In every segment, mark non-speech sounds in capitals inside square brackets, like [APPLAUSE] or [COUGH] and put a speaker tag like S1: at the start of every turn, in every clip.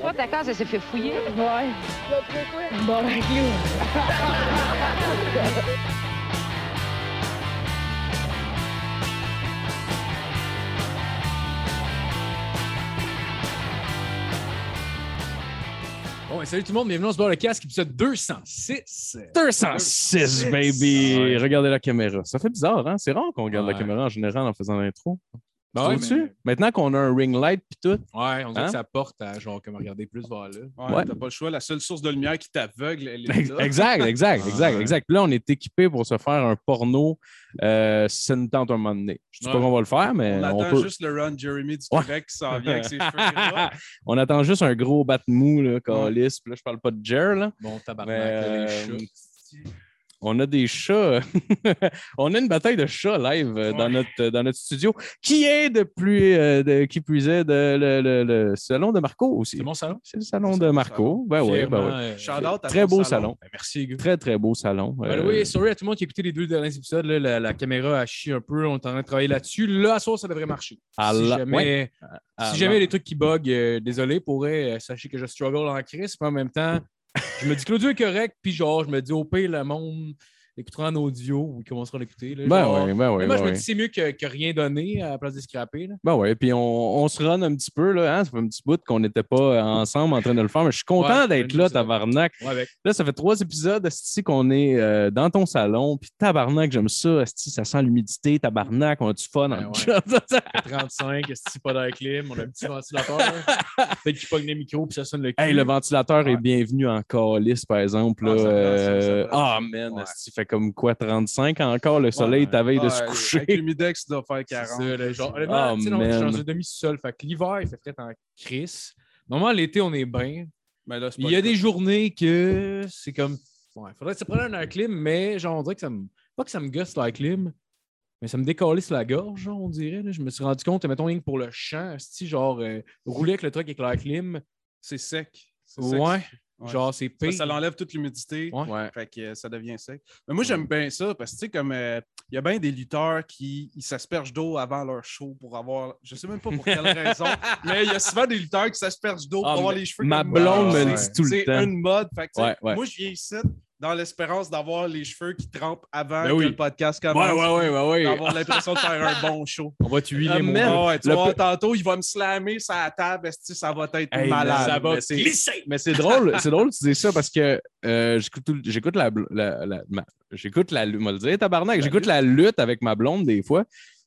S1: Toi, ta case, elle s'est fait fouiller.
S2: Ouais. Bon, ben, clou.
S3: Bon, et salut tout le monde, bienvenue dans ce bar le casque, épisode 206.
S4: 206, baby!
S3: Ouais.
S4: Regardez la caméra. Ça fait bizarre, hein? C'est rare qu'on regarde la caméra en général en faisant l'intro.
S3: Ben ouais,
S4: Trouves-tu?
S3: mais-
S4: Maintenant qu'on a un ring light puis tout,
S3: Ouais, on dirait
S4: Hein?
S3: que ça porte à genre comme regarder plus vers là.
S5: Ouais,
S4: Ouais.
S5: T'as pas le choix. La seule source de lumière qui t'aveugle, elle est là.
S4: exact, exact, exact,
S3: Ouais.
S4: exact. Puis là, on est équipé pour se faire un porno euh, si ça nous tente un moment donné. Je dis pas qu'on va le faire, mais
S5: On
S4: on,
S5: attend
S4: peut.
S5: juste le Ron Jeremy du
S4: Ouais.
S5: Québec qui s'en vient avec ses cheveux [LAUGHS]
S4: on attend juste un gros bat mou, là, calice. Puis là, je parle pas de Jer, là.
S3: Bon, tabarnak,
S4: Mais,
S3: là, les
S4: euh,
S3: chats.
S4: On a des chats. [LAUGHS] on a une bataille de chats live euh, dans, notre, dans notre studio, qui est de plus, euh, de- qui plus est de, le, le- le salon de Marco aussi.
S3: C'est mon salon?
S4: C'est le salon de Marco. Ben oui, ben oui.
S3: euh,
S4: Très beau salon.
S3: ben, merci, gars.
S4: Très, très beau salon.
S3: Ben
S4: Euh,
S3: oui, sorry à tout le monde qui a écouté les deux derniers épisodes. là, la, la caméra a chié un peu. On est en train de travailler là-dessus. Là, à soir, ça devrait marcher.
S4: À
S3: si jamais,
S4: ouais.
S3: si jamais
S4: la-
S3: les trucs qui bug, euh, désolé pour eux, sachez que je struggle en crise. Mais en même temps, je me dis que l'audio est correct. Puis genre, je me dis au pire, le monde l'écoutera en audio ou ils commenceront à l'écouter. là,
S4: Ben
S3: genre.
S4: ben
S3: moi,
S4: ben
S3: je me
S4: oui.
S3: dis c'est mieux que, que rien donner à la place de scraper. là.
S4: Ben oui, puis on, on se run un petit peu, là, hein? ça fait un petit bout qu'on n'était pas ensemble en train de le faire, mais je suis content
S3: Ouais,
S4: d'être là, tabarnak.
S3: Ouais.
S4: Là, ça fait trois épisodes, qu'on est euh, dans ton salon, puis tabarnak, j'aime ça, esti, ça sent l'humidité, tabarnak, on a du fun
S3: Ben
S4: en
S3: ouais.
S4: job.
S3: 35, est-ce que pas la clim? On a un petit ventilateur. [LAUGHS] Peut-être qu'il pogne les micros puis ça sonne le cul.
S4: Hey, le ventilateur est
S3: Ouais.
S4: bienvenu en calice, par exemple.
S5: Ah,
S4: là.
S5: ça brasse, ça, ça
S4: Euh. Ah, man,
S5: Ouais.
S4: fait comme quoi, 35 encore, le soleil
S3: Ouais.
S4: ta veille de se
S5: Ouais,
S4: coucher.
S5: Avec l'humidex, il doit faire
S3: C'est
S5: 40.
S3: ça, là, genre, honnêtement, tu sais, non, je suis dans un demi-sol. Fait que l'hiver, il fait frais en crise. Normalement, l'été, on est bien.
S5: Mais là, c'est pas
S3: Il y a des journées que c'est comme. Ouais, faudrait que ça prenne un clim, mais genre, on dirait que ça me. Pas que ça me gosse la clim, mais ça me décalisse la gorge, genre, on dirait. là. Je me suis rendu compte, mettons, rien que pour le champ, si genre, euh, rouler avec le truc avec la clim,
S5: C'est sec. C'est sec.
S3: Ouais, genre, c'est
S5: Ça,
S3: pire.
S5: ça l'enlève toute l'humidité.
S3: Ouais.
S5: Fait que euh, ça devient sec. Mais moi, j'aime bien ça parce que, tu sais, comme euh, il y a bien des lutteurs qui ils s'aspergent d'eau avant leur show pour avoir. Je sais même pas pour quelle [LAUGHS] raison, mais il y a souvent des lutteurs qui s'aspergent d'eau pour
S4: Ah,
S5: avoir les cheveux
S4: Ma
S5: comme
S4: blonde
S5: moi.
S4: me dit tout le
S5: C'est
S4: temps.
S5: une mode. Fait que. Moi, je viens ici dans l'espérance d'avoir les cheveux qui trempent avant
S3: Ben
S5: que le podcast commence.
S4: ouais, ouais, ouais, ouais.
S5: D'avoir l'impression de faire un bon show.
S3: On va tuer les mots.
S5: ouais, tu
S4: Le
S5: vois,
S4: pe-
S5: tantôt, il va me slammer sur la table. esti, Ça va être
S4: Hey,
S5: malade.
S3: ça va
S4: mais c'est-
S3: glisser.
S4: Mais c'est drôle, c'est drôle que tu dis ça parce que euh, j'écoute, la, la, la- ma- j'écoute la, lutte, moi le dire, tabarnak, j'écoute la lutte avec ma blonde des fois.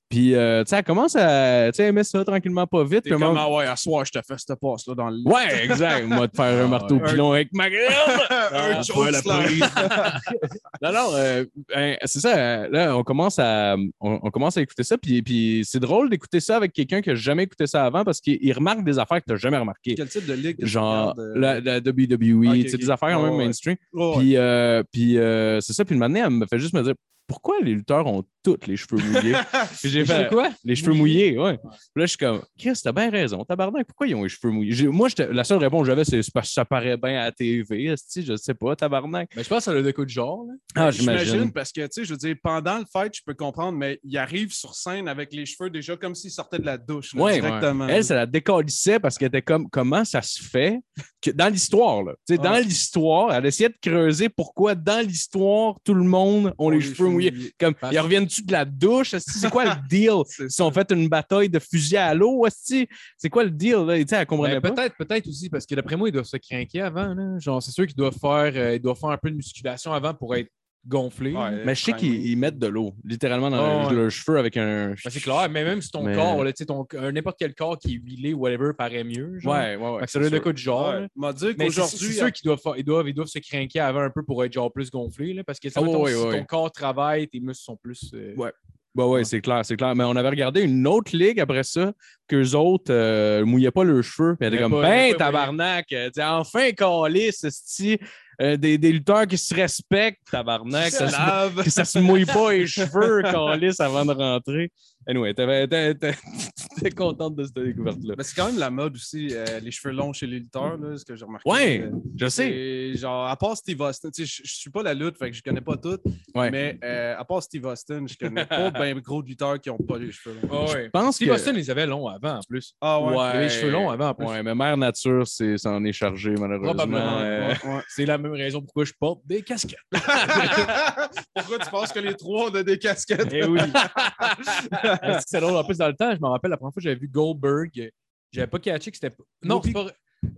S4: Puis, euh, tu sais, elle commence à, tu sais, aimer ça tranquillement pas vite. Puis
S5: comme, ah ouais, à soir, je te fais cette passe-là dans le
S4: Ouais, exact. Moi, de faire un marteau
S5: ouais.
S4: pilon avec ma [LAUGHS] gueule.
S5: un
S4: Ah, [LAUGHS] non, non, euh, ben, c'est ça. euh, Là, on commence à, on, on commence à écouter ça. Puis, puis c'est drôle d'écouter ça avec quelqu'un qui n'a jamais écouté ça avant parce qu'il il remarque des affaires que tu n'as jamais remarquées.
S5: Quel type de ligue que tu
S4: Genre
S5: regardes, euh?
S4: la, la WWE,
S5: Ok,
S4: tu sais,
S5: ok.
S4: des affaires quand même
S5: ouais.
S4: mainstream.
S5: Oh, ouais.
S4: Puis, euh, puis euh, c'est ça. Puis le matin, elle me fait juste me dire pourquoi les lutteurs ont tous les cheveux mouillés? Puis [LAUGHS] j'ai fait
S3: quoi?
S4: les cheveux mouillés, ouais. Puis là, je suis comme Chris, t'as bien raison. Tabarnak, pourquoi ils ont les cheveux mouillés? J'ai- Moi, j'étais- la seule réponse que j'avais, c'est parce que ça paraît bien à la TV. Je sais pas, tabarnak.
S3: Mais je pense que ça a le coup de genre. là.
S4: Ah,
S5: J'imagine
S4: j'imagine.
S5: parce que, tu sais, je veux dire, pendant le fight, je peux comprendre, mais il arrive sur scène avec les cheveux déjà comme s'il sortait de la douche. là,
S4: Ouais,
S5: directement.
S4: Elle, ça la décalissait parce qu'elle était comme comment ça se fait que dans l'histoire, là. Tu sais, dans l'histoire, elle essayait de creuser pourquoi dans l'histoire, tout le monde ont les, cheveux mouillés. Comme,
S3: Parce-
S4: ils reviennent-tu de la douche? C'est quoi le [LAUGHS] deal? Ils ont fait une bataille de fusil à l'eau? C'est quoi le deal? Là? Tu sais, elle comprenait
S3: Ben,
S4: pas.
S3: peut-être, peut-être aussi, parce que d'après moi, ils doivent se craquer avant. Là. Genre, c'est sûr qu'ils doivent faire, euh, ils doivent faire un peu de musculation avant pour être gonflés.
S5: Ouais.
S3: là.
S4: Mais je sais qu'ils ils mettent de l'eau, littéralement, dans leurs
S3: ouais.
S4: leurs cheveux avec un.
S3: Ben, c'est clair, mais même si ton
S4: Mais-
S3: corps, là, ton- un- n'importe quel corps qui est huilé ou whatever paraît mieux. Genre.
S4: Ouais, ouais, ouais.
S3: Ça doit être le coup de genre.
S5: Ouais. M'a dit
S3: c'est-
S5: qu'aujourd'hui,
S3: c'est sûr qu'ils doivent, ils doivent, ils doivent se craquer avant un peu pour être genre plus gonflés. Là, parce que mettons,
S4: ouais,
S3: si
S4: ouais,
S3: ton
S4: ouais.
S3: corps travaille, tes muscles sont plus. euh,
S4: Ouais. Bah ouais, c'est clair, c'est clair. Mais on avait regardé une autre ligue après ça, qu'eux autres euh, mouillaient pas leurs cheveux. Puis elle était comme, ben, tabarnak, euh, enfin, calice, euh, des, des lutteurs qui se respectent, tabarnak, ça se, que ça se mouille pas les cheveux, [LAUGHS] calice, avant de rentrer. Anyway, t'étais [LAUGHS] contente de cette découverte-là.
S5: Mais c'est quand même la mode aussi, euh, les cheveux longs chez les lutteurs, là, ce que j'ai remarqué.
S4: Ouais,
S5: Euh,
S4: je sais.
S5: Genre, à part Steve Austin, tu sais, je suis pas la lutte, fait que je connais pas tout,
S4: Ouais.
S5: mais euh, à part Steve Austin, je connais pas [LAUGHS] bien gros lutteurs qui ont pas les cheveux longs.
S3: Ouais.
S4: Je pense
S3: Steve
S4: que...
S3: Austin, ils avaient long avant en plus.
S5: Ah ouais.
S3: Avait les cheveux longs avant en plus.
S4: Ouais, mais Mère Nature, c'est, ça en est chargé, malheureusement.
S3: Probablement,
S4: Euh,
S5: Ouais, ouais.
S3: C'est la même raison pourquoi je porte des casquettes. [LAUGHS]
S5: Pourquoi tu penses que les trois ont des casquettes?
S3: Eh oui. [LAUGHS] C'est drôle? En plus, dans le temps, je me rappelle la première fois que j'avais vu Goldberg, j'avais pas catché que c'était. pas- Non, c'est pas.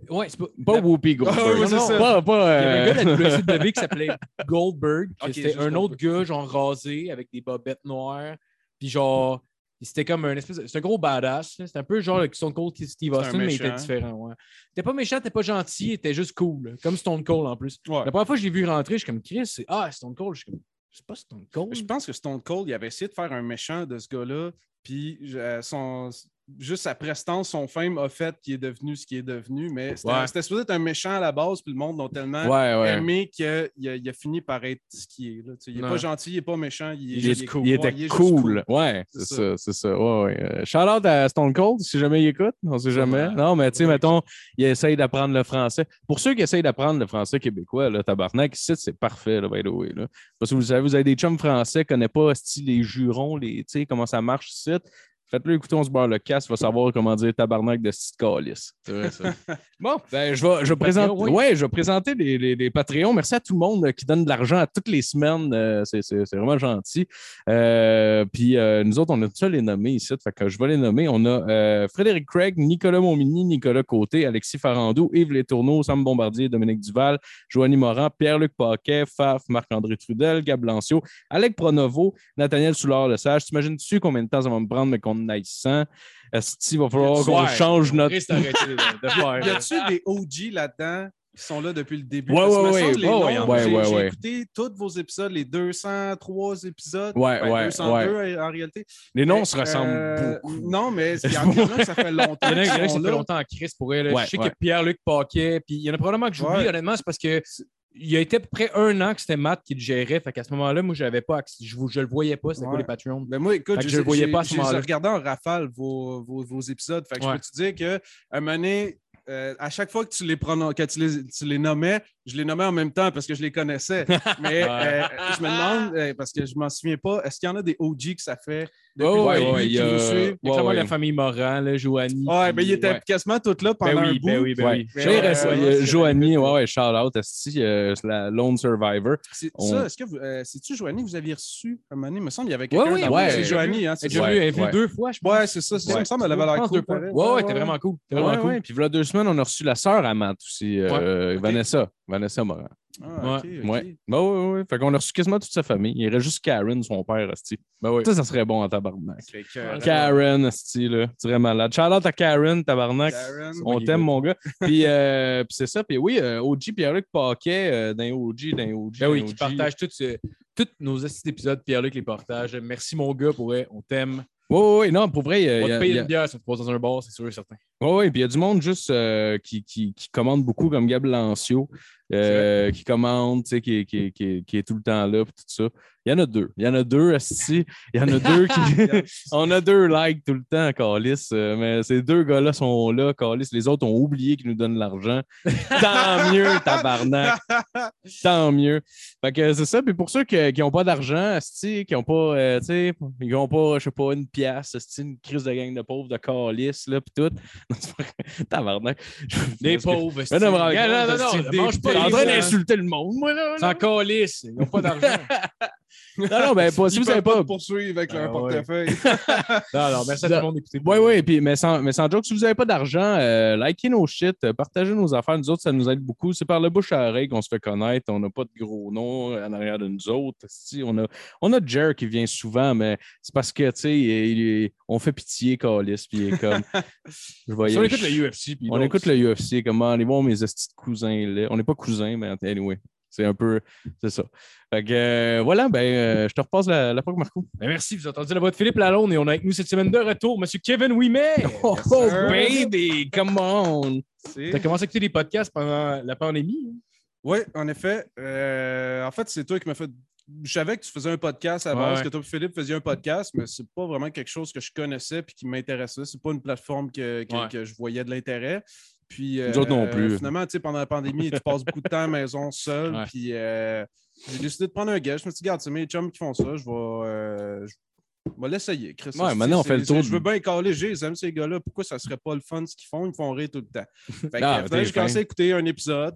S3: Ouais, c'est pas.
S4: Pas Whoopi Goldberg.
S5: Ah
S3: Non,
S5: c'est.
S4: Pas, pas,
S3: Il y avait un gars de
S4: euh,
S3: la WCW qui [LAUGHS] s'appelait Goldberg. c'était un autre gars, genre rasé, avec des bobettes noires. Puis genre, c'était comme un espèce. de- C'était un gros badass. C'était un peu genre le Stone Cold qui Steve Austin, mais il était différent. Ouais. Était pas méchant, était pas gentil, il était juste cool. Comme Stone Cold en plus.
S5: Ouais.
S3: La première fois que je l'ai vu rentrer, je suis comme Chris, c'est Ah, Stone Cold. Je suis comme C'est pas Stone Cold.
S5: Je pense que Stone Cold, il avait essayé de faire un méchant de ce gars-là, puis euh, son, juste sa prestance, son fame a fait qu'il est devenu ce qu'il est devenu, mais c'était
S3: Ouais.
S5: supposé être un méchant à la base, puis le monde l'a tellement
S4: Ouais, ouais.
S5: aimé qu'il a, il a- fini par être ce qu'il est. Là. Il n'est pas gentil, il n'est pas méchant, il est,
S4: Il, est-
S5: il est
S4: il était
S5: est
S4: cool. Ouais,
S5: C'est ça.
S4: c'est ça. Ouais, ouais. Shout out à Stone Cold, si jamais il écoute. On sait jamais. Non, mais tu sais, mettons, il essaye d'apprendre le français. Pour ceux qui essayent d'apprendre le français québécois, là, tabarnak, ici, c'est parfait, là, by the way. Là. Parce que vous savez, vous avez des chums français, connaissent pas les jurons, les, comment ça marche ici. Faites-le écouter, on se barre le casse, il va savoir comment dire tabarnak de.
S3: C'est vrai, ça. [LAUGHS]
S4: Bon, ben, je vais, je vais présenter,
S3: Patreon, oui.
S4: ouais, je vais présenter les, les, les Patreons. Merci à tout le monde euh, qui donne de l'argent à toutes les semaines. Euh, c'est, c'est- c'est vraiment gentil. Euh, puis euh, nous autres, on a tout ça les nommer ici. Fait que je vais les nommer. On a euh, Frédéric Craig, Nicolas Montmini, Nicolas Côté, Alexis Farandou, Yves Létourneau, Sam Bombardier, Dominique Duval, Joanie Morin, Pierre-Luc Paquet, Faf, Marc-André Trudel, Gab Lancio, Alec Pronovo, Nathaniel Soulard-Lesage. T'imagines-tu combien de temps ça va me prendre, mais qu'on aille 100? Est-ce qu'il va falloir qu'on change notre.
S3: Chris, arrêtez de, [LAUGHS] de faire.
S5: Y a-tu des OG là-dedans qui sont là depuis le début?
S4: Ouais,
S5: que
S4: ouais, ouais,
S5: les
S4: ouais,
S5: j'ai
S4: ouais,
S5: j'ai
S4: ouais.
S5: écouté tous vos épisodes, les 203 épisodes.
S4: Ouais,
S5: Ben,
S4: ouais,
S5: 202 en réalité.
S4: Les noms
S5: Mais,
S4: se ressemblent
S5: euh,
S4: beaucoup.
S5: Non, mais il y en a que ça fait [LAUGHS] longtemps.
S3: Il y en a, il y en a
S5: qu'ils
S3: qui ça
S5: sont
S3: fait
S5: là.
S3: longtemps en Chris pour elle.
S4: Ouais,
S3: je sais a Pierre-Luc Paquet, puis il y en a probablement que j'oublie,
S5: Ouais.
S3: honnêtement, c'est parce que il y a été à peu près un an que c'était Matt qui le gérait. Fait qu'à ce moment-là, moi, j'avais pas accès- je, je le voyais pas, c'était quoi
S5: Ouais.
S3: les Patreons?
S5: Ben moi, écoute, je
S3: je le voyais pas à ce
S5: je
S3: moment-là.
S5: regardés en rafale vos, vos, vos épisodes. Fait que
S3: Ouais.
S5: je peux te dire que un moment donné, euh, à chaque fois que tu les pronon- que tu les, tu les nommais, je les nommais en même temps parce que je les connaissais. [LAUGHS] Mais euh, je me demande, euh, parce que je m'en souviens pas, est-ce qu'il y en a des OG que ça fait depuis
S4: Ouais,
S5: le
S4: ouais,
S5: début
S4: ouais,
S5: qui
S4: il y a-
S5: nous suivent?
S3: Il y a
S4: Ouais,
S3: clairement
S4: ouais.
S3: la famille Morin, là, Joanie.
S5: Ouais, ben, il était
S3: ouais.
S5: quasiment tout là pendant
S3: Ben
S5: un
S3: oui,
S5: bout.
S3: ben oui, ben oui.
S5: Euh, c'est
S4: Joanie, ouais, ouais, shout out, esti, euh, c'est la Lone Survivor.
S5: C'est
S4: On-
S5: ça, est-ce que vous, euh, c'est-tu Joanie que vous aviez reçu un moment donné? Il me semble qu'il y avait quelqu'un
S3: Ouais,
S4: ouais.
S5: C'est Joanie, hein? c'est
S3: J'ai vu, elle vu deux fois, je pense.
S5: Ouais, c'est ça. c'est ça. Il me semble qu'elle avait l'air cool.
S3: deux fois.
S5: pareil.
S3: Ouais, ouais, t'es vraiment cool. T'es vraiment cool.
S4: Puis, voilà deux semaines, on a reçu la sœur à Matt aussi, euh. Vanessa. Vanessa Morin.
S5: Ah.
S4: Ouais. Ouais, ouais, ouais. Fait qu'on a reçu quasiment toute sa famille. Il reste juste Karen, son père, esti.
S3: Ben oui.
S4: Ça, ça serait bon en tabarnak.
S5: Que-
S4: Karen, esti, là. Tu serais malade. Shout out à Karen, tabarnak.
S5: Karen.
S4: On
S3: Oui,
S4: t'aime,
S3: oui.
S4: mon gars. Puis, euh, [LAUGHS] puis c'est ça. Puis oui, euh, OG Pierre-Luc Paquet, euh, d'un OG, d'un OG.
S3: Ben oui, qui partage tous ce- nos astuces d'épisodes. Pierre-Luc les partage. Merci, mon gars, pour vrai. On t'aime.
S4: Ouais, ouais. Non, pour vrai, euh,
S3: On va te payer une bière si on te pose dans un bar, c'est sûr et certain.
S4: Oui, oui, puis il y a du monde juste euh, qui, qui, qui commande beaucoup, comme Gab Lancio, euh, qui commande, tu sais, qui, qui, qui, qui est tout le temps là, puis tout ça. Il y en a deux. Il y en a deux, esti. Il y en a deux qui. [LAUGHS] [LAUGHS] On a deux likes tout le temps, Calis. euh, mais ces deux gars-là sont là, Calis. Les autres ont oublié qu'ils nous donnent l'argent. Tant mieux, tabarnak. Tant mieux. Fait que c'est ça. Puis pour ceux qui n'ont pas d'argent, esti, qui n'ont pas, euh, tu sais, ils n'ont pas, je sais pas, une pièce, esti, une crise de gang de pauvres, de Calis, là, puis tout. Non. [LAUGHS] Tabarnak. Que-
S3: pauvres.
S4: Mais non,
S3: non, non, non,
S4: des-
S3: mange pas
S4: T'es en
S3: les
S4: train d'insulter le monde, moi, là.
S3: C'est en calice. Ils n'ont pas d'argent. [LAUGHS]
S4: Non, non, ben, pas, [LAUGHS] si vous savez
S5: peuvent
S4: pas.
S5: te poursuivre avec leur
S3: Ah, ouais.
S5: portefeuille. [LAUGHS]
S3: non, non, merci à tout le monde d'écouter.
S4: Oui, oui, puis, mais, sans, mais sans joke, si vous n'avez pas d'argent, euh, likez nos shit, euh, partagez nos affaires. Nous autres, ça nous aide beaucoup. C'est par le bouche à oreille qu'on se fait connaître. On n'a pas de gros noms en arrière de nous autres. Si, on, a, on a Jer qui vient souvent, mais c'est parce que, tu sais, on fait pitié, Calis, puis il est comme. [LAUGHS] je voyais,
S3: Si on écoute le UFC. puis
S4: On écoute le UFC, comment allez voir mes cousins là. On n'est pas cousins, mais anyway. C'est un peu. C'est ça. Fait que euh, voilà, ben euh, je te repasse la, la POC, Marco.
S3: Ben, merci, vous avez entendu la voix de Philippe Lalonde et on a avec nous cette semaine de retour, M. Kevin Ouimet. [LAUGHS]
S4: Oh,
S5: sir.
S4: baby, come on!
S3: Tu as commencé à écouter des podcasts pendant la pandémie. hein?
S5: Oui, en effet. Euh, en fait, c'est toi qui m'as fait je savais que tu faisais un podcast
S3: ouais.
S5: que toi et Philippe faisiez un podcast, mais c'est pas vraiment quelque chose que je connaissais et qui m'intéressait. C'est pas une plateforme que, que-
S3: Ouais.
S5: que je voyais de l'intérêt. Puis,
S4: non plus.
S5: Finalement, tu sais, pendant la pandémie, tu passes beaucoup de temps à la maison seul.
S3: Ouais.
S5: Puis, euh, j'ai décidé de prendre un gars. Je me suis dit, regarde, c'est mes chums qui font ça. Je vais, euh, je vais l'essayer. Chris.
S4: Ouais, maintenant, on fait le tour
S5: Je veux bien caler, j'aime ces gars-là. Pourquoi ça serait pas le fun ce qu'ils font? Ils me font rire tout le temps. [LAUGHS] Fait que, j'ai commencé à écouter un épisode.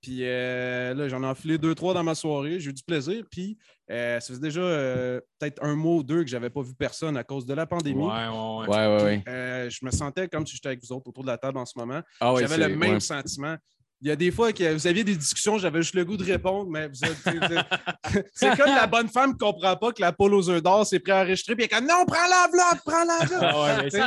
S5: Puis euh, là, j'en ai enfilé deux, trois dans ma soirée. J'ai eu du plaisir. Puis euh, ça faisait déjà euh, peut-être un mois ou deux que j'avais pas vu personne à cause de la pandémie.
S3: Ouais, ouais, ouais.
S4: Ouais, ouais, ouais.
S5: Euh, je me sentais comme si j'étais avec vous autres autour de la table en ce moment.
S4: Ah ouais,
S5: j'avais le même
S4: ouais.
S5: sentiment. Il y a des fois que vous aviez des discussions, j'avais juste le goût de répondre, mais vous êtes- [LAUGHS] c'est comme la bonne femme qui ne comprend pas que la poule aux œufs d'or s'est préenregistrée, puis elle est comme non, prends l'enveloppe, prends l'enveloppe.
S3: Ah ouais, mais
S5: Tu sais,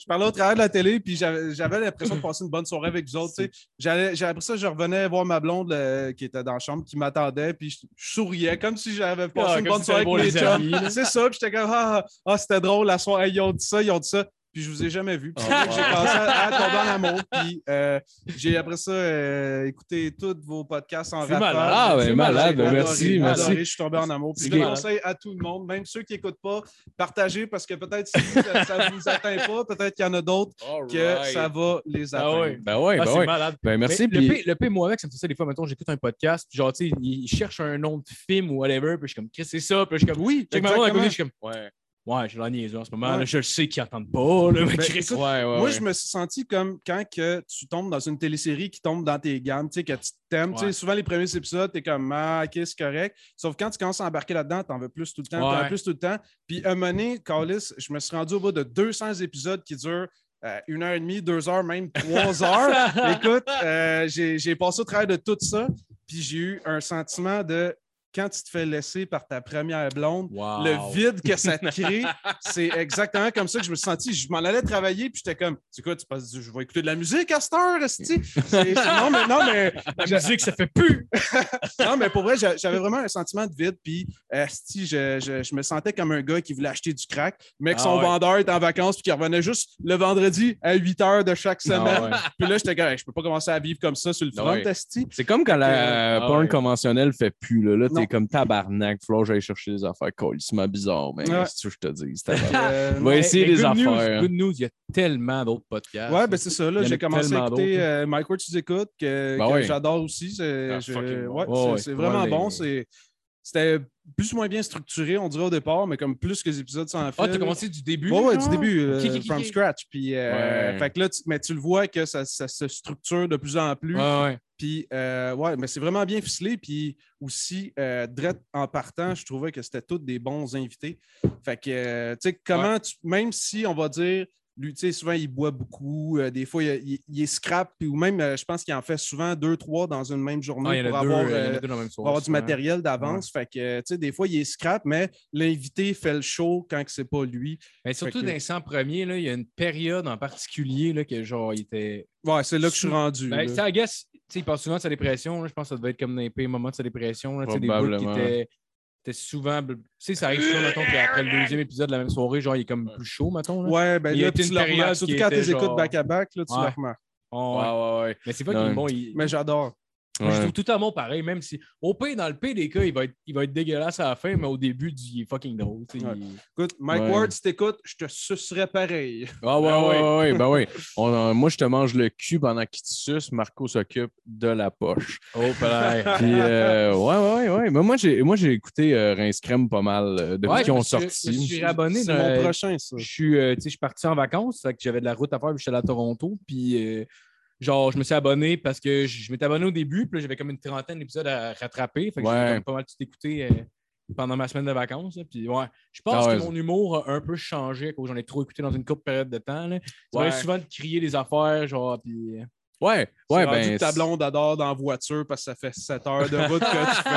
S5: je parlais au travers de la télé, puis j'avais l'impression de passer une bonne soirée avec vous autres. tu sais. J'allais- j'ai- Après ça, je revenais voir ma blonde euh, qui était dans la chambre, qui m'attendait, puis je, je souriais comme si j'avais passé
S3: Ah,
S5: une
S3: comme
S5: bonne soirée avec mes chums. C'est ça, puis j'étais comme ah, ah, c'était drôle la soirée, ils ont dit ça, ils ont dit ça. Puis je vous ai jamais vu. Puis que j'ai commencé à, à tomber en amour. Puis euh, j'ai après ça euh, écouté tous vos podcasts en rafale.
S3: malade.
S4: Ah, ben,
S5: C'est
S4: malade,
S5: adoré,
S4: merci, merci.
S5: adoré, Je suis tombé en amour. Puis je conseille à tout le monde, même ceux qui n'écoutent pas, partagez parce que peut-être si ça ne vous atteint pas, peut-être qu'il y en a d'autres que ça va les
S3: Ah
S5: atteindre.
S3: ouais.
S4: Ben ouais,
S3: Ah,
S4: ben ouais.
S3: malade.
S4: Ben merci. Puis-
S3: le, pire, le pire, moi, avec, ça me fait ça des fois. Mettons, j'écoute un podcast, puis genre, tu sais, il, cherche un nom de film ou whatever, puis je suis comme, Chris, c'est ça. Puis je suis comme,
S5: Oui,
S3: Check ma à côté, je suis comme, ouais, ouais, j'ai la niaise en ce moment.
S5: Ouais.
S3: là, je le sais qu'ils n'entendent pas, là, mais
S5: Ben, écoute,
S4: Ouais, ouais,
S5: Moi,
S4: ouais.
S5: je me suis senti comme quand que tu tombes dans une télésérie qui tombe dans tes gammes, tu sais, que tu t'aimes. tu sais. Souvent, les premiers épisodes, tu es comme, ah, ok, c'est correct. Sauf quand tu commences à embarquer là-dedans, tu en veux plus tout le temps, tu en
S3: Ouais.
S5: veux plus tout le temps. Puis, un moment donné, Carlis, je me suis rendu au bout de 200 épisodes qui durent euh, une heure et demie, deux heures, même trois [LAUGHS] heures. Écoute, euh, j'ai j'ai passé au travers de tout ça, puis j'ai eu un sentiment de quand tu te fais laisser par ta première blonde,
S3: Wow.
S5: le vide que ça te [LAUGHS] crée, c'est exactement comme ça que je me suis senti. Je m'en allais travailler, puis j'étais comme, c'est quoi, tu penses, je vais écouter de la musique à cette heure, Non, mais, non, mais,
S3: La musique, ça fait plus. [LAUGHS]
S5: non, mais pour vrai, j'a- j'avais vraiment un sentiment de vide, puis esti, je, je, je me sentais comme un gars qui voulait acheter du crack, mais que
S3: Ah
S5: son
S3: ouais.
S5: vendeur était en vacances, puis qui revenait juste le vendredi à 8 heures de chaque semaine.
S4: Ah ouais.
S5: Puis là, j'étais comme, Hey, je peux pas commencer à vivre comme ça sur le
S4: Ah
S5: front,
S4: ouais. C'est comme quand la
S3: Ah
S4: porn
S3: ouais.
S4: conventionnelle fait plus. Là, là. T'es comme tabarnak. Faut j'aille chercher des affaires colissement bizarres. Mais
S5: Ouais.
S4: qu'est-ce que je te dis?
S5: Euh,
S4: Va essayer des
S3: news,
S4: affaires.
S3: Good news, il y a tellement d'autres podcasts.
S5: Ouais, ben c'est ça. Là, j'ai commencé à écouter euh, Mike Ward, tu écoutes, que,
S4: Ben
S5: que j'adore aussi. C'est
S4: Ah,
S5: ouais,
S3: Ouais,
S5: c'est- c'est vraiment bon. c'est- C'était plus ou moins bien structuré, on dirait au départ, mais comme plus que les épisodes s'en fait.
S3: Ah, t'as commencé du début?
S5: Ouais, ouais, du début, euh, from scratch. Puis, euh,
S4: Ouais.
S5: fait que là, tu- mais tu le vois que ça, ça se structure de plus en plus.
S3: Ouais, ouais.
S5: Puis, euh, ouais, mais c'est vraiment bien ficelé. Puis aussi, direct en partant, je trouvais que c'était tous des bons invités. Fait que, tu sais, comment, tu, même si on va dire, lui, tu sais, souvent, il boit beaucoup, euh, des fois, il, il- il est scrap, puis, ou même, euh, je pense qu'il en fait souvent deux, trois dans une même
S3: Ah,
S5: journée
S3: il y en
S5: pour
S3: a deux,
S5: avoir,
S3: il y en a
S5: euh, pour avoir du matériel d'avance. Fait que, tu sais, des fois, il est scrap, mais l'invité fait le show quand que c'est pas lui.
S3: Mais surtout
S5: que-
S3: dans les 100 premiers, là, il y a une période en particulier là, que genre, il était.
S5: Ouais, c'est là que je suis rendu.
S3: Ben, sais, I guess, tu sais, il parle souvent de sa dépression. là, je pense que ça devait être comme dans les pires moments de sa dépression. Là, des bouts qui
S4: Probablement.
S3: étaient, étaient souvent. Tu sais, ça arrive souvent, mettons, qu'après le deuxième épisode de la même soirée, genre, il est comme plus chaud, mettons. Là.
S5: Ouais, ben
S3: Il
S5: là, tu
S3: une
S5: le remarques. Surtout quand tu écoutes back-à-back, là, tu
S3: Ouais.
S5: le remarques.
S3: Oh, ouais.
S4: Ouais, ouais, ouais.
S3: Mais c'est pas qu'il est bon. Il...
S5: Mais j'adore.
S3: Moi, Je
S4: Ouais.
S3: trouve tout à mon pareil, même si au pire, dans le pire des cas, il va être, il va être dégueulasse à la fin, mais au début, du- il est fucking drôle. tu sais,
S5: Ouais.
S3: il-
S5: Écoute, Mike
S4: Ouais.
S5: Ward, si t'écoutes, je te sucerais pareil.
S4: Ah ouais, [LAUGHS]
S3: Ah
S4: ouais,
S3: ouais.
S4: ouais, ouais, ben oui. On- euh, moi, je te mange le cul pendant qu'il te suce. Marco s'occupe de la poche.
S3: Oh, pareil.
S4: Puis, euh, ouais, ouais, ouais, ouais. Mais moi, j'ai, moi, j'ai écouté euh, Rince Crème pas mal euh, depuis
S3: Ouais,
S4: qu'ils ont sorti.
S3: je suis abonné
S5: C'est mon prochain, ça.
S3: Je suis, euh, tu sais, je suis parti en vacances, fait que j'avais de la route à faire, puis j'étais allé à Toronto. Puis, euh, genre, je me suis abonné parce que je, je m'étais abonné au début, puis là, j'avais comme une trentaine d'épisodes à rattraper. Fait que
S4: Ouais.
S3: j'ai pas mal tout écouté euh, pendant ma semaine de vacances. là. Puis, ouais, je pense
S4: Ah ouais.
S3: que mon humour a un peu changé à j'en ai trop écouté dans une courte période de temps. Là. Tu
S4: Ouais.
S3: souvent de crier des affaires, genre, puis.
S4: Ouais,
S5: C'est
S4: ouais,
S5: rendu
S4: ben.
S5: ta blonde adore dans la voiture parce que ça fait 7 heures de route que tu fais.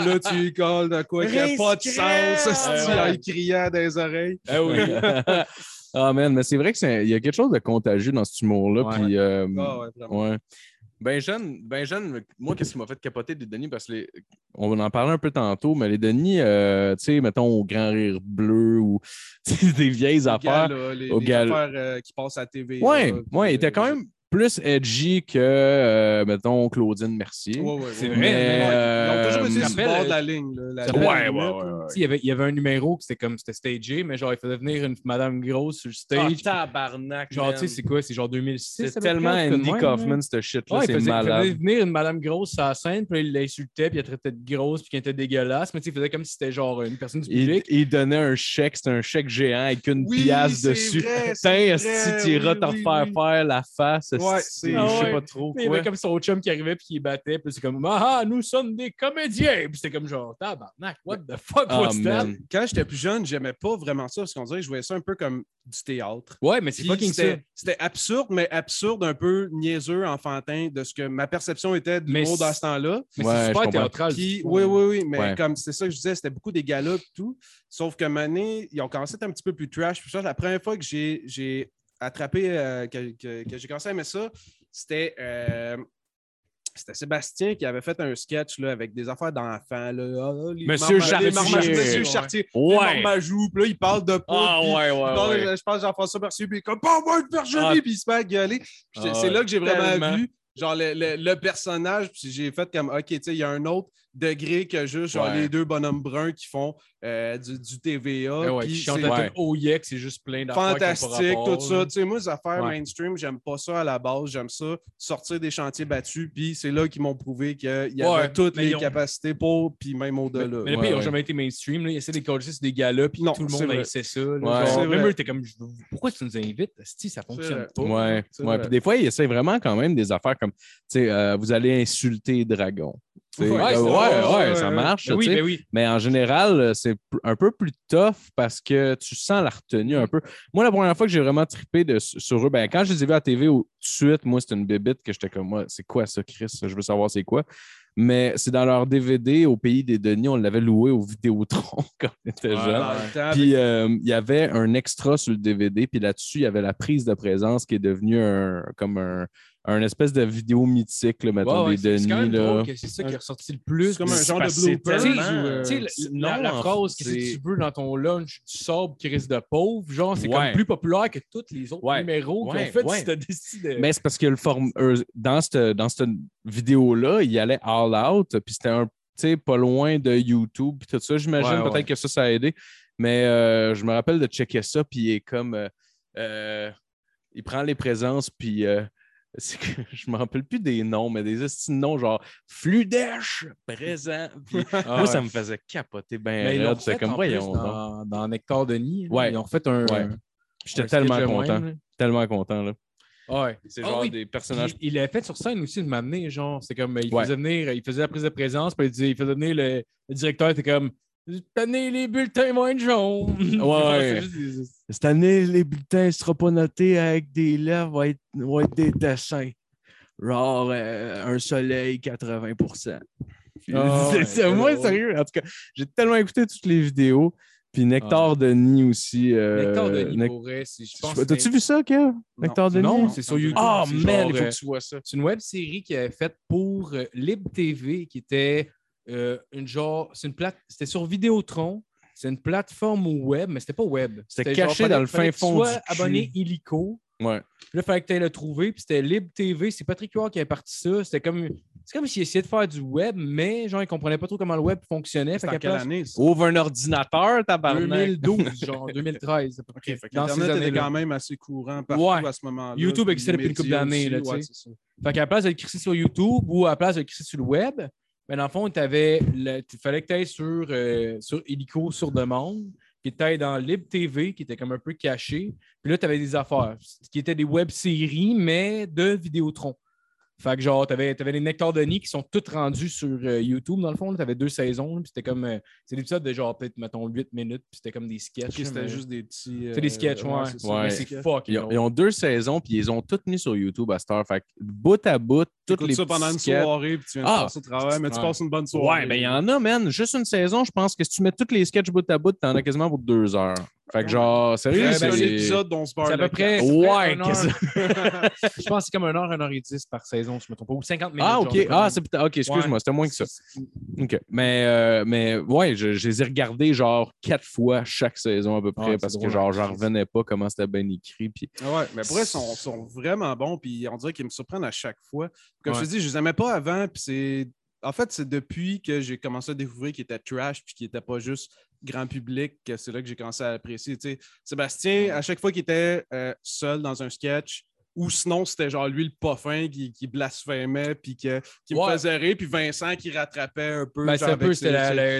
S5: [LAUGHS] Là, tu colles de quoi qui n'a pas de sens,
S3: Ouais, ouais.
S5: en criant dans les oreilles.
S3: Ah oui. [LAUGHS]
S4: ah, man, mais c'est vrai qu'il y a quelque chose de contagieux dans cet humour-là.
S3: Ouais.
S4: Puis, euh,
S5: Ah ouais.
S4: Ben jeune, ben jeune, moi, qu'est-ce qui m'a fait capoter des Denis? Parce que les- on en parlait un peu tantôt, mais les Denis, euh, tu sais, mettons au Grand Rire Bleu ou [LAUGHS] des vieilles
S5: Les
S4: affaires.
S5: gars, là, les,
S4: au
S5: les
S4: gal-
S5: affaires euh, qui passent à la TV.
S4: Ouais,
S5: là,
S4: ouais, il était quand même plus edgy que, euh, mettons, Claudine Mercier.
S5: Ouais, ouais,
S3: C'est
S5: ouais.
S3: vrai,
S5: Ouais,
S4: mais,
S5: Ils ont toujours
S4: euh,
S5: bord
S3: rappelle,
S5: de la ligne. là, la
S3: ça
S5: ligne
S4: Ouais, ouais,
S5: là.
S4: ouais, ouais.
S3: Tu sais, Il y, avait, il y avait un numéro qui c'était comme c'était stagé, mais genre il faisait venir une madame grosse sur le stage.
S4: Ah, tabarnak,
S3: genre, tu sais, c'est quoi? C'est genre 2006.
S4: C'est tellement Andy Kaufman, ce shit-là.
S3: Ouais, il
S4: c'est
S3: faisait, il faisait
S4: malade.
S3: venir une madame grosse sur la scène, puis il l'insultait, puis il la traitait de grosse, puis qu'elle était dégueulasse, mais tu sais, il faisait comme si c'était genre une personne du public.
S4: il donnait un chèque, c'était un chèque géant avec une
S5: Oui,
S4: pièce
S5: c'est
S4: dessus.
S5: vrai, c'est
S4: Tiens,
S5: vrai,
S4: si tu iras
S5: oui,
S4: te refaire faire la face,
S5: Ouais, c'est-
S4: je
S3: Ah
S4: sais
S3: ouais.
S4: pas trop
S3: Il y avait comme son chum qui arrivait, puis qui battait, puis c'est comme Ah, nous sommes des comédiens! Puis c'était comme genre Tabarnak, what the fuck
S4: Ah,
S3: was that?
S5: Quand j'étais plus jeune, j'aimais pas vraiment ça parce qu'on dirait que je voyais ça un peu comme du théâtre.
S3: Ouais, mais c'est fucking ça.
S5: C'était c'était absurde, mais absurde, un peu niaiseux, enfantin, de ce que ma perception était du
S3: Mais
S5: mot dans ce temps-là.
S3: Mais
S4: Ouais,
S3: c'est super théâtral.
S5: Puis, oui, oui, oui, mais
S4: Ouais.
S5: comme c'est ça que je disais, c'était beaucoup des galas et tout. Sauf que Mané, ils ont commencé à être un petit peu plus trash. Puis ça, la première fois que j'ai j'ai attrapé, euh, que, que- que j'ai commencé à aimer ça, c'était. euh, c'était Sébastien qui avait fait un sketch là, avec des affaires d'enfants. là. Ah, les
S4: Monsieur Chartier.
S5: Monsieur. Chartier.
S4: Ouais.
S5: Les Marmajou. Puis là, il parle de poudre.
S4: Ah, ouais, ouais,
S5: parle,
S4: ouais.
S5: Je pense Jean-François Mercier, puis il est comme pas moi de Virginie,
S4: Ah.
S5: puis il se à gueuler.
S4: Ah,
S5: c'est là que j'ai vraiment
S4: tellement.
S5: vu genre le, le- le personnage, puis j'ai fait comme OK, tu sais, il y a un autre degré que juste genre
S4: Ouais.
S5: les deux bonhommes bruns qui font euh, du, du TVA.
S3: Ouais, ouais,
S5: puis
S3: qui
S4: Ouais.
S3: tout oh yeah, que c'est juste plein d'affaires.
S5: fantastique, tout ça. Tu sais, moi, les affaires
S4: Ouais.
S5: mainstream, j'aime pas ça à la base. J'aime ça sortir des chantiers battus, puis c'est là qu'ils m'ont prouvé qu'il y avait
S3: Ouais,
S5: toutes
S3: mais
S5: les
S3: ils ont-
S5: capacités pour, puis même
S3: Mais,
S5: au-delà.
S3: mais les
S4: Ouais,
S3: pays n'ont jamais été mainstream. Là. Ils essaient de sur des gars-là, puis
S5: Non,
S3: tout le monde haïssait ça. là.
S4: Ouais.
S3: Genre,
S5: C'est
S3: même eux étaient comme Pourquoi tu nous invites? Si, ça fonctionne pas.
S4: Ouais, ouais. Puis des fois, ils essaient vraiment quand même des affaires comme, tu sais, euh, vous allez insulter Dragon.
S3: Ouais,
S4: euh,
S3: c'est-
S4: ouais,
S3: ouais,
S4: ouais, ça
S5: ouais.
S4: marche.
S3: Ben oui, ben.
S4: Mais en général, euh, c'est un peu plus tough parce que tu sens la retenue un peu. Moi, la première fois que j'ai vraiment trippé de, sur eux, ben, quand je les ai vus à la TV tout de suite, moi, c'était une bébite que j'étais comme, moi, c'est quoi ça, Chris? Je veux savoir c'est quoi. Mais c'est dans leur DVD au Pays des Denis, on l'avait loué au Vidéotron [LAUGHS] quand on était jeune. Puis euh, il y avait un extra sur le DVD, puis là-dessus, il y avait la prise de présence qui est devenue un, comme un, un espèce de vidéo mythique, là, mettons,
S3: Ouais, ouais,
S4: des Denis.
S3: c'est ça qui est ressorti le plus.
S5: C'est comme un genre de blooper. euh,
S3: Tu sais, la,
S4: c'est-
S3: la-
S4: non,
S3: la
S4: en
S3: phrase que tu veux dans ton lunch du sobre qui risque de pauvre, genre, c'est
S4: Ouais.
S3: comme plus populaire que tous les autres
S4: Ouais.
S3: numéros ont fait
S4: ouais.
S3: cette décision.
S4: Mais c'est parce que le form... eux, dans cette, dans cette vidéo-là, il allait all out, puis c'était un tu sais, pas loin de YouTube, puis tout ça. J'imagine
S3: Ouais,
S4: peut-être
S3: ouais.
S4: que ça, ça a aidé. Mais euh, je me rappelle de checker ça, puis il est comme. euh, euh, il prend les présences, puis. [LAUGHS] c'est que je me rappelle plus des noms, mais des noms genre Fludèche présent. [LAUGHS] Puis
S3: Ah,
S4: moi,
S3: ouais.
S4: ça me faisait capoter bien.
S3: Fait
S4: comme voyons.
S3: dans, dans Nectar Denis.
S4: Ouais.
S3: Ils ont fait un.
S4: Ouais. J'étais tellement content.
S3: même,
S4: Tellement content. Là.
S3: Ouais.
S4: C'est
S3: Ah
S4: genre
S3: oui.
S4: des personnages.
S3: Il, il l'a fait sur scène aussi de m'amener, genre. C'est comme, il
S4: Ouais.
S3: faisait venir, il faisait la prise de présence, puis il, disait- il faisait venir le, le directeur, était comme, tenez les bulletins vont être jaunes.
S4: Ouais. [LAUGHS]
S3: C'est
S4: Cette année, les bulletins ne seront pas notés avec des lèvres, vont être, vont être des dessins. Genre euh, un soleil 80 [LAUGHS]
S3: Ah
S4: C'est
S3: ouais,
S4: ça, moi,
S3: drôle.
S4: sérieux. En tout cas, j'ai tellement écouté toutes les vidéos. Puis Nectar Denis aussi. euh,
S3: Nectar Denis,
S4: Nec-
S3: c'est- je pense
S4: T'as-tu
S3: c'est-
S4: vu ça, Kev? Nectar Denis?
S3: Non, c'est sur YouTube.
S4: Ah,
S3: C'est
S4: man,
S3: genre,
S4: il faut
S3: euh,
S4: que tu vois ça.
S3: C'est une web série qui avait faite pour euh, Lib TV, qui était euh, une genre. C'est une plate. C'était sur Vidéotron. C'est une plateforme web, mais c'était pas web.
S4: C'était caché dans le fin fond
S3: sois
S4: du cul.
S3: abonné illico.
S4: Ouais.
S3: Puis là, il fallait que tu ailles le trouver. Puis c'était Lib TV. C'est Patrick Huard qui avait parti ça. C'était comme. C'est comme s'il essayait de faire du web, mais genre, il comprenait pas trop comment le web fonctionnait.
S5: C'est
S3: Fait qu'à
S5: quelle
S3: place-
S5: année, ça?
S4: Ouvre un ordinateur, tabarnak.
S3: 2012, [LAUGHS] genre 2013. à peu près.
S5: Fait
S3: Dans ces
S5: Internet était quand même assez courant partout
S3: Ouais.
S5: à ce moment-là.
S3: YouTube existait depuis une couple d'années, là, tu
S5: ouais.
S3: Fait qu'à la place d'être crissé sur YouTube ou à la place d'être crissé sur le web, ben dans le fond, il fallait que tu ailles sur, euh, sur Illico sur demande, qui était dans Lib TV, qui était comme un peu caché. Puis là, tu avais des affaires, qui étaient des web-séries, mais de Vidéotron. Fait que genre, tu avais, les Nectar Denis qui sont toutes rendus sur euh, YouTube, dans le fond. Tu avais deux saisons, puis c'était comme. euh, c'est des épisodes de genre, peut-être, mettons, 8 minutes, puis c'était comme des sketchs.
S5: C'était
S3: mais-
S5: juste des petits.
S3: C'est des
S5: euh,
S3: sketchs, ouais.
S5: c'est
S4: Ouais.
S3: Mais fuck.
S4: Ils ont, ils ont deux saisons, puis ils ont toutes mis sur YouTube à cette heure. Fait que bout à bout, toutes les
S5: ça pendant une soirée, puis tu viens de
S4: Ah.
S5: passer au travail, mais tu passes une bonne soirée.
S4: Ouais, ben il y en a, man. Juste une saison, je pense que si tu mets tous les sketchs bout à bout, t'en as quasiment pour deux heures. Fait que genre, sérieux,
S3: ben,
S4: c'est...
S5: épisode dont on se parle.
S3: C'est à peu près.
S4: Ouais. [LAUGHS]
S3: Je pense que c'est comme 1 heure, 1 heure et 10 par saison, je me trompe pas. Ou 50 minutes.
S4: Ah, ok.
S3: de
S4: Ah, c'est peut-être. Ok, excuse-moi,
S3: Ouais.
S4: c'était moins que ça. OK. Mais, euh, mais ouais, je, je les ai regardés genre quatre fois chaque saison à peu près parce que
S3: drôle,
S4: genre,
S3: hein.
S4: j'en revenais pas comment c'était bien écrit. Puis...
S5: Ah Ouais, mais pour eux, ils sont, sont vraiment bons, puis on dirait qu'ils me surprennent à chaque fois. Comme je te dis, je les aimais pas avant, puis c'est. En fait, c'est depuis que j'ai commencé à découvrir qu'ils étaient trash, puis qu'ils n'étaient pas juste grand public, que c'est là que j'ai commencé à apprécier. Sébastien, à chaque fois qu'il était euh, seul dans un sketch, ou sinon c'était genre lui le pas fin qui, qui blasphémait, puis que- qui me faisait rire, puis Vincent qui rattrapait un peu.
S3: Ben,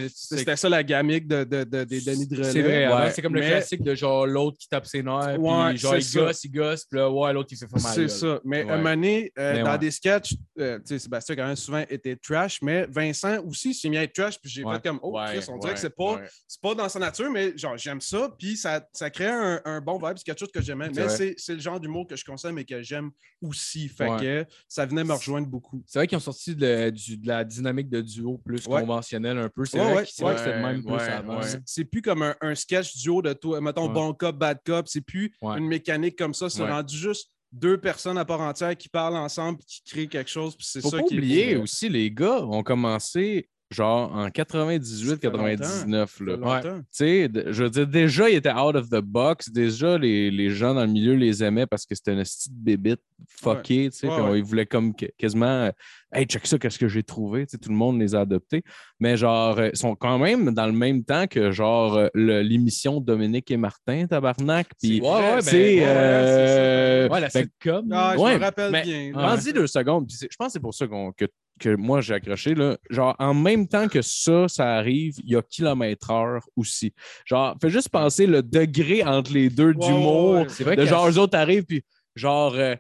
S3: C'était
S5: ça la gamique de, de, de- des Denis de.
S3: C'est vrai,
S4: Ouais,
S3: c'est comme le classique de genre l'autre qui tape ses nerfs,
S5: Ouais,
S3: puis genre il
S5: ça.
S3: gosse, il gosse, puis là, ouais, l'autre il se fait mal.
S5: C'est ça. Mais
S3: Ouais.
S5: un moment donné, euh, dans des sketchs, euh, tu sais, Sébastien quand même souvent était trash, mais Vincent aussi s'est mis à être trash, puis j'ai fait comme, oh, Chris, on dirait que c'est pas, pas dans sa nature, mais genre, j'aime ça, puis ça, ça crée un, un bon vibe, c'est quelque chose que j'aimais, mais c'est le genre d'humour que je consomme que j'aime aussi. Fait
S3: Ouais.
S5: que ça venait me rejoindre beaucoup.
S3: C'est vrai qu'ils ont sorti de, du- de la dynamique de duo plus
S5: Ouais.
S3: conventionnelle un peu. C'est
S5: Ouais,
S3: vrai,
S5: ouais,
S3: que- c'est c'était le
S4: ouais,
S3: même plus
S4: ouais,
S3: avant.
S4: ouais.
S5: C'est- plus comme un, un sketch duo de toi, mettons
S3: Ouais.
S5: bon cop, bad cop, c'est plus
S3: Ouais.
S5: une mécanique comme ça, c'est
S3: Ouais.
S5: rendu juste deux personnes à part entière qui parlent ensemble, qui créent quelque chose, puis c'est
S4: Faut
S5: ça
S4: pas
S5: qui
S4: oublier aussi, les gars ont commencé genre en 98-99. là.
S5: Ça fait longtemps.
S4: Tu sais, je veux dire, déjà, il était out of the box. Déjà, les, les gens dans le milieu les aimaient parce que c'était une petite bébite fuckée, tu sais.
S5: Ouais, ouais.
S4: Ils voulaient comme quasiment euh, Hey, check ça, qu'est-ce que j'ai trouvé. Tu sais, tout le monde les a adoptés. Mais genre, euh, ils sont quand même dans le même temps que genre euh, l'émission Dominique et Martin, tabarnak. Puis,
S3: Ouais, ouais, ben,
S4: tu sais,
S3: ouais, ouais,
S4: euh,
S3: Ouais, la sitcom.
S5: Ah, je
S4: Ouais,
S5: me rappelle
S4: mais-
S5: bien.
S3: Ouais.
S4: Pense-y deux secondes. c'est- je pense que c'est pour ça qu'on- que, que moi j'ai accroché. Là. Genre, en même temps que ça, ça arrive, il y a kilomètre heure aussi. Genre, fais juste penser le degré entre les deux
S5: Ouais,
S4: d'humour.
S5: ouais, ouais.
S3: C'est vrai
S4: De
S3: que
S4: genre, eux autres arrivent, puis genre, euh,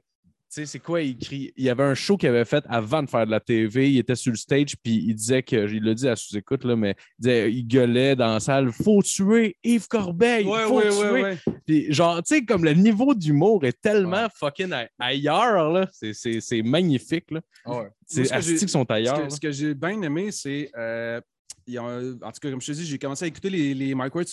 S4: tu sais, c'est quoi, il crie. Il y avait un show qu'il avait fait avant de faire de la TV. Il était sur le stage, puis il disait que, il l'a dit à sous-écoute, là, mais il, disait, il gueulait dans la salle Faut tuer Yves Corbeil,
S5: Ouais,
S4: faut
S5: ouais,
S4: tuer.
S5: ouais.
S4: Puis genre, tu sais, comme le niveau d'humour est tellement fucking ailleurs, là. C'est- C'est c'est magnifique, là.
S5: Moi,
S4: C'est qui sont ailleurs.
S5: ce que j'ai bien aimé, c'est. euh, ils ont- en tout cas, comme je te dis, j'ai commencé à écouter les, les Mike Ward,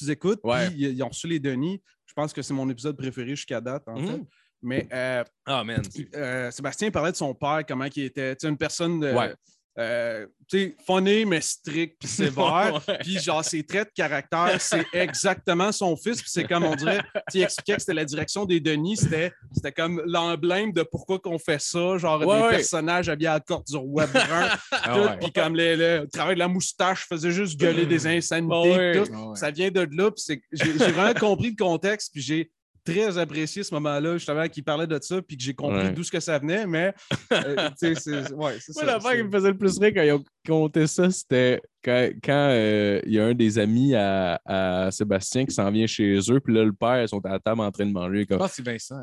S4: Ouais.
S5: puis ils, ils ont reçu les Denis. Je pense que c'est mon épisode préféré jusqu'à date, en
S4: Mhm.
S5: fait. Mais euh,
S4: Ah, man.
S5: euh, Sébastien parlait de son père, comment il était tu sais, une personne
S4: Ouais.
S5: euh, tu sais, funny, mais strict, puis sévère. [LAUGHS] Puis genre, ses traits de caractère, c'est exactement son fils. Puis c'est comme on dirait, tu sais, il expliquait que c'était la direction des Denis, c'était c'était comme l'emblème de pourquoi qu'on fait ça, genre
S4: Ouais,
S5: des
S4: ouais.
S5: personnages habillés à la corde du roi brun. [LAUGHS]
S3: Ah ouais.
S5: Puis comme le, le travail de la moustache faisait juste gueuler des [CLEARS THROAT] insanités. Tout.
S3: Ouais.
S5: Ça vient de là. puis c'est- J'ai j'ai vraiment compris le contexte. Puis j'ai très apprécié ce moment-là, justement, qu'il parlait de ça. Puis que j'ai compris
S4: Ouais.
S5: d'où ce que ça venait. Mais, euh, [LAUGHS] tu sais, c'est ouais, ça.
S4: l'affaire
S5: c'est-
S4: qui me faisait le plus rire quand ils ont compté ça, c'était quand, quand, euh, il y a un des amis à, à Sébastien qui s'en vient chez eux, puis là, le père, ils sont à la table en train de manger.
S3: Je
S4: Comme...
S3: pense que c'est Vincent.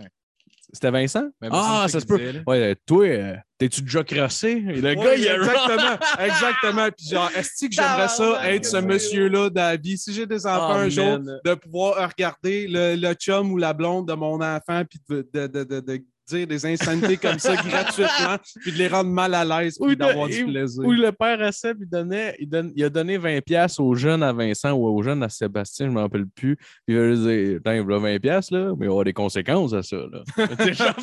S4: C'était Vincent?
S3: Ben,
S4: ah, ça se peut.
S3: disait.
S4: Ouais, euh, toi, euh, t'es-tu déjà crossé? Et le
S5: Ouais,
S4: gars, il a
S5: exactement, exactement. Puis genre, est-ce que j'aimerais [LAUGHS] ça
S4: Tabarnak,
S5: être ce monsieur-là dans la vie? Si j'ai des enfants
S4: Oh,
S5: un jour, de pouvoir regarder le, le chum ou la blonde de mon enfant, puis de, de, de, de- de dire des insanités comme ça [LAUGHS] gratuitement, puis de les rendre mal à l'aise,
S4: Ou
S5: puis d'avoir du plaisir.
S4: Où le père à Seb, il, donnait, il, donne- il a donné 20$ aux jeunes à Vincent ou aux jeunes à Sébastien, je ne me rappelle plus. Puis il va lui dire Attends, il y a 20$, là, mais il va y avoir des conséquences à ça. Là. [LAUGHS]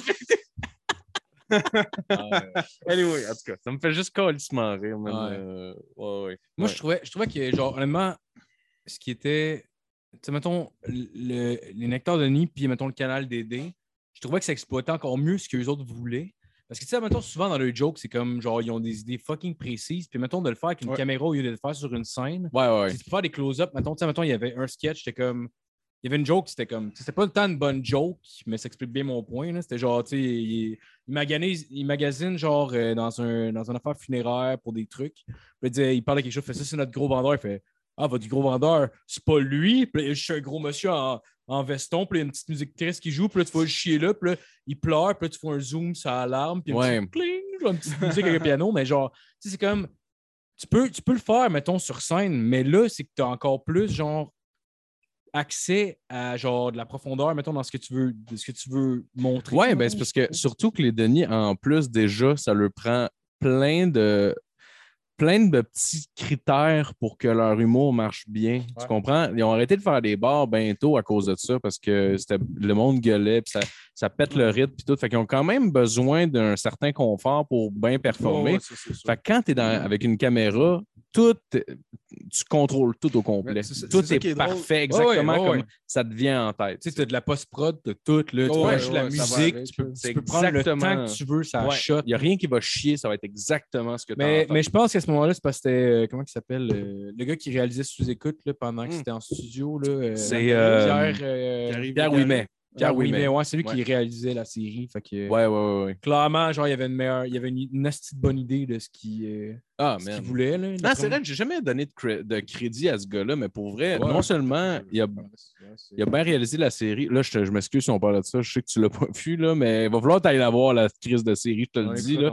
S4: Anyway, en tout cas, ça me fait juste calissement rire.
S3: Ouais.
S4: Euh, ouais, ouais.
S3: Moi,
S4: Ouais.
S3: je trouvais, je trouvais que, genre, honnêtement, ce qui était. Tu sais, mettons, le- les Nectars de Nid, puis mettons le canal DD, je trouvais que ça exploitait encore mieux ce que les autres voulaient. Parce que, tu sais, mettons, souvent dans le joke, c'est comme, genre, ils ont des idées fucking précises. Puis, mettons, de le faire avec une
S5: Ouais.
S3: caméra au lieu de le faire sur une scène.
S4: Ouais, ouais.
S3: Si tu faire des close-up, mettons, tu sais, mettons, il y avait un sketch, c'était comme. Il y avait une joke, c'était comme. C'était pas le temps une bonne joke, mais ça explique bien mon point. C'était genre, tu sais, il, il, il magasine, genre, euh, dans, un, dans une affaire funéraire pour des trucs. Puis il, dit- il parle de quelque chose, il fait ça, c'est notre gros vendeur. Il fait Ah, votre gros vendeur, c'est pas lui. Puis a juste un gros monsieur en, en veston, puis il y a une petite musique triste qui joue, puis là, tu vas le chier là, puis là, il pleure, puis là, tu fais un zoom sur l'alarme, puis
S4: Ouais.
S3: un petit cling, genre une petite musique avec un piano, mais genre, tu sais, c'est comme. Tu peux, tu peux le faire, mettons, sur scène, mais là, c'est que tu as encore plus, genre, accès à, genre, de la profondeur, mettons, dans ce que tu veux, de ce que tu veux montrer.
S4: Ouais, ben c'est parce
S3: je
S4: que surtout que les Denis, en plus, déjà, ça leur prend plein de plein de petits critères pour que leur humour marche bien. Tu comprends? Ils ont arrêté de faire des bars bientôt à cause de ça parce que c'était le monde gueulait, puis ça, ça pète le rythme, puis tout. Fait qu'ils ont quand même besoin d'un certain confort pour bien performer.
S5: Ouais, ça, c'est sûr.
S4: Fait que quand tu es dans, avec une caméra, tout, tu contrôles tout au complet. Tout est,
S5: qui
S4: parfait, exactement
S3: Ouais, ouais,
S4: comme
S3: ouais.
S4: ça te vient en tête.
S3: Tu sais, t'as de la post-prod, t'as tout, là. Tu
S5: Ouais,
S3: peux de la musique, tu peux, tu peux prendre le temps que tu veux, ça
S4: Ouais.
S3: shot.
S4: Il n'y a rien qui va chier, ça va être exactement ce que tu
S3: Mais,
S4: as
S3: mais je pense qu'à ce moment-là, c'est parce que c'était. euh, comment il s'appelle euh, Le gars qui réalisait sous-écoute là, pendant que
S4: Hmm.
S3: c'était en studio. Là, euh,
S4: C'est, euh,
S3: Pierre. euh,
S4: Ouimet.
S3: Pierre
S4: Ouimet.
S3: Ouimet, ouais, c'est lui
S4: Ouais.
S3: qui réalisait la série. Fait que,
S4: Ouais, ouais, ouais. ouais.
S3: Clairement, genre, il y avait une meilleure. Il y avait une, une de bonne idée de ce euh,
S4: Ah,
S3: ce qu'il
S4: man.
S3: voulait. Là,
S4: Ah, c'est vrai que j'ai jamais donné de, cré- de crédit à ce gars-là, mais pour vrai,
S3: Ouais.
S4: non seulement il a, il a bien réalisé la série. Là, je, te- je m'excuse si on parle de ça. Je sais que tu l'as [LAUGHS] pas vu, là, mais il va falloir t'aller la voir, la crise de série, je te le dis. Là.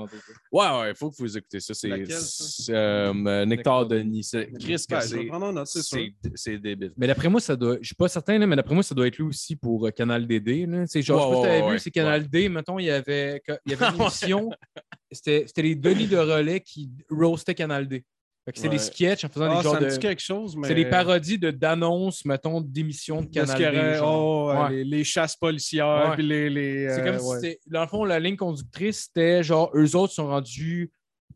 S4: Ouais, ouais, il faut que vous écoutez ça. C'est
S5: Laquelle, ça?
S4: c'est, euh, euh, Nectar Denis. C'est- Chris,
S5: vais
S4: c'est débile.
S3: Mais d'après moi, ça doit. Je suis pas certain, là, mais d'après moi, ça doit être lui aussi pour euh, Canal DD. Là. C'est genre,
S4: Ouais,
S3: je sais pas si
S4: ouais,
S3: t'avais
S4: ouais,
S3: vu,
S4: ouais.
S3: c'est Canal D. Mettons, il y avait, il y avait une [LAUGHS] émission. C'était c'était les Denis de relais qui roastaient Canal D. Fait que c'est
S5: Ouais.
S3: des sketchs en faisant
S5: Ah,
S3: des genres de.
S5: dit quelque chose, mais...
S3: C'est des parodies de- d'annonces, mettons, d'émissions de Canal D.
S5: aurait-
S3: genre.
S5: oh, euh,
S3: Ouais.
S5: les, les chasses policières,
S3: Ouais.
S5: puis les... les,
S3: C'est
S5: euh,
S3: comme si
S5: ouais.
S3: c'était- Dans le fond, la ligne conductrice, c'était genre, eux autres sont rendus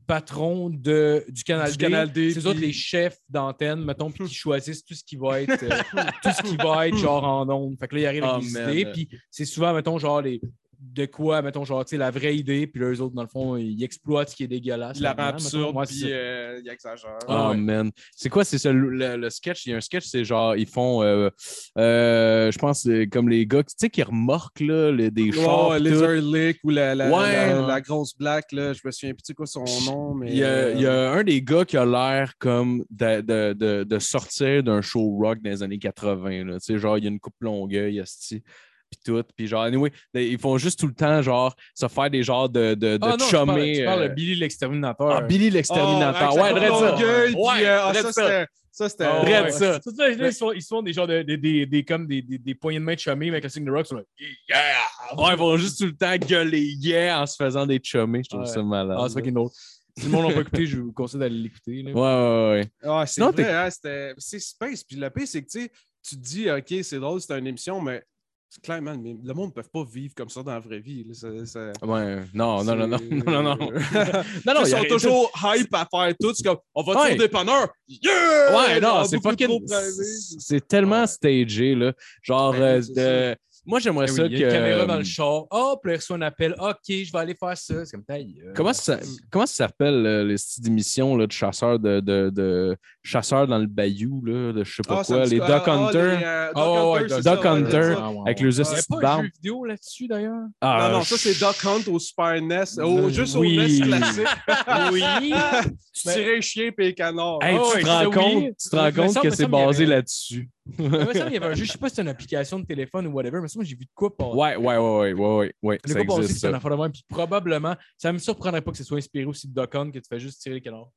S3: patrons de, du Canal
S5: Du
S3: D.
S5: Canal D,
S3: C'est eux autres les chefs d'antenne, mettons, puis qui [LAUGHS] choisissent tout ce qui va être, euh, tout ce qui va être genre en ondes. Fait que là, ils arrivent avec
S4: Oh,
S3: des
S4: man.
S3: idées, puis c'est souvent, mettons, genre les de quoi, mettons, genre, tu sais, la vraie idée, puis eux autres, dans le fond, ils exploitent ce qui est dégueulasse.
S5: Il la rend absurde, puis euh, il exagère.
S4: Oh
S3: Ah ouais.
S4: man. C'est quoi, c'est ça, le, le- sketch? Il y a un sketch, c'est genre, ils font, euh, euh, je pense, c'est comme les gars, tu sais, qui remorquent là, les- des chars.
S5: Ouais,
S4: pis tout.
S5: Laser Lick ou la, la,
S4: Ouais.
S5: la, la grosse black, là, je me souviens plus quoi son nom, mais...
S4: Il y, a,
S5: euh,
S4: il y a un des gars qui a l'air comme de, de- de- de sortir d'un show rock dans les années 80. Là. Tu sais, genre, il y a une coupe longueuil, asti, puis tout. Puis genre, anyway, ils font juste tout le temps, genre, se faire des genres de, de, de
S3: Ah non, tu parles, parles
S4: euh,
S3: de Billy l'exterminateur.
S4: Ah, Billy
S5: oh,
S4: l'exterminateur. ouais, drette ça.
S5: puis,
S4: Ouais,
S5: euh, ah, ça,
S4: ça.
S5: c'était... Ça, c'était...
S3: Ah, ouais.
S4: ça.
S3: Là, ils, se font, ils des genres de, des, des, des- comme des, des, des poignées de main de chummy avec le signe de rock. Ils sont là, yeah!
S4: Ouais, ils vont juste tout le temps gueuler yeah en se faisant des chummés. Je trouve
S3: Ouais.
S4: ça malade.
S3: Ah, c'est fucking drôle. Si le monde l'a pas écouté, je vous conseille d'aller l'écouter.
S4: Ouais, ouais, ouais.
S5: Ah, c'est
S4: Sinon,
S5: vrai, hein, c'était... C'est space. Puis le pire, c'est que, tu sais, tu te dis, OK, c'est drôle, c'est une émission, mais... c'est Clairement, mais le monde ne peut pas vivre comme ça dans la vraie vie. là. Ça- ça-
S4: Ouais, non, non, non, non, [LAUGHS] non, non, non. [LAUGHS] Non, non,
S5: ils
S4: il
S5: sont toujours hype à faire tout. C'est comme, on va
S4: Ouais.
S5: au dépanneur. Yeah!
S4: Ouais, non, c'est fucking. C'est tellement stagé, là. Genre,
S5: Ben,
S4: euh, de... moi, j'aimerais
S3: Eh oui,
S4: ça
S3: il y
S4: que.
S3: a une caméra dans le char. Hop, là, il reçoit un appel. OK, je vais aller faire ça. C'est comme.
S4: Comment ça, comment ça s'appelle euh, les styles d'émission là, de chasseurs de, de, de chasseurs dans le bayou, là, de je sais pas
S5: Ah, ça
S4: quoi, les
S5: ah,
S4: Duck
S5: ah,
S4: Hunter,
S5: les, euh, Duck
S3: Ah, ouais,
S5: Hunter,
S3: ouais,
S4: Duck
S5: ça, ouais,
S4: Hunter.
S5: c'est ça.
S4: avec le
S3: Il
S4: de barbe.
S3: vidéo là-dessus, d'ailleurs?
S4: Ah,
S5: Non, non, ça, c'est Duck Hunt au Super NES. Au, juste
S3: oui.
S5: au NES classique. [LAUGHS]
S3: oui. [LAUGHS]
S5: tu tirais un chien et un canard.
S4: Hey,
S3: Ah
S4: tu
S3: ouais,
S4: te
S3: ça,
S4: rends
S3: oui.
S4: compte, tu te rends
S3: Mais
S4: compte
S3: ça,
S4: que c'est basé
S3: avait-
S4: là-dessus.
S3: Il me semble qu'il y avait un jeu, je sais pas si c'est une application de téléphone ou whatever, mais ça, moi, j'ai vu de quoi passer.
S4: Ouais, ouais, ouais, ouais, ouais, ouais, ouais,
S3: Le
S4: ça
S3: quoi
S4: existe.
S3: c'est un
S4: ça.
S3: affaire de même. Puis probablement, ça me surprendrait pas que ce soit inspiré aussi de Duck Hunt, que tu fais juste tirer les canards.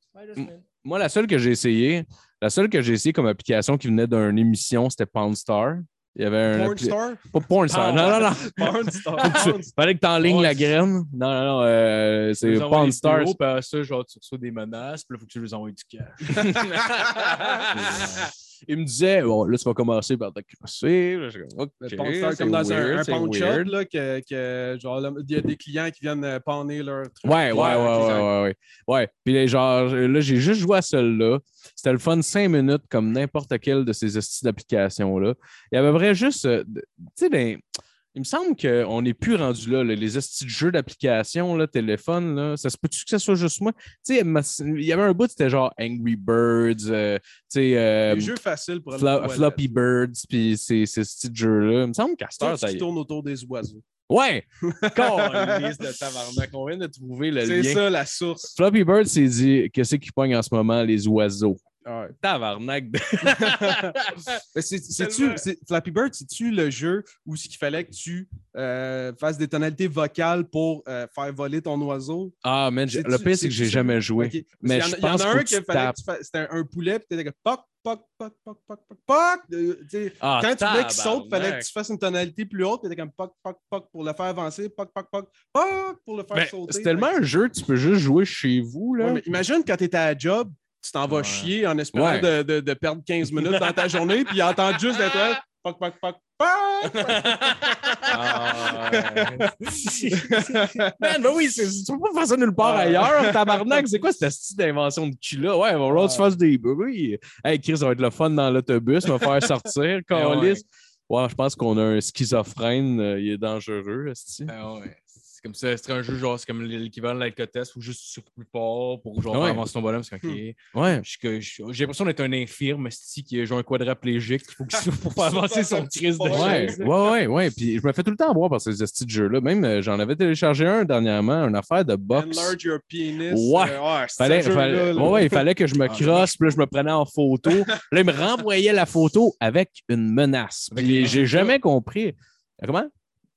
S4: Moi, la seule que j'ai essayé, la seule que j'ai essayé comme application qui venait d'une émission, c'était Pawn Star. Il y avait un.
S5: Porn
S4: appli-
S5: star?
S4: Pas Porn Star. Non, non, non. [LAUGHS]
S5: Porn star.
S4: Faut que tu- Fallait que tu enlignes
S3: Ouais,
S4: la graine. Non, non, non. euh, c'est
S3: Tu
S4: Pawn Star.
S3: Puis ça, genre, tu reçois des menaces, puis là, faut que tu lui envoies du cash. [LAUGHS] [LAUGHS]
S4: Il me disait, bon, là, tu vas commencer par te crosser. Comme,
S5: dans un,
S4: weird,
S5: un pawn là, que, que, genre, il y a des clients qui viennent euh, pawner leur truc.
S4: Ouais, ouais, ouais, ouais, ouais, ouais. Ouais. Puis là, genre, là, j'ai juste joué à celle-là. C'était le fun cinq minutes comme n'importe quelle de ces hosties d'applications-là. Il y avait vrai juste, euh, tu sais, ben, il me semble qu'on n'est plus rendu là, là, les hosties de jeux d'application, là, téléphone, là. Ça se peut-tu que ce soit juste moi? Il y avait un bout, c'était genre Angry Birds, euh, sais, euh,
S5: jeux faciles pour
S4: Flo-. Floppy Birds, puis ces, ces petits jeux-là. Il me semble qu'à y est.
S5: tournes autour des oiseaux.
S4: Ouais! [LAUGHS] Câlisse de tabarnak. On vient de trouver le
S5: C'est
S4: lien.
S5: ça, la source.
S4: Floppy Bird s'est dit qu'est-ce qui pogne en ce moment les oiseaux?
S5: Ouais.
S4: Tabarnak. de- [LAUGHS]
S5: Mais c'est-tu- Flappy Bird, c'est-tu le jeu où qu'il fallait que tu euh, fasses des tonalités vocales pour euh, faire voler ton oiseau?
S4: Ah, man, le pire, c'est que j'ai jamais joué. Mais
S5: y il y en a un qui fallait que tu fasses- C'était un poulet, puis t'étais comme poc, poc, poc, poc, poc, poc, poc. Euh,
S4: Ah,
S5: Quand tu voulais qu'il saute, il fallait que tu fasses une tonalité plus haute, puis t'étais comme poc, poc, poc pour le faire avancer, poc, poc, poc, poc pour le faire
S4: Ben,
S5: sauter.
S4: c'est tellement un jeu que tu peux juste jouer chez vous. Là.
S5: Ouais, mais imagine quand tu étais à la job, tu t'en vas
S4: Ouais.
S5: chier en espérant
S4: Ouais.
S5: de, de- de perdre 15 minutes dans ta journée, puis ils entendent juste d'être là, poc, poc, poc, poc.
S4: Ah, [LAUGHS] Man, ben oui, c'est- tu peux pas faire ça nulle part ailleurs, tabarnak. C'est quoi cette style d'invention de cul-là? Ouais, il va tu fasses des bruits. Hey, Chris, ça va être le fun dans l'autobus, on va faire sortir, [LAUGHS] Carlis. Ouais, je pense qu'on a un schizophrène, euh, il est dangereux, esti.
S3: Ah. C'est comme ça, c'est un jeu genre, c'est comme l'équivalent de l'alcotest où juste tu souffles plus fort pour genre
S4: Ouais.
S3: avancer ton bonhomme. C'est OK.
S4: Ouais.
S3: J'ai l'impression d'être un infirme qui est genre un quadraplégique. Faut qu'il souffle pour faire [LAUGHS] avancer son crise de
S4: Ouais, ouais, ouais, ouais. Puis je me fais tout le temps voir par ces petits jeux-là. Même, euh, j'en avais téléchargé un dernièrement, une affaire de boxe.
S5: Enlarge your penis.
S4: Ouais.
S5: Euh,
S4: Fallait, fallait- ouais, ouais, il fallait que je me crosse, puis là, je me prenais en photo. [LAUGHS] Là, il me renvoyait la photo avec une menace. Puis j'ai jamais compris. Comment?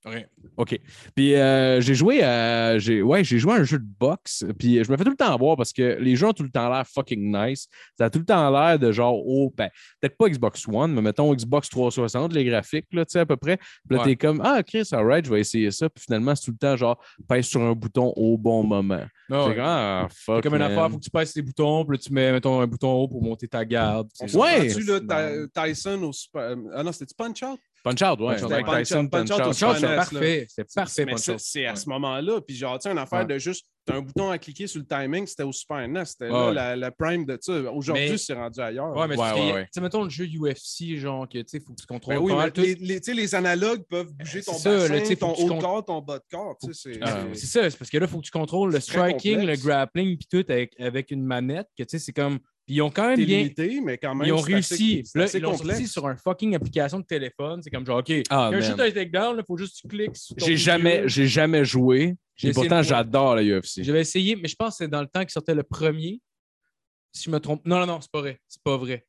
S3: Ouais.
S4: OK. Puis euh, j'ai joué à. J'ai, ouais, j'ai joué à un jeu de boxe. Puis je me fais tout le temps voir parce que les jeux ont tout le temps l'air fucking nice. Ça a tout le temps l'air de genre, oh, ben, peut-être pas Xbox One, mais mettons Xbox 360, les graphiques, là, tu sais, à peu près. Puis là,
S3: Ouais.
S4: t'es comme, ah, Chris, alright, je vais essayer ça. Puis finalement, c'est tout le temps genre, pèse sur un bouton au bon moment.
S3: Ah
S4: C'est
S3: ouais.
S4: comme, ah, fuck.
S3: C'est comme une affaire, faut que tu passes les boutons, puis là, tu mets, mettons, un bouton haut pour monter ta garde.
S4: Ouais.
S5: rendu, là, Ty- Tyson au Super. Ah non, c'était Punch Out?
S4: Punch Out, ouais.
S3: Punch Out,
S4: Mike
S5: Punch
S4: Tyson, Punch
S5: Punch Out
S3: Punch c'est parfait. C'est parfait, Punch
S5: c'est
S3: Out.
S5: c'est à
S3: Ouais.
S5: ce moment-là. Puis genre, tu sais, une affaire
S3: Ouais.
S5: de juste, t'as un bouton à cliquer sur le timing, c'était au Super NES. C'était là
S3: Ouais.
S5: la, la prime de ça. Aujourd'hui,
S3: Mais-
S5: c'est rendu ailleurs.
S3: Ouais, mais
S4: Ouais,
S3: c'est
S4: ouais,
S3: que,
S4: ouais.
S3: tu sais, mettons le jeu UFC, genre, que, tu sais, faut que tu contrôles
S5: Ben oui, mais les, les, tu sais, les analogues peuvent bouger
S3: C'est
S5: ton
S3: ça,
S5: bassin, ton haut de
S3: con-
S5: corps, ton bas de corps. tu sais, c'est-
S3: Ah,
S5: c'est-
S3: ça, c'est parce que là, il faut que tu contrôles le striking, le grappling, puis tout avec, avec une manette, que tu sais, c'est comme. Puis ils ont quand même bien.
S5: limité, mais quand même.
S3: Ils ont
S5: assez-
S3: réussi.
S5: c'est
S3: Là,
S5: assez
S3: ils l'ont sorti sur un fucking application de téléphone. C'est comme genre, OK,
S4: Ah,
S3: un
S4: man.
S3: shoot un takedown, il faut juste que tu cliques
S4: J'ai jamais, j'ai jamais joué.
S3: J'ai
S4: Et pourtant, j'adore la UFC.
S3: J'avais essayé, mais je pense que c'est dans le temps qu'il sortait le premier. Si je me trompe. Non, non, non, c'est pas vrai. C'est pas vrai.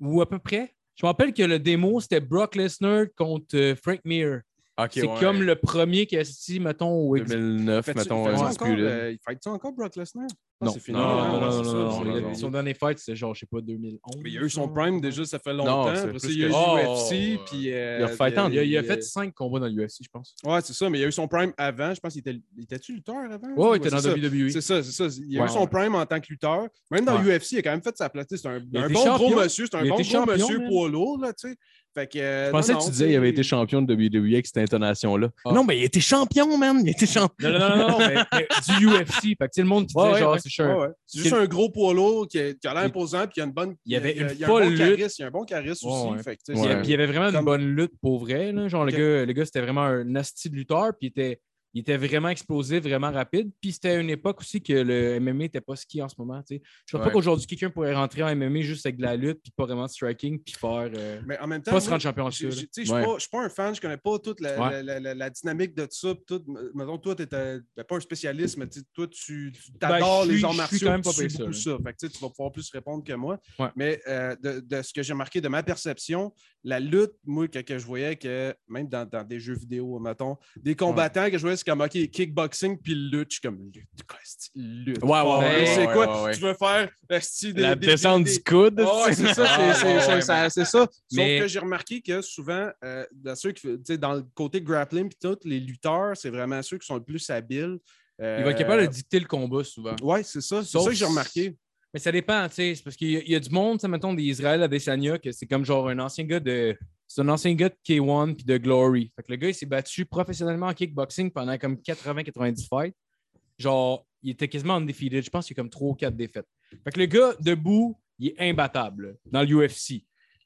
S3: Ou à peu près. Je me rappelle que le démo, c'était Brock Lesnar contre euh, Frank Mir.
S4: Ok,
S3: c'est
S4: ouais.
S3: comme le premier qui a assisté, mettons, au Xbox.
S4: 2009,
S5: Fais-tu-
S4: mettons,
S5: fais-tu
S4: euh,
S5: encore, euh, fight-tu encore Brock Lesnar? Ah,
S3: Non,
S5: c'est fini.
S3: non, non, non,
S5: ouais,
S3: non,
S5: c'est
S3: non,
S5: ça,
S3: non,
S5: c'est-
S3: non,
S4: non, non.
S3: Son dernier fight, c'était genre, je sais pas, 2011.
S5: Mais il y a eu son prime déjà, ça fait longtemps.
S4: C'est plus
S5: il a eu
S4: que-
S3: Oh,
S5: UFC,
S3: ouais.
S5: puis... euh,
S4: Il a refighté en-
S3: Il a, il a
S5: euh,
S3: fait cinq combats dans l'UFC, je pense.
S5: Ouais, c'est ça, mais il y a eu son prime avant. Je pense qu'il était... Il était-tu lutteur avant?
S3: Ouais, il était dans
S5: c'est.
S3: WWE.
S5: C'est ça, c'est ça. Il a
S3: Ouais.
S5: eu son prime en tant que lutteur. Même dans
S3: Ouais.
S5: l'UFC, il a quand même fait sa place. C'est un, bon gros monsieur. C'est un bon gros monsieur poids lourd, là, tu sais. Fait que, euh,
S4: Je pensais
S5: non,
S4: que tu
S5: non,
S4: disais qu'il avait été champion de WWE avec cette intonation-là.
S3: Ah.
S4: Non, mais il était champion, man. Il était champion.
S3: Non, non, non, non, non, mais, mais [LAUGHS] du UFC. Fait que, tu sais, le monde qui
S4: Ouais,
S3: disait,
S4: ouais,
S3: genre,
S4: ouais.
S3: c'est.
S5: Ouais, juste un gros poids lourd qui a, qui a l'air imposant puis qui a une bonne.
S3: il y avait
S5: a-
S3: une
S5: il a un bon
S3: lutte.
S5: charisme, Il y a un bon charisme
S3: Ouais,
S5: aussi. Fait que,
S3: il y a- puis il y avait vraiment
S5: Comme-
S3: une bonne lutte pour vrai. Là. Genre, le gars, le gars c'était vraiment un nasty de lutteur. Puis il était, il était vraiment explosif, vraiment rapide. Puis c'était une époque aussi que le MMA n'était pas ski en ce moment. tu sais. Je crois
S4: Ouais.
S3: pas qu'aujourd'hui, quelqu'un pourrait rentrer en MMA juste avec de la lutte, puis pas vraiment de striking, puis faire. euh,
S5: Mais en même temps,
S3: pas se rendre champion
S5: je ne suis pas un fan, je connais pas toute la,
S3: Ouais.
S5: la- la- la dynamique de ça. Tout, mettons, toi, tu n'es pas un spécialiste, mais tu sais, toi, tu
S3: Ben,
S5: adores
S3: je
S5: les arts martiaux.
S3: quand même
S5: tu
S3: pas
S5: suis
S3: pire ça,
S5: beaucoup
S3: là.
S5: ça. Fait que, tu vas pouvoir plus répondre que moi.
S3: Ouais.
S5: Mais euh, de, de ce que j'ai remarqué de ma perception, la lutte, moi, que, que je voyais que même dans, dans des jeux vidéo, mettons, des combattants que je voyais, c'est comme OK, kickboxing puis lutte. Je suis comme lutte. quoi, lutte.
S4: Ouais, ouais,
S5: c'est
S4: ouais,
S5: quoi?
S4: ouais.
S5: Tu veux faire des-
S4: La
S5: des-
S4: descente
S5: des-
S4: du coude?
S5: C'est ça, c'est- ça, ça. Sauf
S3: Mais-
S5: que j'ai remarqué que souvent, euh, dans, ceux qui, dans le côté grappling, puis tout, les lutteurs, c'est vraiment ceux qui sont le plus habiles.
S3: Il va être capable de dicter le combat souvent.
S5: Oui, c'est ça. C'est
S3: Sauf
S5: ça que j'ai remarqué.
S3: Mais ça dépend, tu sais. Parce qu'il y, y a du monde, sais, mettons, d'Israël à Desania, que c'est comme genre un ancien gars de. C'est un ancien gars de K1 puis de Glory. Fait que le gars, il s'est battu professionnellement en kickboxing pendant comme 80-90 fights. Genre, il était quasiment undefeated. Je pense qu'il y a comme 3 ou 4 défaites. Fait que le gars, debout, il est imbattable dans l'UFC.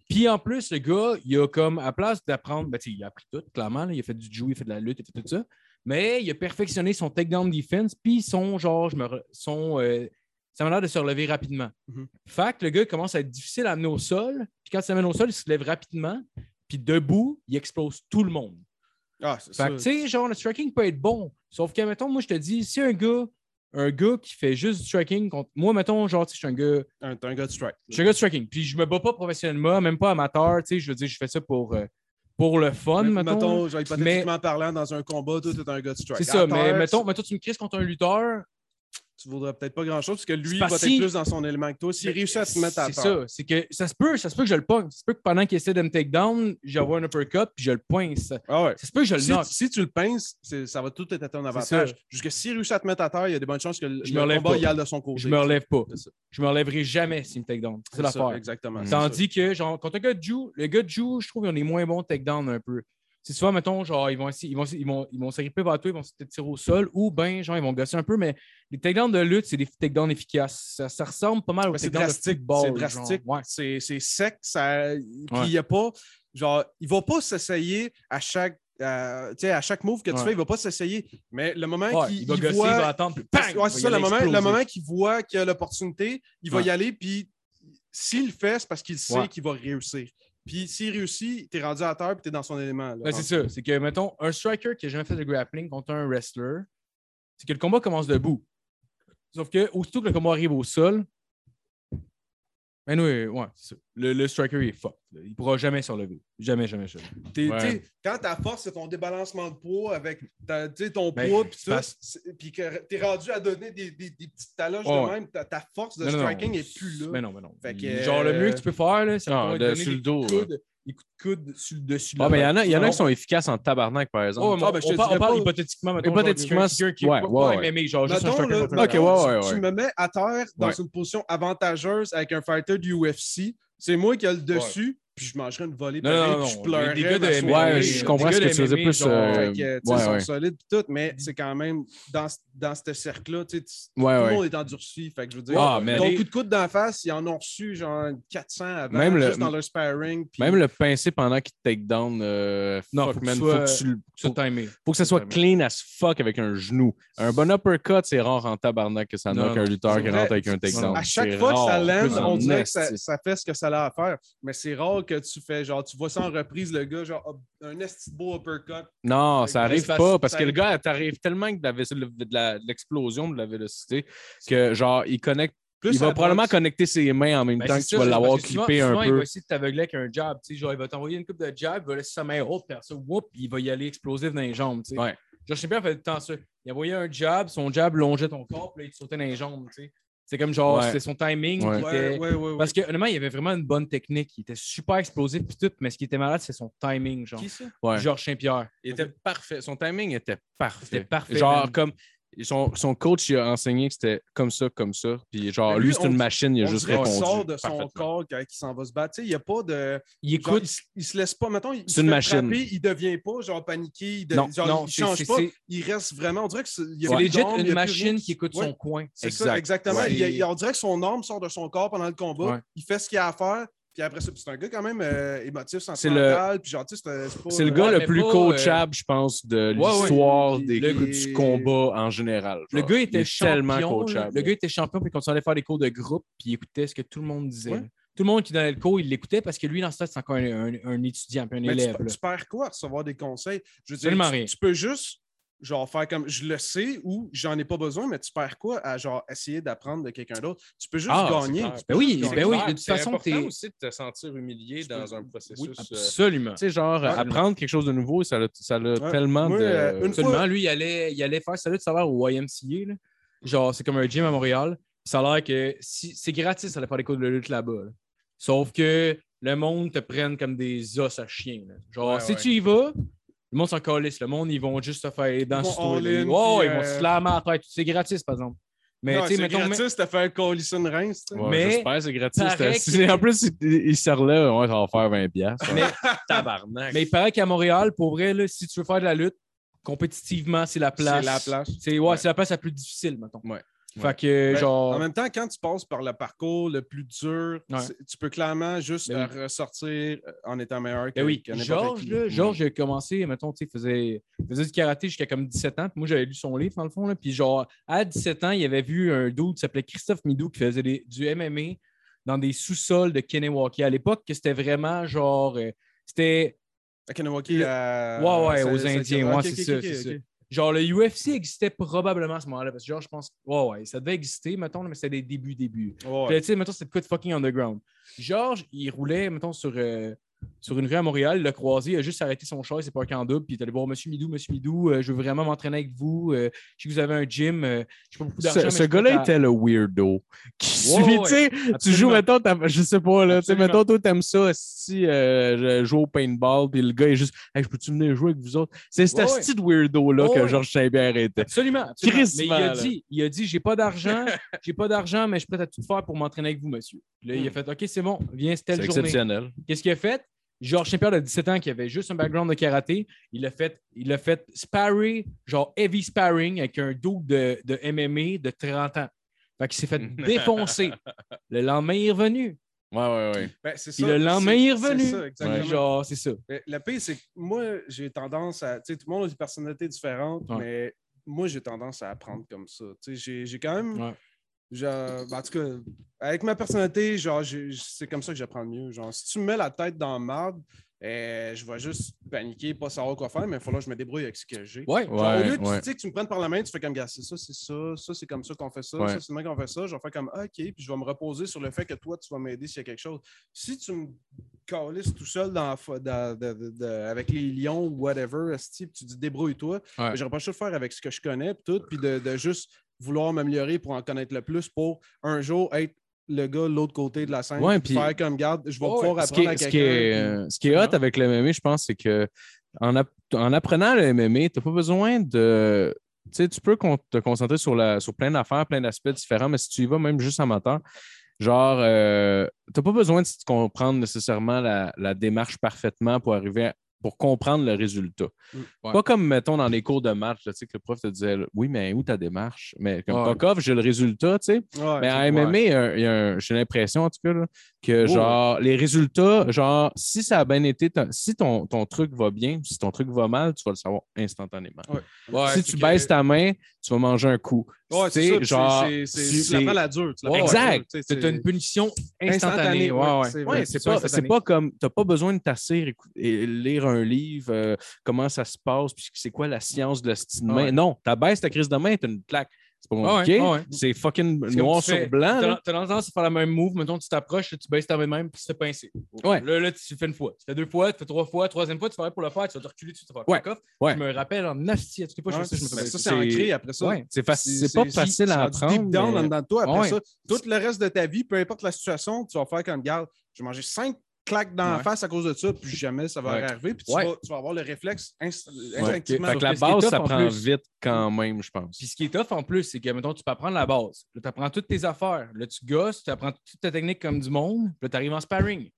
S3: Puis en plus, le gars, il a comme, à place d'apprendre, ben, il a appris tout, clairement. là. il a fait du jiu, il a fait de la lutte, il a fait tout ça. Mais il a perfectionné son takedown defense, puis son, genre, je me, re- son, euh, ça m'a l'air de se relever rapidement.
S5: Mhm.
S3: Fait que le gars commence à être difficile à amener au sol, puis quand il s'amène au sol, il se lève rapidement, puis debout, il explose tout le monde.
S5: Ah, c'est
S3: Fait
S5: ça.
S3: que, tu sais, genre, le striking peut être bon. Sauf que, mettons, moi, je te dis, si un gars, un gars qui fait juste du striking contre. Moi, mettons, genre, tu sais, je suis un gars.
S5: Un- un gars de strike.
S3: Je suis un gars de striking. Puis je me bats pas professionnellement, même pas amateur. Tu sais, je veux dire, je fais ça pour, euh, pour le fun,
S5: Mais-
S3: mettons.
S5: mettons, genre, hypothétiquement parlant, dans un combat, toi, t'es un gars de strike.
S3: C'est ça, mais mettons, mettons, tu me crises contre un lutteur,
S5: tu peut-être pas grand-chose parce que lui
S3: C'est
S5: va être plus dans son élément que toi. S'il réussit à se mettre à
S3: C'est
S5: terre.
S3: ça. C'est que ça se peut, ça se peut que je le pogne. Ça se peut que pendant qu'il essaie de me take down, j'envoie un uppercut puis je le pince. Ça
S5: Ah ouais.
S3: se peut que je le
S5: Si,
S3: knock.
S5: si tu le pinces, c'est- ça va tout être à ton
S3: ça.
S5: avantage. Jusque s'il réussit à te mettre à terre, il y a des bonnes chances que le,
S3: Je
S5: le
S3: me relève
S5: combat
S3: pas.
S5: y aille de son côté.
S3: Je me relève pas.
S5: C'est ça.
S3: Je me relèverai jamais s'il me take down. C'est
S5: C'est ça,
S3: l'affaire.
S5: Exactement. c'est
S3: Tandis que, genre, contre le gars de Ju, le gars de je trouve ont des moins bons takedowns un peu. C'est souvent, mettons, genre, ils vont ils vont, ils vont, ils vont s'agripper vers toi, ils vont se tirer au sol, ou ben, genre, ils vont gosser un peu, mais les takedowns de lutte, c'est des takedowns efficaces. Ça, ça ressemble pas mal aux takedowns de football.
S5: C'est drastique.
S3: Ouais.
S5: C'est sec. Ça... Puis il y a pas. Genre, il va pas s'essayer à chaque. euh, à chaque move que tu
S3: Ouais.
S5: fais, il va pas s'essayer. Mais le moment
S3: Ouais,
S5: qu'il
S3: il va
S5: il
S3: gosser,
S5: voit.
S3: il va attendre, puis bang!
S5: Ouais,
S3: il va
S5: c'est ça, le moment, le moment qu'il voit qu'il y a l'opportunité, il va y aller, puis s'il le fait, c'est parce qu'il sait qu'il va réussir. Puis s'il réussit, t'es rendu à terre, puis t'es dans son élément.
S3: Ben, c'est ça. C'est que, mettons, un striker qui n'a jamais fait de grappling contre un wrestler, c'est que le combat commence debout. Sauf que, aussitôt que le combat arrive au sol, ben oui, ouais, c'est ça. Le, le striker il est fucked. là. Il ne pourra jamais se relever. Jamais, jamais, jamais.
S5: T'es-
S4: Ouais.
S5: t'sais, Quand ta force, c'est ton débalancement de poids avec ta- ton
S3: Ben,
S5: poids, puis
S3: c'est-
S5: puis que t'es rendu à donner des, des, des petites taloches de
S3: ouais.
S5: même, ta, ta force de
S3: Non, non, non.
S5: striking n'est plus là.
S3: Mais non, mais non.
S5: Fait que,
S3: Il- Genre, le mieux que tu peux faire, là, c'est
S4: Ah,
S3: de donner
S4: sur
S3: des
S4: le dos,
S3: coups de coups de coude sur le dessus de
S4: Ah,
S3: la
S4: mais il y en a, il y en a
S3: main.
S4: qui sont efficaces en tabarnak, par exemple.
S3: Oh, mais
S5: Ah, ben, je te
S3: on, parle, on parle hypothétiquement. mettons,
S4: Hypothétiquement,
S3: quelqu'un qui
S4: ouais, ouais, ouais.
S3: MMA, genre juste un
S5: là,
S4: ouais,
S5: tu-
S4: ouais,
S5: tu
S4: ouais.
S5: me mets à terre dans une position avantageuse avec un fighter du UFC. C'est moi qui ai le dessus, puis je mangerais une volée
S3: Non,
S5: pareil,
S3: non,
S5: puis je pleurais.
S3: Des gars de
S5: ma
S3: MMA,
S5: soirée.
S4: Ouais, je comprends ce que tu veux dire
S3: MMA,
S4: plus. euh,
S5: que,
S4: ouais,
S5: ils sont
S4: ouais.
S5: solides tout, mais c'est quand même dans, ce- dans ce cercle-là, tu sais, tu-
S4: Ouais,
S5: tout le monde est endurci. Fait que je veux dire,
S4: Ah, mais
S5: ton
S3: les-
S5: coup de coude d'en face, ils en ont reçu genre 400 avant,
S4: Même le-
S5: juste dans leur sparring. puis-
S4: Même le pincer pendant qu'il te take down, euh,
S3: Non,
S4: fuck,
S3: faut que
S4: man,
S3: tu
S4: faut que tu le- faut- que ça soit clean as fuck avec un genou. Un bon uppercut, c'est rare en tabarnak que ça knock un lutteur qui rentre avec un takedown.
S5: À chaque fois que ça
S4: Plus
S5: on dirait que ça fait ce que ça a à faire. Mais c'est rare que tu fais, genre, tu vois ça en reprise, le gars, genre, un esti beau uppercut.
S4: Non, ça arrive pas parce que le gars, t'arrives tellement que de l'explosion de la vélocité que, genre, il connecte.
S5: Plus
S4: il va probablement
S5: boxe.
S4: connecter ses mains en même
S3: Ben,
S4: temps que tu vas l'avoir
S3: souvent-
S4: clippé un
S3: souvent, Il
S4: peu.
S3: va essayer de t'aveugler avec un jab. tu sais, Genre, il va t'envoyer une coupe de jab, il va laisser sa main haute, faire ça, whoop, il va y aller explosif dans les jambes. tu sais.
S4: Ouais.
S3: Genre, je sais bien, fait tout le temps ça. Il envoyait un jab, son jab longeait ton corps, puis là, il te sautait dans les jambes. tu sais. C'est comme genre,
S4: Ouais.
S3: c'était son timing.
S4: Ouais.
S3: qui
S5: Ouais,
S3: était-
S5: ouais, ouais, ouais.
S3: Parce que honnêtement, il avait vraiment une bonne technique. Il était super explosif puis tout, mais ce qui était malade, c'est son timing, genre.
S5: Qui ça?
S4: Ouais.
S3: Georges Saint-Pierre.
S4: Il était parfait. Son timing était parfait.
S3: C'était parfait,
S4: Genre, comme son, son coach il a enseigné que c'était comme ça, comme ça. Puis, genre,
S5: Mais
S4: lui,
S5: lui,
S4: c'est une machine, il a juste répondu.
S5: sort de son corps quand il s'en va se battre. Il n'y a pas de.
S3: Il
S5: Genre,
S3: écoute.
S5: il, se- il se laisse pas. Mettons, il se
S4: une machine.
S5: frapper, il devient pas genre paniqué. Il, de-
S3: Non,
S5: genre,
S3: non,
S5: il change pas. Il reste vraiment. On dirait que c'est il
S3: legit
S5: il
S3: une machine qui écoute
S5: Ouais.
S3: son coin.
S5: C'est
S4: Exact.
S5: ça, exactement.
S3: Ouais.
S5: Il il- on dirait que son arme sort de son corps pendant le combat.
S3: Ouais.
S5: Il fait ce qu'il a à faire. Puis après ça, c'est un gars quand même euh, émotif,
S4: C'est
S5: sentimental. Puis genre, c'est
S4: le
S5: euh,
S4: gars
S3: Ouais,
S4: le plus
S3: pas,
S4: coachable, je pense, de
S3: Ouais, ouais.
S4: l'histoire des
S5: le-
S4: du combat en général.
S3: Le gars était
S4: tellement coachable.
S3: Le gars était champion, puis il continuait à faire des cours de groupe, puis il écoutait ce que tout le monde disait. Tout le monde qui donnait le cours, il l'écoutait parce que lui, dans ce temps, c'est encore un, un- un étudiant, puis un
S5: Mais
S3: élève. là.
S5: tu perds quoi à recevoir des conseils? Je veux dire, tu,
S3: rien.
S5: tu peux juste genre faire comme je le sais ou j'en ai pas besoin, mais tu perds quoi à genre essayer d'apprendre de quelqu'un d'autre? Tu peux juste
S4: Ah,
S5: gagner. Tu peux
S3: Ben oui,
S5: juste
S3: ben
S5: gagner.
S3: oui, de toute façon, t'es-
S4: important aussi de te sentir humilié
S5: Tu
S4: dans
S5: peux-
S4: un
S3: Oui,
S4: processus. euh,
S3: absolument.
S4: Tu sais, genre, apprendre quelque chose de nouveau, ça a, ça a
S5: Ouais.
S4: tellement
S5: Moi,
S4: de.
S5: euh, une fois-
S3: Absolument. Lui, il allait, il allait faire salut de salaire au YMCA. là. Genre, c'est comme un gym à Montréal. Ça a l'air que si, c'est gratis d'aller faire des cours de lutte là-bas. là. Sauf que le monde te prenne comme des os à chien. là. Genre,
S5: Ouais,
S3: si
S5: ouais.
S3: tu y vas, le monde s'en calisse. Le monde, ils vont juste te faire les dents
S5: Ils vont
S3: sur là. Ouais,
S5: puis,
S3: ils vont
S5: euh,
S3: se slammer à la tête. C'est gratis, par exemple. Mais tu sais,
S5: gratis, t'as fait un Collison Reims.
S4: Ouais,
S3: mais-
S4: J'espère, c'est
S3: que-
S4: En plus, il, il se relève, ouais, ça va faire 20$. piastres.
S3: Mais- [LAUGHS]
S4: tabarnak.
S3: mais il paraît qu'à Montréal, pour vrai, là, si tu veux faire de la lutte, compétitivement, c'est la place.
S5: C'est la place.
S3: C'est ouais,
S4: Ouais.
S3: c'est la place la plus difficile, mettons.
S4: Ouais.
S3: Fait que,
S5: Ben,
S3: genre.
S5: En même temps, quand tu passes par le parcours le plus dur,
S3: Ouais.
S5: tu peux clairement juste
S3: Ben
S5: ressortir euh, en étant meilleur que,
S3: Ben oui,
S5: que
S3: Georges, là, a commencé, mettons, tu faisait, du karaté jusqu'à comme 17 ans. Puis moi, j'avais lu son livre, dans le fond. Là, puis genre, à 17 ans, il avait vu un dude qui s'appelait Christophe Midou qui faisait des- du MMA dans des sous-sols de Kennewaukee. À l'époque, que c'était vraiment genre. euh, c'était.
S5: À Kanawaki,
S3: Le-
S5: à-
S3: Ouais, ouais,
S5: ça-
S3: aux Indiens. Ouais,
S5: ok,
S3: c'est ça. Genre, le UFC existait probablement à ce moment-là. Parce que, genre, je pense. Ouais, ouais, ça devait exister, mettons, mais c'était des débuts, débuts.
S5: Ouais,
S3: Puis, tu sais, mettons, c'était quoi de fucking underground. Georges, il roulait, mettons, sur, euh, sur une rue à Montréal, l'a croisé, il a juste arrêté son char, il s'est parqué en double, puis il est allé voir Monsieur Midou, Monsieur Midou, euh, je veux vraiment m'entraîner avec vous. euh, je sais que vous avez un gym, euh, je pas beaucoup d'argent.
S4: Ce, gars-là était le weirdo. Qui
S3: Ouais,
S4: suit,
S3: ouais,
S4: tu joues, mettons, je sais pas, là, mettons, toi, t'aimes ça, si euh, je joue au paintball, puis le gars est juste, hey, je peux-tu venir jouer avec vous autres? C'est ce
S3: Ouais,
S4: weirdo-là que. Georges Saint-Pierre était.
S3: Absolument. absolument. Mais il a dit, il a dit, j'ai pas d'argent, [LAUGHS] j'ai pas d'argent, mais je suis prêt à tout faire pour m'entraîner avec vous, monsieur. Puis là, il a
S5: Hmm.
S3: fait, OK, c'est bon, viens, c'est telle
S4: C'est
S3: journée.
S4: exceptionnel.
S3: Qu'est-ce qu'il a fait? Georges Saint-Pierre de 17 ans qui avait juste un background de karaté, il a fait, il a fait sparring, genre heavy sparring avec un dos de, de MMA de 30 ans. Fait qu'il s'est fait [LAUGHS] défoncer. Le lendemain, il est revenu.
S4: Ouais, ouais, ouais.
S5: Ben, c'est
S3: Puis
S5: ça,
S3: le lendemain,
S5: c'est-
S3: il est
S5: c'est
S3: revenu.
S5: ça, exactement.
S3: Genre, c'est ça.
S5: Mais Le pire, c'est que moi, j'ai tendance à. Tu sais, tout le monde a des personnalités différentes,
S3: Ouais.
S5: mais moi, j'ai tendance à apprendre comme ça. Tu sais, j'ai- j'ai quand même.
S3: Ouais.
S5: Genre, ben, en tout cas, avec ma personnalité, genre, c'est comme ça que j'apprends le mieux. Genre, si tu me mets la tête dans le marde, euh, je vais juste paniquer, pas savoir quoi faire, mais il faut que je me débrouille avec ce que j'ai.
S3: Ouais.
S5: Genre, au lieu de,
S4: ouais.
S5: tu sais, que tu me prennes par la main, tu fais comme, gars, c'est ça, c'est ça, ça, c'est comme ça qu'on fait ça,
S4: Ouais.
S5: ça, c'est demain qu'on fait ça. Je vais faire comme, OK, puis je vais me reposer sur le fait que toi, tu vas m'aider s'il y a quelque chose. Si tu me calisses tout seul dans, avec les lions ou whatever, esti, puis tu dis débrouille-toi, j'aurais pas le choix de faire avec ce que je connais, puis tout, puis de, de juste vouloir m'améliorer pour en connaître le plus pour un jour être le gars de l'autre côté de la scène,
S4: Ouais,
S5: puis
S4: puis-
S5: faire comme garde, je vais
S3: Ouais,
S5: pouvoir
S4: Ce qui,
S5: apprendre
S4: est,
S5: à
S4: ce,
S5: quelqu'un.
S4: qui est, euh, ce qui est hot avec le MMA, je pense, c'est que en, app- en apprenant le MMA, tu n'as pas besoin de. Tu sais, tu peux con- te concentrer sur, la, sur plein d'affaires, plein d'aspects différents, mais si tu y vas même juste amateur, genre, euh, tu n'as pas besoin de comprendre nécessairement la, la démarche parfaitement pour arriver à- pour comprendre le résultat.
S5: Mm.
S3: Ouais.
S4: Pas comme, mettons, dans les cours de match, là, tu sais, que le prof te disait Oui, mais où ta démarche? Mais comme
S3: Ouais.
S4: j'ai le résultat, tu sais.
S5: Ouais,
S4: Mais en MMA, il y a un- il y a un- j'ai l'impression, en tout cas, là, que genre, les résultats, genre, si ça a bien été, si ton, ton truc va bien, si ton truc va mal, tu vas le savoir instantanément.
S5: Ouais.
S3: Ouais,
S4: si tu
S3: que-
S4: baisses ta main, tu vas manger un coup.
S5: Ouais,
S4: Tu
S5: c'est
S4: genre,
S5: c'est- la dure. tu
S4: Exact.
S3: C'est une punition instantanée.
S5: Instantanée,
S3: Ouais,
S5: ouais,
S3: ouais.
S5: c'est
S4: pas, pas comme, tu n'as pas besoin de t'asseoir écou- et lire un livre, euh, comment ça se passe, puis c'est quoi la science de la style de main.
S3: Ouais.
S4: Non, ta baisse ta crise de main, tu une claque. C'est pas compliqué.
S3: ouais, ouais.
S4: C'est fucking
S3: C'est
S4: noir
S3: tu
S4: sur
S3: fais-
S4: blanc.
S3: T'as t'as tendance à faire la même move, mettons, tu t'approches, tu baisses ta main de même, puis tu te fais pincer.
S4: Ouais.
S3: Là, là, tu fais une fois, tu fais deux fois, tu fais trois fois, troisième fois, tu fais pour le faire, tu vas te reculer tu vas faire
S4: Ouais.
S3: off.
S4: Ouais.
S3: Je me rappelle en nasty, à toutes les fois, je
S5: Ouais,
S3: fais ça, je me fais
S5: ça, c'est ancré après ça.
S4: C'est pas facile à apprendre.
S5: Deep down en dedans de toi. Après ça, tout le reste de ta vie, peu importe la situation, tu vas faire comme garde. Je vais manger cinq claques dans la face à cause de ça, puis jamais ça va
S3: Ouais.
S5: arriver. Puis tu,
S3: Ouais.
S5: vas, tu vas avoir le réflexe inst- instinctivement.
S4: Fait que la base, ça
S3: en
S4: prend
S3: plus-
S4: vite quand même, je pense.
S3: Puis ce qui est tough en plus, c'est que, mettons, tu peux apprendre la base. Là, tu apprends toutes tes affaires. Là, tu gosses, tu apprends toute ta technique comme du monde. Puis là, tu arrives en sparring.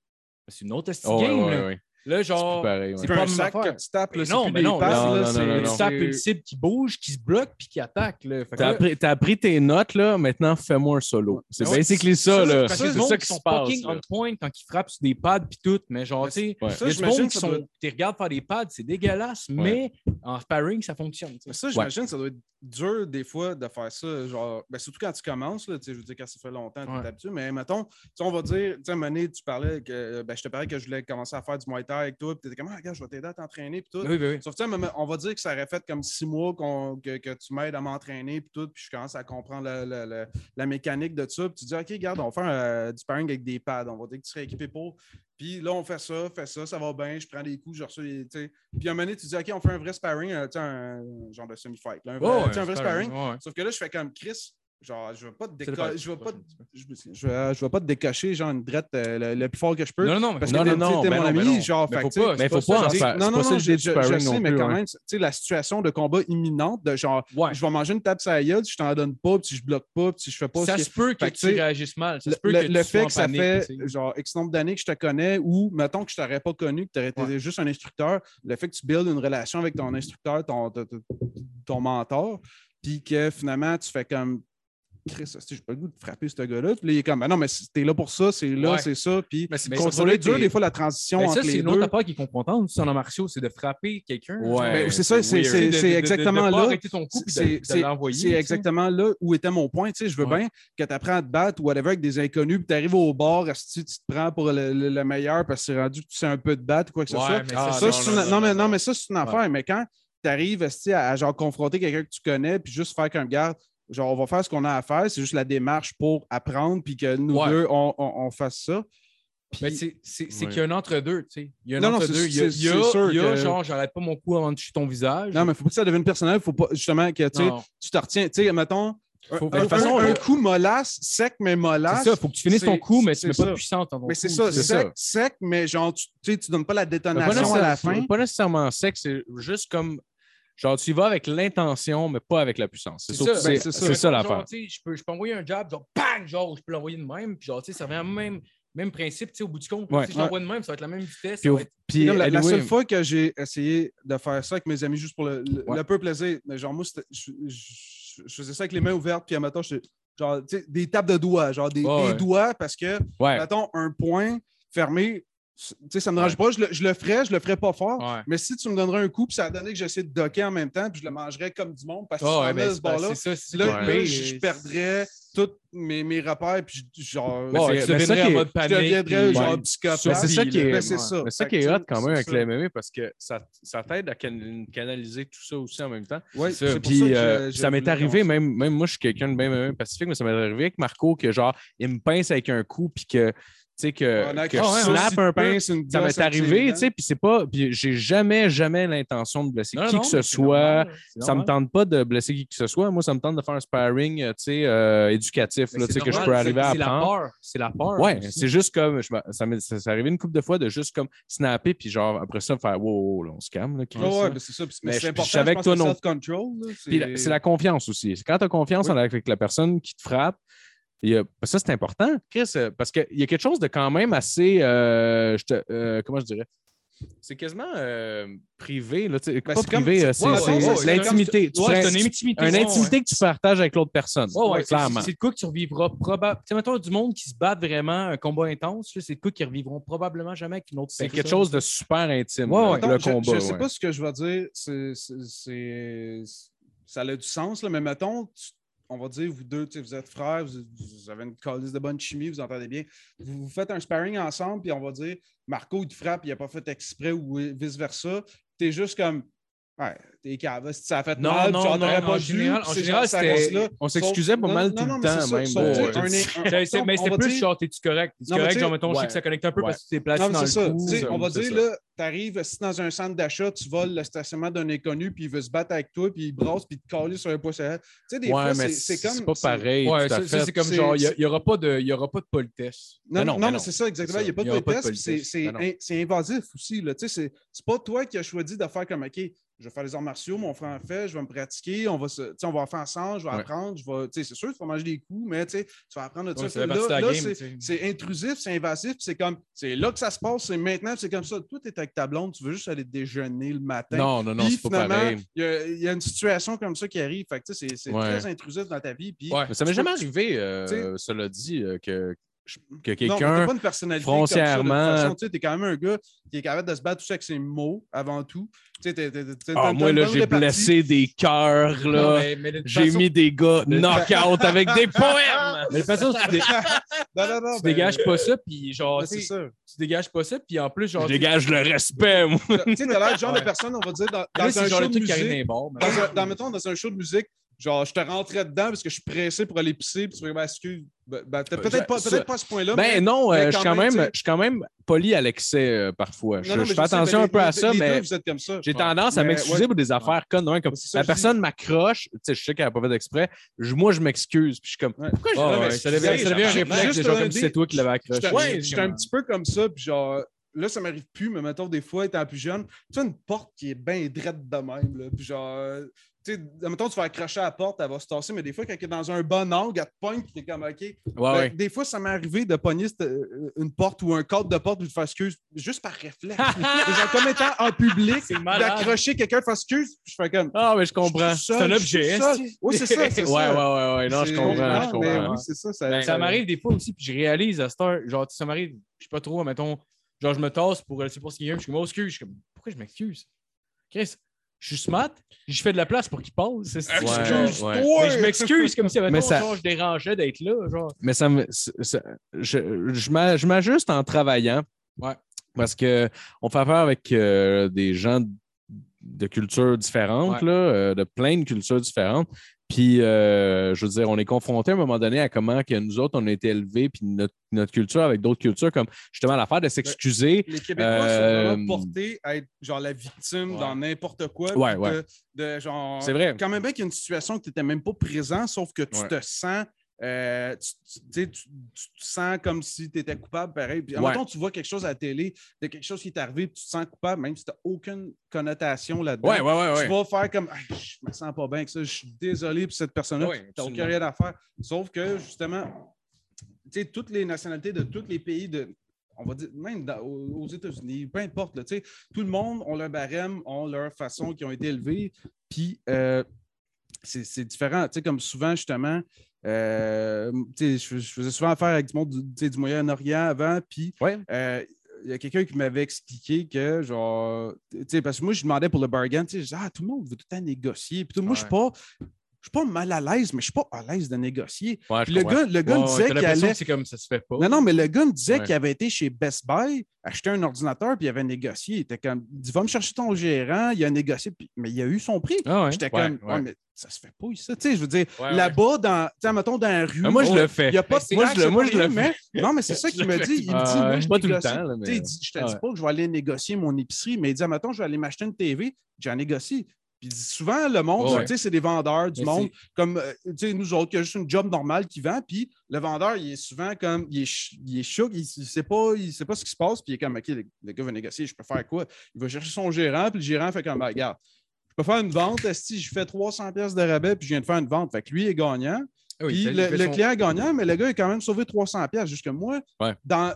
S3: C'est une autre
S4: Oh, ouais,
S3: game. là. Là, genre.
S4: plus pareil, ouais.
S3: c'est pas
S5: un sac que tu tapes, là,
S3: non,
S5: plus
S3: mais
S5: des
S3: non,
S5: passes,
S4: non,
S5: là,
S3: Tu tapes une cible qui bouge, qui se bloque, puis qui attaque.
S4: T'as
S3: là-
S4: appris, tes notes, là. Maintenant, fais-moi un solo. C'est
S3: Ouais.
S4: basically ça,
S3: Ça,
S4: là.
S3: parce
S4: C'est ça
S3: qui
S4: se passe.
S3: on point quand ils frappent sur des pads puis tout, mais genre, tu sais,
S5: j'imagine
S3: qui sont. Tu regardes faire des pads, c'est dégueulasse, mais en sparring, ça fonctionne.
S5: ça, j'imagine que ça doit être dur des fois de faire ça. Genre, ben, surtout quand tu commences, là, je veux dire, quand ça fait longtemps, tu es habitué. Mais mettons, tu sais, on va dire, tu sais, donné, tu parlais que ben, je te parlais que je voulais commencer à faire du Muay Thai avec toi, puis tu étais comme, ah, regarde, je vais t'aider à t'entraîner, puis tout.
S3: Oui, oui, oui.
S5: Sauf que, on va dire que ça aurait fait comme six mois qu'on- que, que tu m'aides à m'entraîner, puis tout, puis je commence à comprendre la, la- la- la mécanique de ça. Puis tu dis, OK, regarde, on va faire euh, du sparring avec des pads. On va dire que tu serais équipé pour. Puis là, on fait ça, fait ça, ça va bien, je prends des coups, je reçois sais. Puis à un moment donné, tu dis, OK, on fait un vrai sparring, euh, tu sais, un genre de semi-fight. là, Un vrai, un vrai sparring.
S3: ouais.
S5: Sauf que là, je fais comme Chris. Genre, je ne vais pas te
S3: C'est le
S5: décoller.
S3: fun.
S5: Je vais pas, te- je, je vais, je vais pas te décocher, genre, une drette euh, le, le plus fort que je peux.
S3: Non, non, non, mais
S5: Parce
S3: faut-
S5: que
S4: Non,
S5: t'es-
S4: non, non, ben
S5: mon
S4: non,
S5: ami,
S4: ben non.
S5: genre,
S3: Mais faut pas,
S4: Mais faut pas
S3: ça,
S4: en
S5: non,
S4: C'est
S5: non, non, je, je,
S4: non
S5: sais, mais quand
S4: ouais.
S5: même, tu sais, la situation de combat imminente, de genre, je vais manger une tape sur la gueule, si je t'en donne pas, puis si je bloque pas, puis si je fais pas
S3: Ça se peut que tu réagisses mal. Ça
S5: le,
S3: se peut
S5: le-
S3: que tu
S5: le
S3: sois
S5: fait que ça fait genre X nombre d'années que je te connais ou mettons que je t'aurais pas connu, que tu aurais été juste un instructeur, le fait que tu builds une relation avec ton instructeur, ton mentor, puis que finalement tu fais comme Chris, j'ai pas le goût de frapper ce gars-là. Puis là, il est comme, Ben non, mais c'est- t'es là pour ça, c'est là,
S3: Ouais.
S5: c'est ça. Puis
S3: Mais c'est- mais
S5: contrôler dur, des fois, la transition
S3: Ben,
S5: entre
S3: ça, c'est
S5: les
S3: une
S5: deux.
S3: autre affaire qui est confrontante aussi en martiaux, c'est de frapper quelqu'un.
S4: Ouais.
S5: Ben, c'est ça, c'est-
S4: weird.
S5: c'est
S3: De- de-
S5: c'est
S3: de- de-
S5: exactement là.
S3: arrêter ton coup et
S5: C'est- c'est-. C'est exactement là où était mon point. Tu sais, je veux
S3: Ouais.
S5: bien que tu apprends à te battre ou whatever avec des inconnus, puis tu arrives au asti, tu te prends pour le, le- le meilleur parce que c'est rendu que tu sais un peu de battre ou quoi que ce soit.
S3: mais
S5: Ça,
S4: non,
S5: c'est mais, mais ça, c'est une affaire. Mais quand tu arrives à, à genre confronter quelqu'un que tu connais, puis juste faire comme garde, genre, on va faire ce qu'on a à faire, c'est juste la démarche pour apprendre, puis que nous
S3: Ouais.
S5: deux, on, on- on fasse ça.
S3: Ben, c'est c'est- c'est
S4: Ouais.
S3: qu'il y a un entre-deux, tu sais. Il y a un
S5: Non, non,
S3: entre-deux.
S5: c'est-
S3: Il y a,
S5: c'est-
S3: il y a-
S5: c'est sûr
S3: il y a
S5: que-
S3: genre, j'arrête pas mon cou avant de toucher ton visage.
S5: Non, mais faut pas que ça devienne personnel. Faut pas, justement, que tu sais,
S3: Non.
S5: tu te retiens. Tu sais, mettons,
S3: Faut-
S5: un-
S3: de toute façon,
S5: un- coup mollasse, sec, mais mollasse.
S3: C'est ça, faut que tu finisses ton coup, mais tu
S5: c'est
S3: mets pas de puissance dans ton
S5: Mais c'est ça,
S4: c'est
S5: sec,
S4: ça.
S5: sec, mais genre, tu tu sais, tu donnes pas la
S4: Pas
S5: détonation à la fin.
S4: Pas nécessairement sec, c'est juste comme. Genre, tu y vas avec l'intention, mais pas avec la puissance. C'est
S3: C'est
S4: ça,
S3: ça,
S5: ben,
S4: c'est-
S5: c'est ça.
S4: c'est ça l'affaire.
S3: tu sais, Je peux, je peux envoyer un jab, genre, bang, genre, je peux l'envoyer de même, puis genre, tu sais, ça revient au même, même principe, tu sais, au bout du compte.
S4: Ouais.
S3: Si je l'envoie de même, ça va être la même vitesse.
S4: Puis,
S3: ça
S4: au-
S3: va être-
S4: puis,
S5: Comme la, seule fois que j'ai essayé de faire ça avec mes amis juste pour le, le-
S3: Ouais.
S5: le peu plaisir, mais genre, moi, je, je- je faisais ça avec les mains ouvertes, puis à matin, je genre, tu sais, des tapes de doigts, genre des,
S3: Ouais,
S5: des
S3: ouais.
S5: doigts, parce que,
S4: Ouais.
S5: mettons, un point fermé, sais, ça me dérange pas, je le, je le ferais, je le ferais pas fort,
S3: Ouais.
S5: mais si tu me donnerais un coup, puis ça a donné que j'essayais de docker en même temps, puis je le mangerais comme du monde, parce que
S3: Ah,
S5: si
S3: ouais,
S5: je
S3: ben,
S5: ce bord-là, là, là, je, je perdrais tous mes, mes repères, puis je- genre,
S3: tu
S4: mais ça
S3: deviendrais en mode
S5: je
S3: panique.
S5: deviendrais
S3: puis-
S5: genre
S3: Ouais.
S5: psychopathe.
S4: Mais c'est ça qui est,
S5: Ben, c'est ça.
S4: mais ça
S5: Fait
S4: qui est
S5: tu
S4: hot quand même avec le MMA parce que ça, ça t'aide à can- canaliser tout ça aussi en même temps.
S5: Ouais,
S3: C'est
S4: Puis
S5: ça
S4: euh,
S5: je- je
S4: ça m'est arrivé, même, même moi, je suis quelqu'un de bien, pacifique, mais ça m'est arrivé avec Marco que genre, il me pince avec un coup, puis que, tu sais, que, je un peu. Ça m'est
S5: avec
S4: arrivé, tu sais, puis c'est pas. Puis j'ai jamais, jamais l'intention de blesser
S3: Non,
S4: qui
S3: non,
S4: que ce soit.
S3: normal,
S4: Ça me
S3: normal.
S4: tente pas de blesser qui que ce soit. Moi, ça me tente de faire un sparring, euh, tu sais, euh, éducatif,
S3: Mais
S4: là, sais, que je
S3: normal,
S4: peux arriver
S3: c'est-
S4: à
S3: C'est la
S4: apprendre.
S3: peur. C'est la peur.
S4: Ouais,
S3: aussi.
S4: c'est juste comme. je ça m'est arrivé une couple de fois de juste comme snapper, puis genre, après ça, faire wow, wow, là, on se calme, là.
S5: Ouais, mais c'est ça.
S4: Mais
S5: c'est important. pense,
S4: toi non- c'est la confiance aussi. Quand tu as confiance avec la personne qui te frappe, il y a- ça, c'est important, Chris, euh, parce qu'il y a quelque chose de quand même assez. euh, je te- euh, comment je dirais? C'est quasiment euh, privé. Là,
S5: Ben,
S4: pas
S5: c'est
S4: privé,
S5: c'est-
S4: c'est
S5: ouais,
S4: c'est-
S5: ouais,
S4: c'est
S5: ouais, c'est
S4: l'intimité. Tu
S3: Ouais,
S4: fais-
S3: c'est une intimité.
S4: une
S3: ouais,
S4: intimité que tu partages avec l'autre personne.
S3: Ouais, ouais, c'est-
S4: clairement.
S3: C'est de quoi que tu revivras probablement. Tu sais, mettons, du monde qui se bat vraiment un combat intense, là, c'est de quoi qu'ils revivront probablement jamais avec une autre
S4: C'est
S3: personne.
S4: quelque chose de super intime,
S3: Ouais,
S4: là,
S3: ouais.
S4: le
S5: je-
S4: combat.
S5: Je ne sais pas ce que je vais dire. c'est- c'est- c'est- Ça a du sens, là, mais mettons, tu- on va dire, vous deux, vous êtes frères, vous, avez une calice de bonne chimie, vous entendez bien. Vous, vous faites un sparring ensemble, puis on va dire, Marco, il te frappe, il n'a pas fait exprès ou vice-versa. Tu es juste comme. Ouais, t'es cave. Si ça a fait
S3: Non,
S5: mal,
S3: non,
S5: puis genre,
S3: non,
S5: t'aurais
S3: en
S5: pas dû.
S3: en général,
S4: on s'excusait pas mal
S5: non,
S4: tout
S5: non,
S4: le temps, [LAUGHS]
S5: tu
S3: Mais c'était plus
S5: dire-
S3: genre, t'es-tu correct? T'es-tu correct?
S5: tu sais-
S3: Genre, mettons, je sais que ça connecte un peu
S4: Ouais.
S3: parce que tu t'es placé dans
S5: c'est
S3: le
S5: ça.
S3: cou.
S5: Tu sais,
S4: ça,
S5: on va dire, là, tu arrives dans un centre d'achat, tu voles le stationnement d'un inconnu, puis il veut se battre avec toi, puis il brasse, puis il te colle sur un poisson. Tu sais, des fois, c'est comme.
S4: c'est pas pareil.
S3: C'est comme genre, il n'y aura, pas de- il y aura pas de politesse.
S5: Non, non, c'est ça, exactement. Il n'y a pas de politesse, puis c'est- invasif aussi. là. Tu sais, C'est pas toi qui as choisi de faire comme OK, je vais faire les arts martiaux, mon frère fait, je vais me pratiquer, on va, se, on va faire ensemble, je vais
S4: Ouais.
S5: apprendre, je vais. C'est sûr, tu vas manger des coups, mais tu vas apprendre de
S3: Ouais,
S5: ça. Là, c'est- intrusif, c'est invasif, c'est comme. C'est là que ça se passe, c'est maintenant, c'est comme ça. Toi, tu es avec ta blonde, tu veux juste aller déjeuner le matin.
S4: Non, non, non,
S5: Puis
S4: c'est pas
S5: finalement,
S4: pareil.
S5: il y, a- il y a une situation comme ça qui arrive. Fait que, c'est
S4: Ouais.
S5: très intrusif dans ta vie. Puis.
S4: Mais ça m'est jamais arrivé, euh, cela dit, euh, que, que quelqu'un.
S5: pas une personnalité
S4: foncièrement-
S5: Comme ça, de toute façon, tu es quand même un gars qui est capable de se battre tout ça avec ses mots avant tout. Tu sais, t'es- t'es- t'es-
S4: Ah, moi, là, j'ai blessé des cœurs, là. J'ai
S3: façon-
S4: mis des gars knock-out avec des [LAUGHS] poèmes.
S3: Mais de toute façon, tu, dé- [LAUGHS]
S5: Non, non, non.
S3: tu
S5: ben,
S3: dégages pas ça, puis genre,
S5: ben,
S3: tu dégages pas ça, puis en plus, genre.
S4: Je dégage le respect, moi. [LAUGHS]
S5: Tu sais, t'as l'air le genre
S3: Ouais.
S5: de personne, on va dire, dans, dans
S3: c'est
S5: un
S3: genre
S5: show de musique. dans, mettons, dans un show de musique, genre, je te rentrais dedans parce que je suis pressé pour aller pisser, puis tu fais, ben, excuse. Ben, ben,
S4: Ben,
S5: peut-être pas, peut à ce point-là.
S4: Ben
S5: mais-
S4: non,
S5: mais
S4: euh, je, suis quand
S5: même,
S4: je suis quand même poli à l'excès euh, parfois. Je,
S5: Non,
S4: je fais attention un peu à ça, mais
S5: deux, vous êtes comme ça.
S4: j'ai tendance à m'excuser
S5: ouais.
S4: pour des affaires connes. ouais, comme
S5: ça,
S4: la personne m'accroche, tu sais, je sais qu'elle n'a pas fait d'exprès. Moi, je m'excuse. Puis je suis comme, pourquoi je
S3: Ah, ça? devient, un réflexe, comme si c'est toi qui l'avais accroché.
S5: J'étais
S4: Ouais,
S5: j'étais un petit peu comme ça, puis genre, là, ça m'arrive plus, mais mettons, des fois, étant plus jeune, tu as une porte qui est bien drette de même, là, puis genre, tu sais, mettons, tu vas accrocher à la porte, elle va se tasser, mais des fois, quand elle est dans un bon angle, elle te pogne, puis t'es comme, OK.
S4: Ouais,
S5: Ben,
S4: ouais.
S5: Des fois, ça m'est arrivé de pogner euh, une porte ou un cadre de porte, puis de faire excuse, juste par réflexe. [LAUGHS] genre, comme étant en public, d'accrocher quelqu'un, de faire excuse, je fais comme.
S4: Ah, mais je comprends.
S3: C'est un objet,
S5: Oui, c'est ça. c'est [LAUGHS]
S4: Ouais,
S5: ça.
S4: ouais, ouais, ouais. Non, je comprends. Je comprends.
S5: oui, c'est ça. ça,
S3: Ben, ça m'arrive des fois aussi, puis je réalise à cette heure, genre, ça m'arrive, je sais pas trop, mettons, genre, je me tasse pour, euh, c'est pour ce qu'il y a, je suis comme, oh, excuse, je suis comme, pourquoi je m'excuse? Chris, je suis smart, je fais de la place pour qu'il passe.
S4: Ouais,
S3: je-
S4: ouais.
S3: Mais je m'excuse comme si,
S4: Mais ça-
S3: genre, je dérangeais d'être là, genre.
S4: Mais ça me. ça- je je m'a- je m'ajuste en travaillant.
S3: Ouais.
S4: Parce que on fait affaire avec euh, des gens de cultures différentes,
S3: Ouais.
S4: là, euh, de plein de cultures différentes. Puis, euh, je veux dire, on est confronté à un moment donné à comment que nous autres, on a été élevés, puis notre, notre culture avec d'autres cultures, comme justement l'affaire de s'excuser.
S5: Les Québécois
S4: Euh,
S5: sont vraiment portés à être genre la victime
S3: Ouais.
S5: dans n'importe quoi.
S4: Ouais, ouais.
S5: De, de genre.
S4: C'est vrai.
S5: Quand même bien qu'il y a une situation que tu n'étais même pas présent, sauf que tu
S4: Ouais.
S5: te sens. Euh, tu, tu- tu sais, tu- tu te sens comme si tu étais coupable, pareil. Puis,
S4: Ouais.
S5: admettons, tu vois quelque chose à la télé, de quelque chose qui est arrivé, puis tu te sens coupable, même si tu n'as aucune connotation là-dedans.
S4: Ouais, ouais.
S5: Tu vas faire comme Hey, je me sens pas bien avec ça, je suis désolé pour cette personne-là. Tu n'as aucun rien à faire. Sauf que justement, tu sais, toutes les nationalités de tous les pays de. On va dire, même dans- aux États-Unis, peu importe, là, tout le monde ont leur barème, ont leur façon qui ont été élevés. Puis euh, c'est différent. Comme souvent, justement, euh, je, je faisais souvent affaire avec du monde du, Moyen-Orient avant, puis
S4: Ouais.
S5: euh, il y a quelqu'un qui m'avait expliqué que, genre, tu sais, parce que moi, je demandais pour le bargain, tu sais, ah, tout le monde veut tout le temps négocier. Puis tout, moi, je suis pas. Je suis pas mal à l'aise, mais je suis pas à l'aise de négocier.
S4: Ouais, je
S5: Puis le gars, le gars
S3: Ouais,
S5: me disait qu'il allait.
S3: que c'est comme ça se fait pas.
S5: Non, non, mais le gars me disait
S4: Ouais.
S5: qu'il avait été chez Best Buy, acheter un ordinateur, puis il avait négocié. Il était comme, il dit, va me chercher ton gérant, il a négocié, puis- mais il a eu son prix.
S3: Ah ouais.
S5: J'étais
S4: Ouais,
S5: comme,
S4: ouais.
S5: Ouais, mais ça se fait pas ici. Tu sais, je veux dire,
S4: Ouais, ouais.
S5: là-bas, dans, tu sais, mettons, dans la rue.
S4: Mais moi, je le fais.
S5: Il n'y a pas de
S4: Moi, je le- moi, je le
S5: rien, mais- Non, mais c'est ça qu'il me
S4: fais.
S5: dit. Il me dit, moi, je
S4: Pas tout le temps, là, mais-
S5: Tu sais, il dit, je te dis pas que je vais aller négocier mon épicerie, mais il dit, mettons, je vais aller m'acheter une TV, j'en négocie. Puis souvent, le monde,
S3: Ouais.
S5: tu sais, c'est des vendeurs du
S3: Mais
S5: monde, comme euh, tu sais, nous autres, qui a juste une job normale qui vend, puis le vendeur, il est souvent comme, il est, il est choc, il ne sait, pas- il sait pas ce qui se passe, puis il est comme, OK, le, le gars va négocier, je peux faire quoi? Il va chercher son gérant, puis le gérant fait comme, regarde, je peux faire une vente, si je fais 300 pièces de rabais, puis je viens de faire une vente. Fait que lui est gagnant,
S3: oui,
S5: puis
S3: ça, il
S5: le, client gagnant, mais le gars a quand même sauvé 300 pièces. Jusque moi,
S4: Ouais.
S5: dans,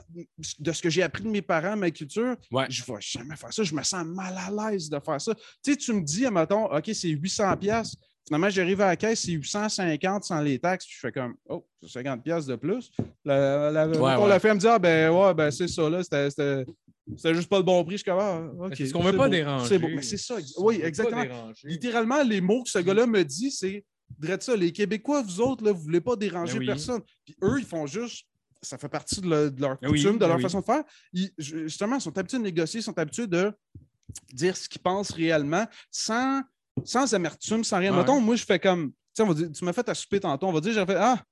S5: de ce que j'ai appris de mes parents, ma culture,
S4: Ouais.
S5: je ne vais jamais faire ça. Je me sens mal à l'aise de faire ça. Tu sais, tu me dis, mettons, OK, c'est 800 pièces. Finalement, j'arrive à la caisse, c'est 850 sans les taxes. Puis je fais comme, oh, c'est 50 pièces de plus. La, la, mettons,
S4: ouais.
S5: la femme me dit, ah, ben ouais, ben c'est ça, là, c'était- c'était juste pas le bon prix. Je suis comme, ah, OK.
S3: Mais c'est ce qu'on veut
S5: c'est
S3: pas
S5: beau,
S3: déranger.
S5: C'est beau. Mais c'est ça. Oui, exactement. Littéralement, les mots que ce gars-là me dit, c'est Drette ça, les Québécois, vous autres, là, vous ne voulez pas déranger
S3: Ben oui.
S5: personne. Puis eux, ils font juste. Ça fait partie de, leur- de leur
S3: Ben oui,
S5: coutume, de
S3: ben
S5: leur
S3: oui.
S5: façon de faire. Ils- justement, ils sont habitués de négocier, ils sont habitués de dire ce qu'ils pensent réellement sans, sans amertume, sans rien. Mettons, moi, je fais comme. Tu sais, on va dire, tu m'as fait à souper tantôt, on va dire, j'ai fait Ah,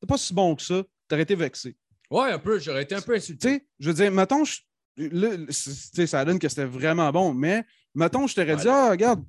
S5: t'es pas si bon que ça, t'aurais été vexé.
S3: Ouais, un peu. J'aurais été un peu insulté.
S5: Tu sais, je veux dire, mettons, je- ça donne que c'était vraiment bon, mais mettons, je t'aurais dit, ah, regarde,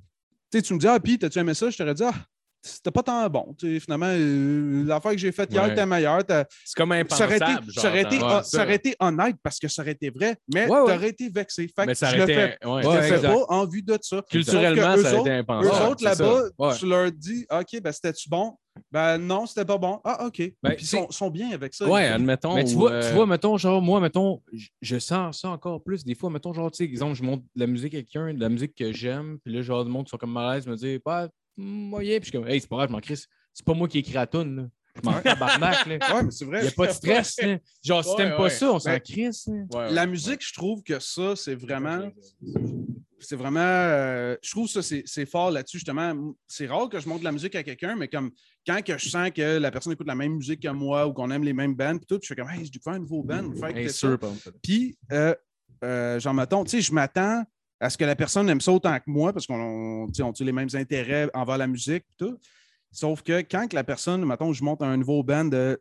S5: tu me dis, ah, puis, t'as-tu aimé ça? Je t'aurais dit, ah, c'était pas tant bon. Tu sais, finalement, euh, l'affaire que j'ai faite hier
S4: Ouais.
S5: était meilleure.
S4: C'est comme
S5: Ça aurait, été,
S4: impensable.
S5: ça, aurait été,
S4: genre, ouais,
S5: ça aurait été honnête parce que ça aurait été vrai, mais
S3: Ouais, ouais.
S5: t'aurais été vexé. Fait que
S4: Mais ça
S5: je
S4: aurait
S5: le
S4: été.
S5: fais,
S4: ouais.
S5: je
S3: Ouais,
S5: le fais pas en vue de ça.
S4: Culturellement, ça
S5: eux
S4: aurait été
S5: Eux
S4: impensable.
S5: autres,
S4: c'est ça.
S5: là-bas,
S3: Ouais.
S5: tu leur dis, OK, ben c'était-tu bon? Ben non, c'était pas bon. Ah, OK.
S3: Ben,
S5: Puis ils sont, sont bien avec ça.
S4: Ouais, admettons.
S3: Mais tu
S4: ou,
S3: vois,
S4: euh,
S3: tu vois, mettons, genre, moi, mettons, je- sens ça encore plus. Des fois, mettons, genre, tu sais, exemple, je montre de la musique à quelqu'un, de la musique que j'aime, puis là, genre, du monde qui sont comme mal à l'aise me dit, bah, moyen, puis je suis comme, hey, c'est pas grave, je m'en crisse. C'est pas moi qui écris la toune, là. Je m'en tabarnak, là.
S5: Ouais, mais c'est vrai.
S3: Il n'y a pas de stress, là. Genre, si
S4: Ouais,
S3: t'aimes pas
S4: ouais.
S3: ça, on s'en
S5: Ben,
S3: crisse, là.
S4: ouais, ouais.
S5: La musique, je trouve que ça, c'est vraiment. C'est vraiment. euh, je trouve ça, c'est c'est fort là-dessus, justement. C'est rare que je montre de la musique à quelqu'un, mais comme quand que je sens que la personne écoute la même musique que moi ou qu'on aime les mêmes bands, puis tout, puis je fais comme, hey, je dois faire un nouveau band. Fait que
S3: Bien
S5: ça.
S3: sûr.
S5: Puis, euh, euh, genre, mettons, tu sais, je m'attends à ce que la personne aime ça autant que moi parce qu'on on a les mêmes intérêts envers la musique et tout. Sauf que quand la personne, mettons, je monte un nouveau band de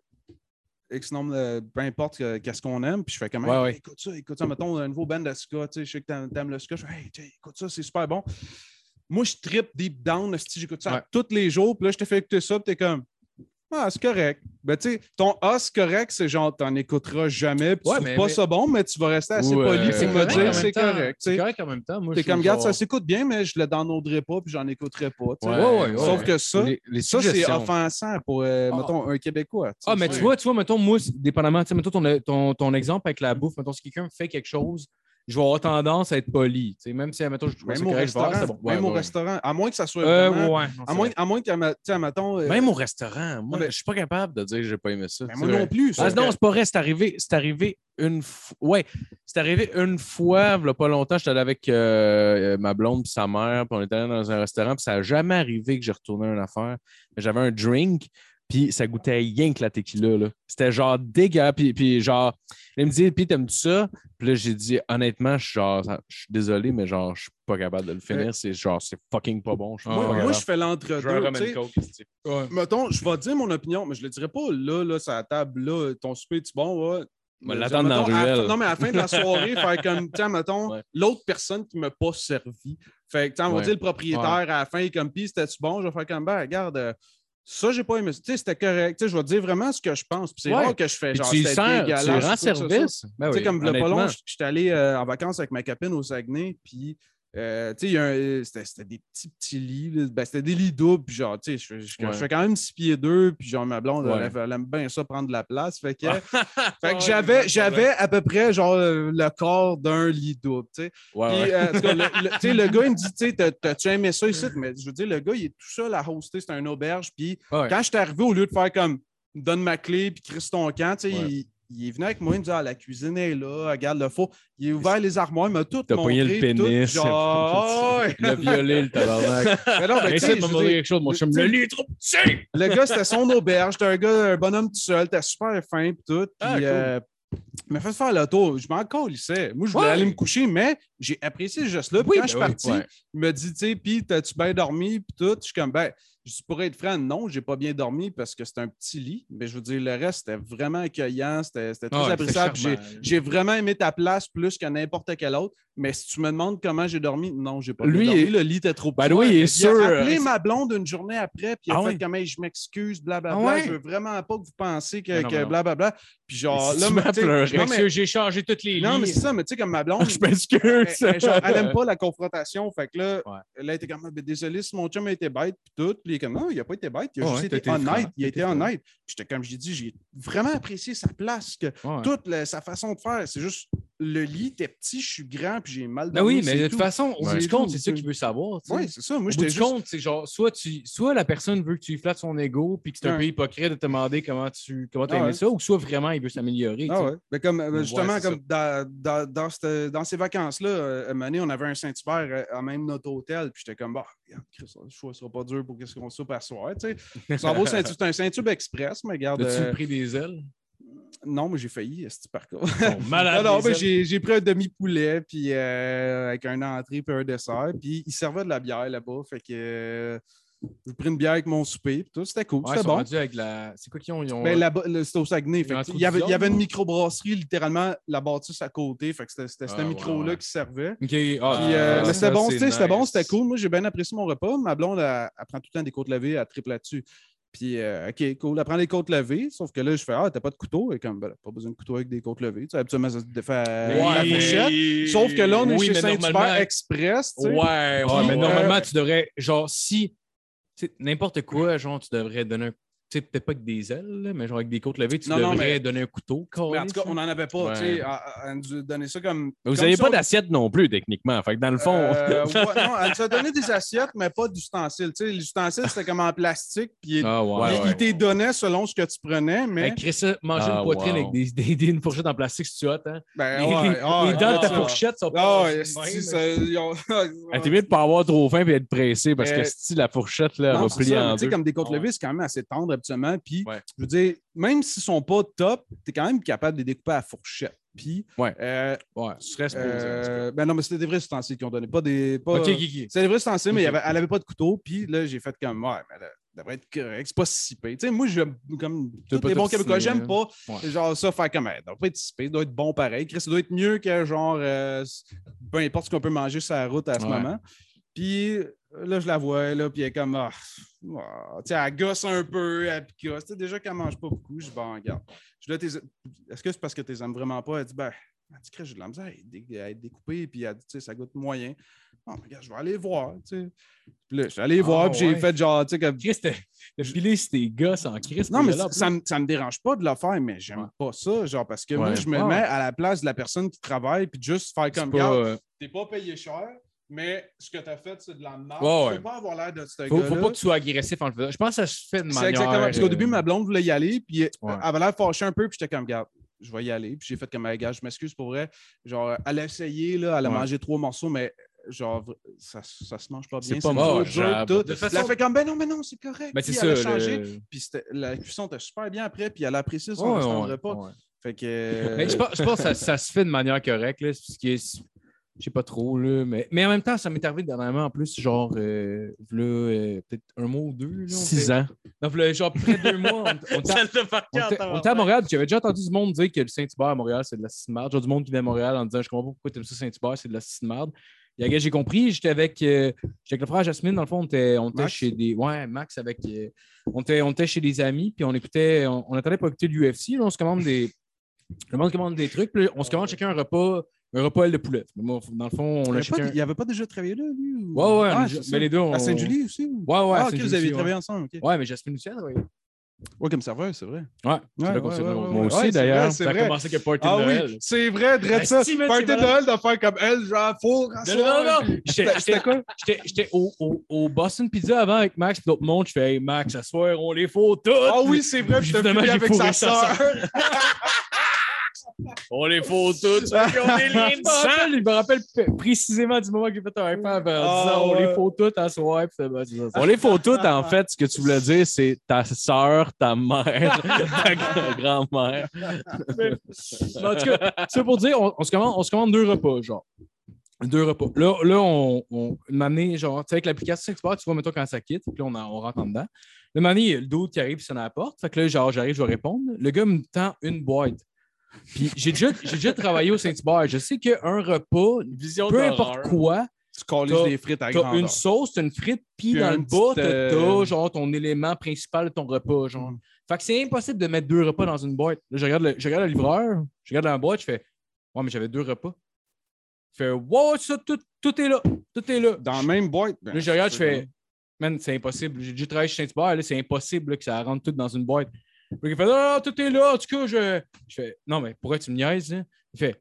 S5: X nombre de peu importe que- qu'est-ce qu'on aime, puis je fais comme
S3: Ouais,
S5: Hey,
S3: ouais.
S5: écoute ça, écoute ça, mettons un nouveau band de ska, tu sais, je sais que t'aimes- t'aimes le ska, je fais Hey, écoute ça, c'est super bon. Moi, je trippe deep down, si j'écoute ça
S3: Ouais.
S5: tous les jours, puis là, je te fais écouter ça, puis t'es comme Ah, c'est correct. Ben, tu sais, ton Ah, c'est correct, c'est genre, t'en écouteras jamais, puis
S3: Ouais, mais-
S5: pas
S3: mais-
S5: ça bon, mais tu vas rester assez poli pour me dire c'est correct.
S3: C'est correct en même temps. Moi,
S5: T'es comme, regarde, ça s'écoute bien, mais je le downloaderai pas, puis j'en écouterai pas.
S4: Ouais,
S3: ouais, ouais,
S5: Sauf que ça,
S4: Les, les
S5: ça, c'est offensant pour, euh,
S3: Ah.
S5: mettons, un Québécois.
S3: Ah, mais tu vois, tu vois, mettons, moi, dépendamment, tu sais, mettons ton, ton, ton exemple avec la bouffe, mettons, si quelqu'un fait quelque chose, je vais avoir tendance à être poli. Même si, mettons, je trouve
S5: Même au
S3: correct, je vais faire,
S5: restaurant,
S3: c'est bon.
S5: même
S3: Ouais,
S5: au
S3: ouais.
S5: restaurant, à moins que ça soit
S3: Euh,
S5: vraiment-
S3: ouais. non,
S5: À moins, à moins que, mettons... euh,
S4: Même au restaurant, moi, je suis pas capable de dire que j'ai pas aimé ça.
S5: ben, moi
S4: vrai.
S5: non plus.
S4: Ah, non, c'est pas vrai. C'est arrivé, c'est arrivé une fois. Ouais, c'est arrivé une fois, il pas longtemps. J'étais allé avec euh, ma blonde et sa mère, puis on était allé dans un restaurant, puis ça n'a jamais arrivé que j'ai retourné une affaire. J'avais un drink, Puis ça goûtait rien que la tequila. là. C'était genre dégueu. Puis, puis genre, elle me dit, puis t'aimes-tu ça? Puis là, j'ai dit, honnêtement, je suis genre, je suis désolé, mais genre, je suis pas capable de le finir. C'est genre, c'est fucking pas bon. Je suis pas
S5: Moi, je fais l'entre-deux.
S3: Ouais.
S5: Mettons, je vais dire mon opinion, mais je le dirais pas là, là, sur la table, là, ton souper, tu bon, ouais. Mais,
S4: l'attendre dans la
S5: mettons, à la
S4: ruelle.
S5: Non, mais à la fin de la soirée, [LAUGHS] faire comme, tiens, mettons,
S4: Ouais.
S5: l'autre personne qui m'a pas servi. Fait que, tiens, on va
S4: Ouais.
S5: dire le propriétaire à la fin, il est comme, pis c'était-tu bon? Je vais faire comme, ben, regarde, euh, ça, j'ai pas aimé. Tu sais, c'était correct. Tu sais, je vais te dire vraiment ce que je pense. Puis c'est
S4: Ouais.
S5: rare que je fais genre,
S4: tu sers, tu rends service. Ben
S5: Tu sais, comme le pas long, j'étais allé euh, en vacances avec ma copine au Saguenay, puis euh, tu un- c'était des petits, petits lits. Ben, c'était des lits doubles, puis genre, tu sais, je, fais- quand même six pieds deux, puis genre, ma blonde,
S4: Ouais.
S5: elle, elle aime bien ça, prendre de la place. Fait que, fait [LAUGHS]
S4: Ouais,
S5: que j'avais, j'avais à peu près, genre, le le corps d'un lit double, tu sais.
S4: Ouais,
S5: euh, le, le- tu sais, le gars, il me dit, tu sais, [LAUGHS] t'as-tu aimé ça ici? Mais je veux dire, le gars, il est tout seul à hoster, c'est un auberge, puis
S3: Ouais.
S5: quand je suis arrivé, au lieu de faire comme donne ma clé puis Chris ton camp, tu sais, il, il est venu avec moi, il me dit ah, la cuisine est là, regarde le four. Il a ouvert les armoires, il m'a tout
S4: T'as
S5: montré.
S4: pogné le
S5: puis tout,
S4: pénis.
S5: genre, [LAUGHS] ah, ouais.
S3: Le tabarnak.
S5: Mais non, mais
S3: Essaye de me dire, quelque chose, mon chum. Le lit est trop petit!
S5: le gars, c'était son auberge. C'était un gars, un bonhomme tout seul. T'es super fin puis tout. Puis,
S3: Ah, cool.
S5: euh, il m'a fait faire le tour. Je m'en calissais. Moi, je voulais
S3: Ouais.
S5: aller me coucher, mais j'ai apprécié ce geste-là. Puis
S3: Oui,
S5: quand
S3: ben
S5: je suis
S3: oui,
S5: parti,
S3: ouais.
S5: il m'a dit, tu sais, puis t'as-tu bien dormi? Puis tout? Je suis comme, ben, je pourrais être franc, non, j'ai pas bien dormi parce que c'était un petit lit. Mais je veux dire, le reste, c'était vraiment accueillant. C'était c'était très
S3: Ouais,
S5: appréciable. J'ai vraiment aimé ta place plus que n'importe quel autre. Mais si tu me demandes comment j'ai dormi, non, j'ai pas
S4: Lui,
S5: bien dormi.
S4: il-
S5: Le lit était trop
S4: Ben oui, il est
S5: Il
S4: sûr.
S5: a appelé ma blonde une journée après, puis il a
S4: Ah
S5: fait comme Hey, je m'excuse, blablabla.
S3: Ah ouais?
S5: Je veux vraiment pas que vous pensiez que,
S3: Mais non,
S5: que
S3: mais non.
S5: blablabla. Puis genre,
S4: Si
S5: là, mais,
S3: ça, j'ai changé toutes les
S5: non, mais c'est ça, mais tu sais, comme ma [LAUGHS] blonde,
S4: Je
S5: elle,
S4: m'excuse.
S5: elle- genre, elle aime [LAUGHS] pas la confrontation. Fait que là,
S3: Ouais.
S5: elle a été comme, Ah, ben, désolé si mon chum a été bête, puis tout. Puis il est comme, non, il a pas été bête, il a juste
S3: ouais,
S5: été
S3: été franc,
S5: honnête. Il a été honnête. Puis j'étais comme j'ai dit, j'ai vraiment apprécié sa place, que
S3: Ouais.
S5: toute la- sa façon de faire. C'est juste, le lit était petit, je suis grand, puis j'ai mal
S3: Ben oui, mais de toute
S5: tout.
S3: façon, au bout du compte, c'est ça qu'il veut savoir.
S5: Oui, c'est ça. Moi,
S3: Au bout du compte, c'est genre, soit, tu, soit la personne veut que tu flattes son ego, puis que c'est un peu hypocrite de te demander comment tu comment as
S5: Ah
S3: aimé ça, ou soit vraiment il veut s'améliorer.
S5: Ah. Ben comme,
S3: Ouais,
S5: justement, comme dans, ces vacances-là, euh, année, on avait un Saint-Hubert euh, à même notre hôtel. Puis j'étais comme, bah, le choix sera pas dur pour qu'est-ce qu'on soupe à soir. Tu sais. [LAUGHS] C'est un Saint-Tube Express, mais regarde.
S3: As-tu
S5: euh,
S3: pris des ailes?
S5: non, [LAUGHS] mais j'ai failli, ce par contre. Non, non, j'ai pris un demi-poulet, puis euh, avec un entrée puis un dessert. Puis il servait de la bière là-bas. Fait que euh, j'ai pris une bière avec mon souper. puis tout, C'était cool,
S3: Ouais,
S5: c'était bon.
S3: avec la. C'est quoi qu'ils ont? Ils ont...
S5: Ben, là-bas, le- c'était au Saguenay. Fait il, y avait, il y avait une microbrasserie, littéralement, la bâtisse à côté. Fait que c'était c'était ce
S3: Ah,
S5: micro-là
S3: ouais.
S5: qui servait.
S3: Ok, ah,
S5: Puis,
S3: ah,
S5: euh, c'était bon, sais, c'était bon, c'était cool. Moi, j'ai bien apprécié mon repas. Ma blonde, elle, elle prend tout le temps des côtes levées, elle triple là-dessus. Puis, euh, OK, cool. Elle prend les côtes levées, sauf que là, je fais Ah, t'as pas de couteau? Et comme, ben, pas besoin de couteau avec des côtes levées. Tu sais, habituellement, ça se défait à
S3: Ouais,
S5: la fourchette. Sauf que là, on est
S3: Oui,
S5: chez Saint-Hubert
S3: normalement-
S5: Express. tu sais.
S3: Ouais, ouais,
S5: Puis,
S3: mais
S5: euh,
S3: normalement, tu devrais, genre, si, n'importe quoi, genre, tu devrais donner un, sais, peut-être pas avec des ailes, mais genre avec des côtes levées, tu
S5: Non, non,
S3: devrais
S5: mais-
S3: donner un couteau.
S5: Mais en tout cas, on n'en avait pas.
S3: Ouais.
S5: tu sais, Elle, nous a donné ça comme.
S4: Mais vous
S5: comme
S4: n'avez pas d'assiette non plus, techniquement. Fait que dans le fond.
S5: Euh, ouais, non, elle nous a donné des assiettes, mais pas d'ustensiles. Tu sais, l'ustensile, c'était comme en plastique. Puis il-
S3: Ah, ouais.
S5: il,
S3: ouais.
S5: il t'est donné selon ce que tu prenais, mais.
S3: Chris, ça, manger
S4: Ah,
S3: une poitrine
S4: wow.
S3: avec des, des, des- une fourchette en plastique, si tu as, hein?
S5: Ben,
S3: les,
S5: ouais,
S3: les-
S5: ouais,
S3: les dents de ta fourchette sont
S5: Ah
S3: pas.
S4: Ah, [LAUGHS] [LAUGHS] T'es mieux de pas avoir trop faim et être pressé parce que si la fourchette là,
S5: mais
S4: en
S5: tu sais,
S4: deux.
S5: comme des côtes
S3: Ah
S5: levées, c'est quand même assez tendre habituellement. Puis,
S3: Ouais.
S5: je veux dire, même s'ils sont pas top, tu es quand même capable de les découper à la fourchette. Puis,
S4: Ouais.
S5: euh,
S3: Ouais,
S5: euh, ben non, mais c'était des vrais ustensiles qu'ils ont donné, pas des. Pas,
S3: Ok, ok.
S5: C'était des vrais ustensiles, mais il y
S3: Ok.
S5: avait- elle avait pas de couteau. Puis là, j'ai fait comme, ouais, mais là, ça devrait être correct. C'est pas si pire. Tu sais, moi, j'aime comme tous les bons Québécois, j'aime
S3: là.
S5: pas
S3: Ouais.
S5: genre ça faire comme, ça doit pas être si pire, doit être bon pareil. Chris, ça doit être mieux que genre, euh, peu importe ce qu'on peut manger sur la route à ce
S3: Ouais.
S5: moment. Puis là, je la vois, là, puis elle est comme, ah, ah, tu sais, elle gosse un peu, elle picosse. Tu sais, déjà qu'elle mange pas beaucoup, je dis, bon, regarde. Je dis, est-ce que c'est parce que tu les aimes vraiment pas? Elle dit, ben, elle dit, j'ai de la misère à être découpée, puis elle dit, tu sais, ça goûte moyen. Bon, regarde, je vais aller voir, tu sais. Puis là, je suis allé voir, puis j'ai
S3: ouais.
S5: fait genre, tu sais, comme,
S3: Chris, t'as t'as pilé sur tes gosses en Chris.
S5: non, mais
S3: là,
S5: ça, me- ça me dérange pas de le faire, mais j'aime
S3: Ouais.
S5: pas ça, genre, parce que moi, je me mets à la place de la personne qui travaille, puis juste faire comme,
S3: pas,
S5: regarde,
S3: euh,
S5: t'es pas payé cher, mais ce que t'as fait, c'est de la merde.
S3: Ouais,
S5: Tu
S3: ouais.
S5: peux pas avoir l'air de ce
S3: faut,
S5: gars-là.
S3: faut pas que tu sois agressif en le faisant. Je pense que ça se fait de
S5: C'est
S3: manière.
S5: exactement. Parce qu'au
S3: euh,
S5: début, ma blonde voulait y aller, puis euh,
S3: Ouais.
S5: elle avait l'air fâchée un peu, puis j'étais comme, regarde, je vais y aller. Puis j'ai fait comme, Hey, gars, je m'excuse pour vrai. Genre, elle a essayé, là, elle a
S3: Ouais.
S5: mangé trois morceaux, mais genre, ça, ça se mange pas
S4: C'est
S5: bien.
S4: pas
S5: dur,
S4: genre,
S5: tout.
S3: de façon-
S5: Elle fait comme, ben non, mais non, c'est correct.
S3: Ben, c'est ça.
S5: Elle a changé.
S3: le-
S5: Puis la cuisson était super bien après, puis elle a apprécié son,
S3: Ouais,
S5: repas. Fait que. euh,
S3: Mais je pense, je pense que ça, ça se fait de manière correcte. Là, parce que c'est- je sais pas trop. Là, mais, mais en même temps, ça m'est arrivé dernièrement en plus, genre, euh, euh, peut-être un mois ou deux. Là,
S4: Six ans.
S3: Non, v'là, genre, près de deux mois. On, on était- on à Montréal, puis j'avais déjà entendu du monde dire que le Saint-Hubert à Montréal, c'est de la marde. Genre du monde qui vient à Montréal en disant Je comprends pas pourquoi tu aimes ça Saint-Hubert, c'est de la marde. Et j'ai compris, j'étais avec, euh, j'étais avec le frère Jasmine, dans le fond, on était, on était chez des. Ouais, Max avec. euh, on, était, on était chez des amis, puis on écoutait, on, on attendait pour écouter l'UFC. Là, on se commande des. Le monde commande des trucs, puis là, on se commande chacun un repas, un repas aile de poulet. Mais moi, dans le fond, on
S5: il
S3: a
S5: avait pas-
S3: chacun.
S5: il avait pas déjà travaillé là, lui ou-
S3: Ouais, ouais,
S5: Ah,
S3: mais, les deux. On...
S5: À Saint-Julie aussi ou-
S3: Ouais, ouais. à
S5: Ah, ok, vous avez
S3: aussi,
S5: travaillé
S3: ouais.
S5: ensemble. ok.
S3: Ouais, mais Jasmine aussi, elle a travaillé.
S5: Ouais, comme serveur, c'est vrai.
S3: Ouais, c'est
S5: Ouais,
S3: là qu'on
S5: ouais,
S3: s'est
S5: ouais,
S3: rencontrés.
S5: ouais,
S4: Moi
S5: ouais.
S4: aussi, d'ailleurs.
S3: Ça a
S5: vrai.
S3: commencé que party
S5: Ah
S3: de Noël.
S5: oui, c'est vrai, Dredd ça. Party de Noël de faire comme elle, genre, faut
S3: Non, non, non, non. J'étais-
S5: quoi?
S3: j'étais- j'étais au, au, au Boston Pizza avant avec Max et d'autres mondes. Je fais Hey Max, ce soir, on les faut toutes.
S5: Ah oui, c'est vrai, puis filmé
S3: j'ai
S5: avec sa sœur. [LAUGHS]
S3: On les faut toutes. De [LAUGHS] sang. Je me rappelle précisément du moment que j'ai fait un fan en disant
S5: Ah,
S3: On les faut toutes à soir. Ça.
S4: On les faut toutes, en fait. Ce que tu voulais dire, c'est ta soeur, ta mère, [LAUGHS] ta gra- grand-mère.
S3: En tout cas, c'est pour dire, on, on se commande, on se commande deux repas, genre. Deux repas. Là, là on, on m'a amené, genre, tu sais, avec l'application Expert, tu vois, mettons quand ça quitte, puis là, on, on rentre en dedans. Le moment donné, il y a le dos qui arrive, puis sonne à la porte. Fait que là, genre, j'arrive, je vais répondre. Le gars me tend une boîte. Puis j'ai déjà, j'ai déjà travaillé au Saint-Hubert. Je sais qu'un repas,
S4: Vision
S3: peu importe quoi,
S5: Tu des frites à
S3: t'as
S5: grandeur.
S3: une sauce, t'as une frite, puis
S5: Puis
S3: dans le bas, t'as
S5: euh,
S3: genre ton élément principal de ton repas. Genre.
S5: Mm.
S3: Fait que c'est impossible de mettre deux repas dans une boîte. Là, je regarde le, je regarde le livreur, je regarde la boîte, je fais Ouais, mais j'avais deux repas. Je fais Wow, ça, tout, tout est là. Tout est là.
S5: Dans la même boîte. ben,
S3: Là, je regarde, je fais Man, c'est impossible. J'ai déjà travaillé chez Saint-Hubert, c'est impossible là, que ça rentre tout dans une boîte. Il fait non, tout est là. En tout cas, je. Je fais Non, mais pourquoi tu me niaises? hein? Il fait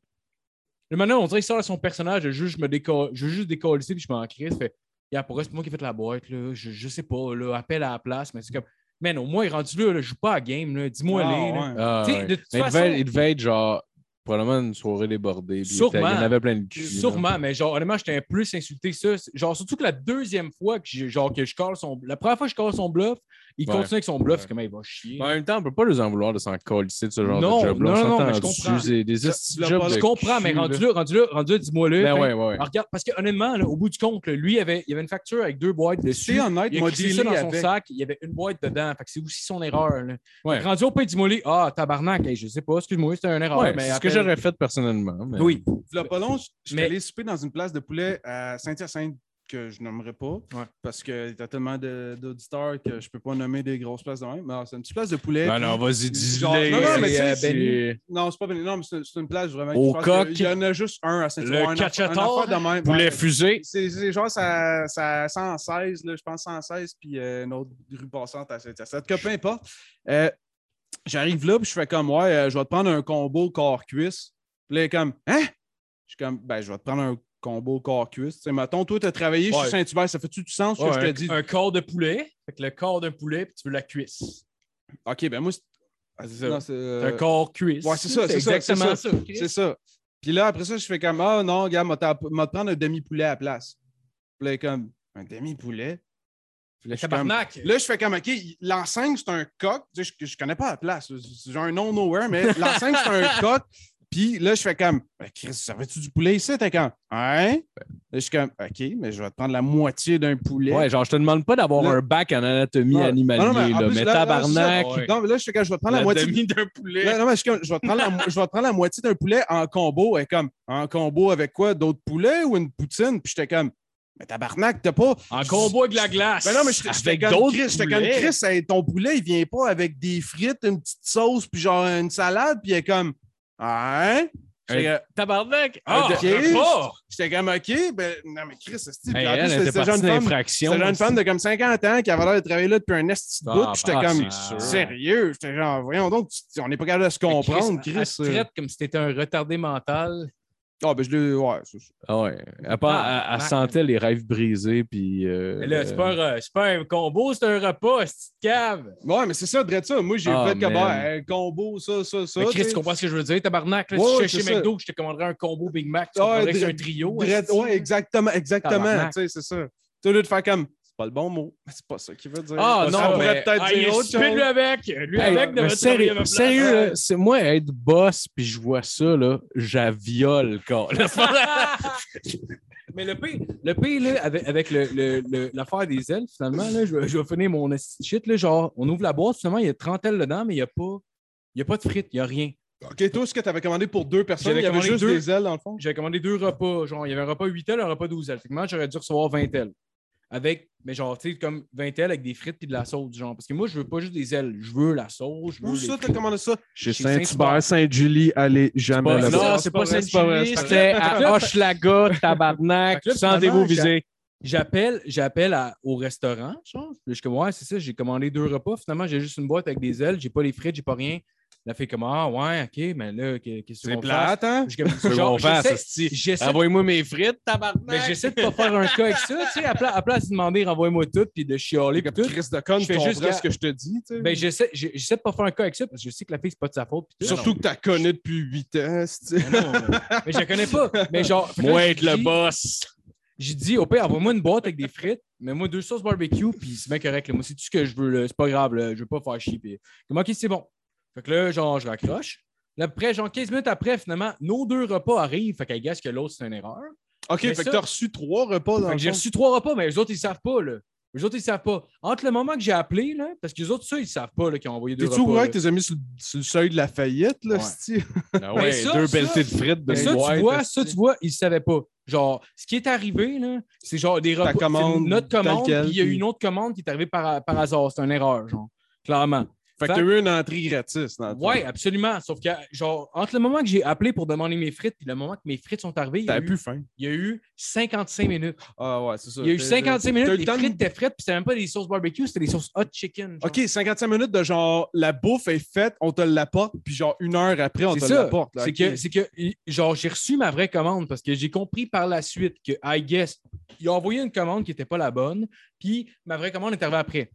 S3: Le maintenant, on dirait qu'il sort de son personnage, je veux juste me décoller, je veux juste décoller ici, puis je m'en crie. Il fait Yeah, pourquoi c'est moi qui ai fait la boîte, là? Je, je sais pas, là, appelle à la place, mais c'est comme. Man, au moins, il est rendu là, là, je joue pas à game, là. Dis-moi
S5: Ah,
S3: les.
S5: ouais.
S4: Ah,
S3: Tu sais,
S4: ouais.
S3: de toute
S4: Mais il, devait, il devait être genre probablement une soirée débordée. puis il
S3: Sûrement.
S4: Il y en avait plein de cul. là.
S3: Sûrement, mais genre, honnêtement, j'étais un plus insulté que ça. Genre, surtout que la deuxième fois que, genre, que je colle son. La première fois que je colle son bluff, il
S4: Ouais.
S3: continue avec son bluff,
S4: Ouais.
S3: c'est comme il va chier.
S4: En même temps, on peut pas les en vouloir de s'en coller de ce genre
S3: Non,
S4: de job-là.
S3: non,
S4: On
S3: non,
S4: s'entend
S3: mais je comprends.
S4: Des
S3: Je comprends, mais
S4: cul,
S3: rendu
S4: là.
S3: là, rendu là, rendu là, dis-moi le.
S4: Ben ouais, ouais, ouais.
S3: regarde, parce que honnêtement, là, au bout du compte, là, lui, il avait, il avait une facture avec deux boîtes dessus.
S5: C'est honnête,
S3: Il a
S5: dealé
S3: ça dans son
S5: avec.
S3: sac, il y avait une boîte dedans. Fait que c'est aussi son erreur. Là.
S4: Ouais.
S3: Rendu au pain dis-moi Ah, tabarnak, hey, je sais pas, excuse-moi, c'était une erreur.
S4: Ouais,
S3: mais
S4: c'est ce que j'aurais fait personnellement.
S3: Oui.
S5: Je suis allé souper dans une place de poulet à Saint-Hyacinthe que je nommerai pas
S3: Ouais.
S5: parce qu'il y a tellement d'auditeurs que je peux pas nommer des grosses places de même. Mais alors, c'est une petite place de poulet.
S4: Ben non, vas-y,
S5: Genre-
S4: dis-le.
S5: non, non, mais
S3: c'est, euh, Benny.
S5: Non, c'est pas Benny. Non, mais c'est une place vraiment.
S4: Au coq.
S5: qu'il y en a juste un à.
S3: Le
S5: même.
S4: Poulet fusée.
S5: C'est genre ça, ça 116, là, je pense 116, puis euh, une autre rue passante à Saint-Hyacinthe. Que peu importe. Euh, J'arrive là, puis je fais comme, ouais, je vais te prendre un combo corps-cuisse. Puis là, il comme, hein? Je suis comme, ben, je vais te prendre un combo corps-cuisse. Tu sais, mettons, toi, tu as travaillé
S3: Ouais.
S5: chez Saint-Hubert, ça fait-tu du sens ce
S3: Ouais,
S5: que je te
S3: un,
S5: dis?
S3: un corps de poulet. Fait que le corps d'un poulet, puis tu veux la cuisse.
S5: Ok, ben moi, c'est
S3: Ah, c'est ça.
S5: non, c'est,
S3: C'est
S5: euh,
S3: un corps cuisse.
S5: ouais, c'est ça, c'est ça,
S3: exactement
S5: c'est
S3: ça.
S5: c'est ça. Puis là, après ça, je fais comme, ah non, gars, m'a te prendre un demi-poulet à la place. Puis là, comme, un demi-poulet? Là, je comme. Là, je fais comme, OK, l'enseigne, c'est un coq. Tu sais, Je, je connais pas la place. C'est genre un non-nowhere, mais l'enseigne, c'est un [LAUGHS] coq. Puis là, je fais comme, ben, Chris, ça tu du poulet ici? T'es comme, hein? Là, je suis comme, OK, mais je vais te prendre la moitié d'un poulet.
S4: Ouais, genre, je te demande pas d'avoir
S5: Là-
S4: un bac en anatomie
S5: Ouais.
S4: animalier,
S5: Non, non, mais
S4: là,
S5: plus,
S4: mais
S5: là, là,
S4: tabarnak.
S5: ça. Non, mais là, je fais comme, je vais te prendre la,
S4: la
S5: moitié.
S4: d'un poulet.
S5: Là, non, mais je, suis comme, je vais te prendre la, je vais te prendre la moitié d'un poulet en combo. Et comme, en combo avec quoi? D'autres poulets ou une poutine? Puis j'étais comme, mais tabarnak, t'as pas.
S3: En combo avec la glace.
S5: Ben non, mais j'étais comme
S4: d'autres
S5: Chris, j'étais comme. Chris, ton poulet, il vient pas avec des frites, une petite sauce, puis genre une salade, puis il est comme, hein? J'étais
S4: Tabarnak.
S3: Ah,
S5: ok.
S3: repas.
S5: J'étais comme, OK, ben, non, mais Chris, c'est
S4: Hey,
S5: en plus, c'était jeune femme. C'était femme de comme 50 ans qui avait l'air de travailler là depuis un esti de bout.
S3: Ah,
S5: puis j'étais
S3: bah,
S5: comme, sérieux? J'étais genre, voyons donc, on n'est pas capable de se comprendre, Chris.
S3: Elle traite comme si t'étais un retardé mental.
S5: Ah, ben je l'ai. Ouais, c'est ça.
S4: Ah ouais. Elle,
S3: Ah,
S4: elle- sentait les rêves brisés, puis. euh,
S3: Mais là, c'est pas, pas un combo, c'est un repas, c'est une cave.
S5: Ouais, mais c'est ça, Dredd ça. Moi, j'ai
S4: Ah,
S5: fait comme un combo, ça, ça, ça.
S3: Mais Chris, tu comprends ce que je veux dire, tabarnak? Là,
S5: Ouais,
S3: si je suis chez
S5: ça.
S3: McDo, je te commanderais un combo Big Mac, tu que c'est un trio.
S5: Dredd-
S3: esti.
S5: ouais, exactement, exactement.
S3: Tabarnak.
S5: Tu sais, c'est ça. Tu au lieu de faire comme. C'est pas le bon mot, mais c'est pas ça qu'il veut dire.
S3: Ah
S5: Ça
S3: non,
S5: pourrait
S3: mais
S5: peut-être
S3: ah, il
S5: dire
S3: est
S5: autre chose.
S3: lui avec. Lui
S4: Hey,
S3: avec
S4: sérieux, c'est moi être boss puis je vois ça là, j'aviole quoi. [LAUGHS]
S3: Mais le pire, le pire là, avec, avec le- le- le- l'affaire des ailes, finalement, là, je, vais, je vais finir mon esti shit. Là, genre, on ouvre la boîte, finalement, il y a 30 ailes dedans, mais il n'y a, pas- il y a pas de frites, il n'y a rien.
S5: Ok, toi, ce que tu avais commandé pour deux personnes,
S3: J'avais
S5: il y avait
S3: commandé
S5: juste
S3: deux.
S5: des ailes dans le fond?
S3: J'avais commandé deux repas. Genre, il y avait un repas 8 ailes, un repas 12 ailes. Fait que moi, j'aurais dû recevoir 20 ailes. Avec, mais genre, tu sais, comme 20 ailes avec des frites et de la sauce, genre. Parce que moi, je veux pas juste des ailes. Je veux la sauce. Je veux
S5: Où ça, t'as commandé ça?
S1: Chez Saint-Hubert, Sainte-Julie, allez jamais là-bas.
S3: non, c'est pas
S4: Sainte-Julie,
S3: vrai.
S4: c'était à Hochelaga, tabarnak.
S3: Là,
S4: Sentez-vous visé.
S3: J'appelle, j'appelle au restaurant, genre. Je suis comme, ouais, c'est ça, j'ai commandé deux repas. Finalement, j'ai juste une boîte avec des ailes. J'ai pas les frites, j'ai pas rien. Elle a fait comme, ah, ouais, OK, mais là, qu'est- qu'est-ce qu'on fasse?
S5: plate, hein?
S4: Envoyez-moi mes frites, tabarnak.
S3: Mais j'essaie de pas faire un cas avec ça, tu sais, à pla- à place de demander renvoie-moi tout puis de chialer puis
S5: Comme
S3: tout.
S5: Chris de con,
S3: Je
S5: tu
S3: fais juste que-
S5: ce que je te dis, tu sais?
S3: Ben j'essaie j'essaie de pas faire un cas avec ça parce que je sais que la fille c'est pas de sa faute. tout.
S5: Surtout que tu la connais depuis 8 ans, c'est-
S3: Mais non, mais, mais je la connais pas. Mais genre, que [LAUGHS]
S4: Moi être le boss.
S3: J'ai dit au pire envoie-moi une boîte avec des frites, mais moi deux sauces barbecue puis c'est bien correct. là. Moi c'est tout ce que je veux, là. c'est pas grave, là. je veux pas faire chier. Puis... Comme ok c'est bon. Fait que là genre je raccroche. Là, après, genre 15 minutes après, finalement, nos deux repas arrivent. Fait qu'elle gasse que l'autre, c'est une erreur.
S5: Ok,
S3: Mais
S5: fait
S3: ça-
S5: que t'as reçu trois repas dans
S3: Fait
S5: le
S3: que j'ai reçu trois repas, mais les autres, ils savent pas, là. Les autres, ils savent pas. Entre le moment que j'ai appelé, là, parce que les autres, ça, ils savent pas, là, qu'ils ont envoyé deux
S5: T'es-tu
S3: repas.
S5: au courant
S3: là.
S5: que t'es mis sur, le- sur le seuil de la faillite, là,
S3: Ouais.
S4: Ah
S3: Mais [LAUGHS]
S4: ouais,
S3: ça,
S4: deux pelletés de frites de
S3: Mais ça, tu vois, ça, tu vois, ils ne savaient pas. Genre, ce qui est arrivé, là, c'est genre des repas.
S5: commande
S3: c'est notre commande, puis il y a une autre commande qui est arrivée par, par hasard. C'est une erreur, genre. Clairement.
S5: Fait que
S3: Fait-
S5: t'as eu une entrée gratis, dans.
S3: Ouais, absolument. Sauf que, genre, entre le moment que j'ai appelé pour demander mes frites et le moment que mes frites sont arrivées, il y, eu,
S5: plus faim.
S3: il y a eu 55 minutes.
S5: Ah ouais, c'est ça.
S3: Il y a eu
S5: T'as-
S3: 55
S5: t'as eu
S3: minutes,
S5: le
S3: les frites étaient frites, puis c'était même pas des sauces barbecue, c'était des sauces hot chicken. genre.
S5: OK, 55 minutes de genre, la bouffe est faite, on te l'apporte, puis genre une heure après, on te l'apporte.
S3: C'est
S5: ok.
S3: que, que, genre, j'ai reçu ma vraie commande parce que j'ai compris par la suite que, I guess, il a envoyé une commande qui n'était pas la bonne, puis ma vraie commande est arrivée après.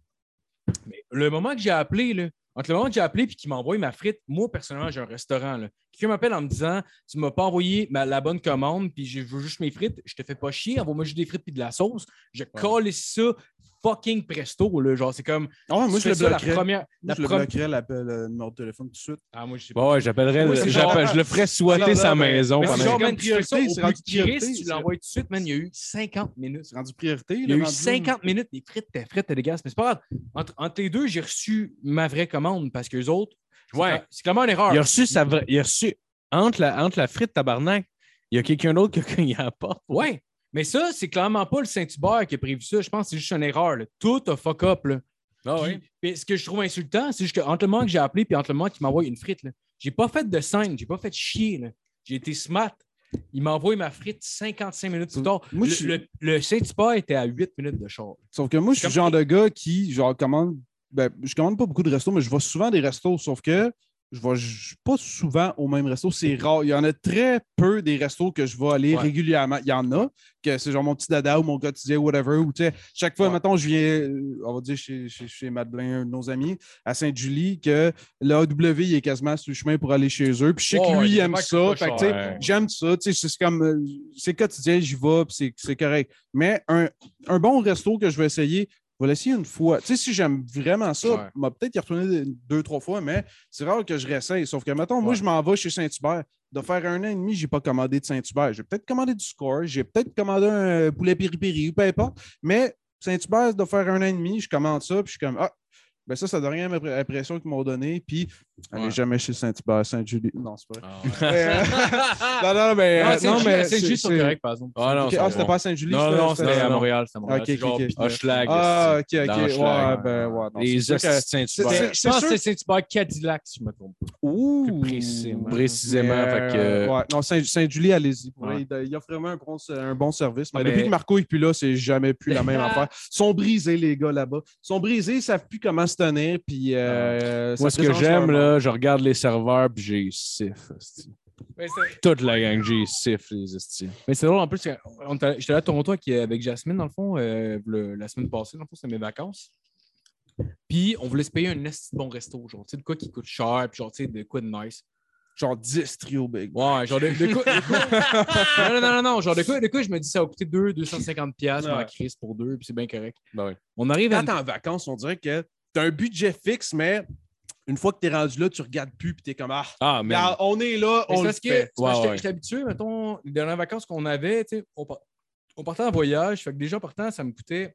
S3: Mais le moment que j'ai appelé, là, entre le moment que j'ai appelé et qu'il m'a envoyé ma frite, moi, personnellement, j'ai un restaurant. là. Quelqu'un m'appelle en me disant Tu m'as pas envoyé ma- la bonne commande, puis je veux juste mes frites, je te fais pas chier, envoie-moi juste des frites puis de la sauce. Je colle ça fucking presto. Là. Genre, c'est comme.
S5: Ouais, moi, je le
S3: ça la
S5: bloquerais.
S3: première.
S5: Moi,
S3: la
S5: je le bloquerais l'appel, le numéro de téléphone tout de suite.
S3: Ah, moi, je sais
S4: Bon, ouais, j'appellerais,
S3: Moi, genre-
S4: je le ferais souhaiter sa
S5: ben,
S4: maison
S3: Mais genre, ça
S5: priorité, c'est rendu priorité,
S3: tu l'envoies tout de suite, man. Il y a eu 50 minutes.
S5: C'est rendu priorité.
S3: Il y a eu
S5: rendu là.
S3: 50 minutes, les frites étaient frites, t'es dégueulasse. Mais c'est pas grave. Entre, entre les deux, j'ai reçu ma vraie commande parce que les autres,
S4: Ouais.
S3: c'est clairement une erreur.
S4: Il a reçu sa vraie- Il a reçu entre la, entre la frite tabarnak, il y a quelqu'un d'autre qui a [LAUGHS] cogné à la porte.
S3: Ouais. Mais ça, c'est clairement pas le Saint-Hubert qui a prévu ça. Je pense que c'est juste une erreur. là. Tout a fuck up. Là.
S4: Ah
S3: Puis- puis ce que je trouve insultant, c'est juste qu'entre le moment que j'ai appelé et entre le moment qu'il m'envoie une frite, j'ai pas fait de scène, j'ai pas fait chier. J'ai été smart. Il m'a envoyé ma frite 55 minutes plus tard.
S5: Moi,
S3: le,
S5: je-
S3: le- le Saint-Hubert était à 8 minutes de char.
S5: Sauf que moi, je suis le genre de gars qui, genre, commande. Ben, je commande pas beaucoup de restos, mais je vais souvent des restos. Sauf que je vais pas souvent au même resto. C'est rare. Il y en a très peu des restos que je vais aller
S3: Ouais.
S5: régulièrement. Il y en a, que c'est genre mon petit dada ou mon quotidien, whatever. Ou, tu sais, chaque fois,
S3: Ouais.
S5: mettons, je viens, euh, on va dire, chez, chez, chez Blain, un de nos amis, à Sainte-Julie, que l'AW, il est quasiment sur le chemin pour aller chez eux. Puis je sais que lui, il aime ça. J'aime ça, c'est comme, euh, c'est quotidien, j'y vais, puis c'est- c'est correct. Mais un, un bon resto que je vais essayer, vais l'essayer une fois. Tu sais, si j'aime vraiment ça,
S3: Ouais.
S5: m'a peut-être y retourner deux, trois fois, mais c'est rare que je réessaye. Sauf que, mettons, moi, je m'en vais chez Saint-Hubert. De faire un an et demi, je n'ai pas commandé de Saint-Hubert. J'ai peut-être commandé du score, j'ai peut-être commandé un poulet piri-piri, ou peu importe. Mais Saint-Hubert, de faire un an et demi, je commande ça, puis je suis comme, ah, ben ça, ça donne rien à l'impression qu'ils m'ont donné. Puis, allez
S3: Ouais.
S5: jamais chez Saint-Hubert, Saint-Julie. Non, c'est pas vrai.
S3: Ah, ouais.
S5: Mais, euh, [LAUGHS] non, non, mais.
S3: Ah,
S5: euh, non, mais
S3: c'est juste sur correct, par exemple.
S4: Ah non,
S5: Ok,
S4: c'est
S5: Ah,
S4: bon.
S5: c'était pas à Saint-Julie?
S3: Non, non, c'était à
S5: non.
S3: Montréal. C'était à Montréal. Genre.
S4: Hochelag.
S5: Ah, ok, ok.
S4: Hochelag.
S5: Ouais, ben, ouais. non,
S4: Les hosties de Saint-Hubert.
S3: Je
S5: c'est
S3: pense que c'est Saint-Hubert Cadillac, si je me trompe pas.
S5: Ouh!
S3: Précisément.
S4: Précisément.
S5: Mais,
S4: fait que,
S5: euh, ouais. Non, Saint- Saint-Julie, allez-y. Il, offre vraiment un bon, service. Mais,
S3: Ah,
S5: depuis que Marco est plus là, c'est jamais plus la même [LAUGHS] affaire. Ils sont brisés, les gars, là-bas. Ils sont brisés, ils ne savent plus comment se tenir. Puis,
S4: Moi, ce que j'aime,
S5: leur
S4: là, je regarde les serveurs puis j'ai sif.
S3: Mais
S4: Toute la gang G siffle les estis.
S3: Mais c'est drôle, en plus, j'étais là à Toronto avec, avec Jasmine, dans le fond, euh, le- la semaine passée, dans le fond, c'était mes vacances. Puis, on voulait se payer un esti de bon resto, genre, tu sais, de quoi qui coûte cher, puis genre, tu sais, de quoi de nice.
S5: Genre 10 trio big.
S3: Ouais, genre de, de quoi. de quoi- [LAUGHS] non, non, non, non, non, genre de quoi, de quoi, je me dis, ça va coûter 2, 250$, piastres,
S5: Ouais.
S3: ma crise pour deux, puis c'est bien correct.
S4: Ben ouais.
S3: On arrive à.
S5: Quand t'es en vacances, on dirait que t'as un budget fixe, mais une fois que t'es rendu là, tu regardes plus puis t'es comme Ah,
S4: Ah, mais.
S5: on est là,
S3: Mais
S5: on le
S3: parce que
S5: fait.
S3: c'est parce que
S4: Ouais,
S3: j'étais-
S4: ouais.
S3: j'étais habitué, mettons, les dernières vacances qu'on avait, tu on, par- on partait en voyage, fait que déjà partant, ça me coûtait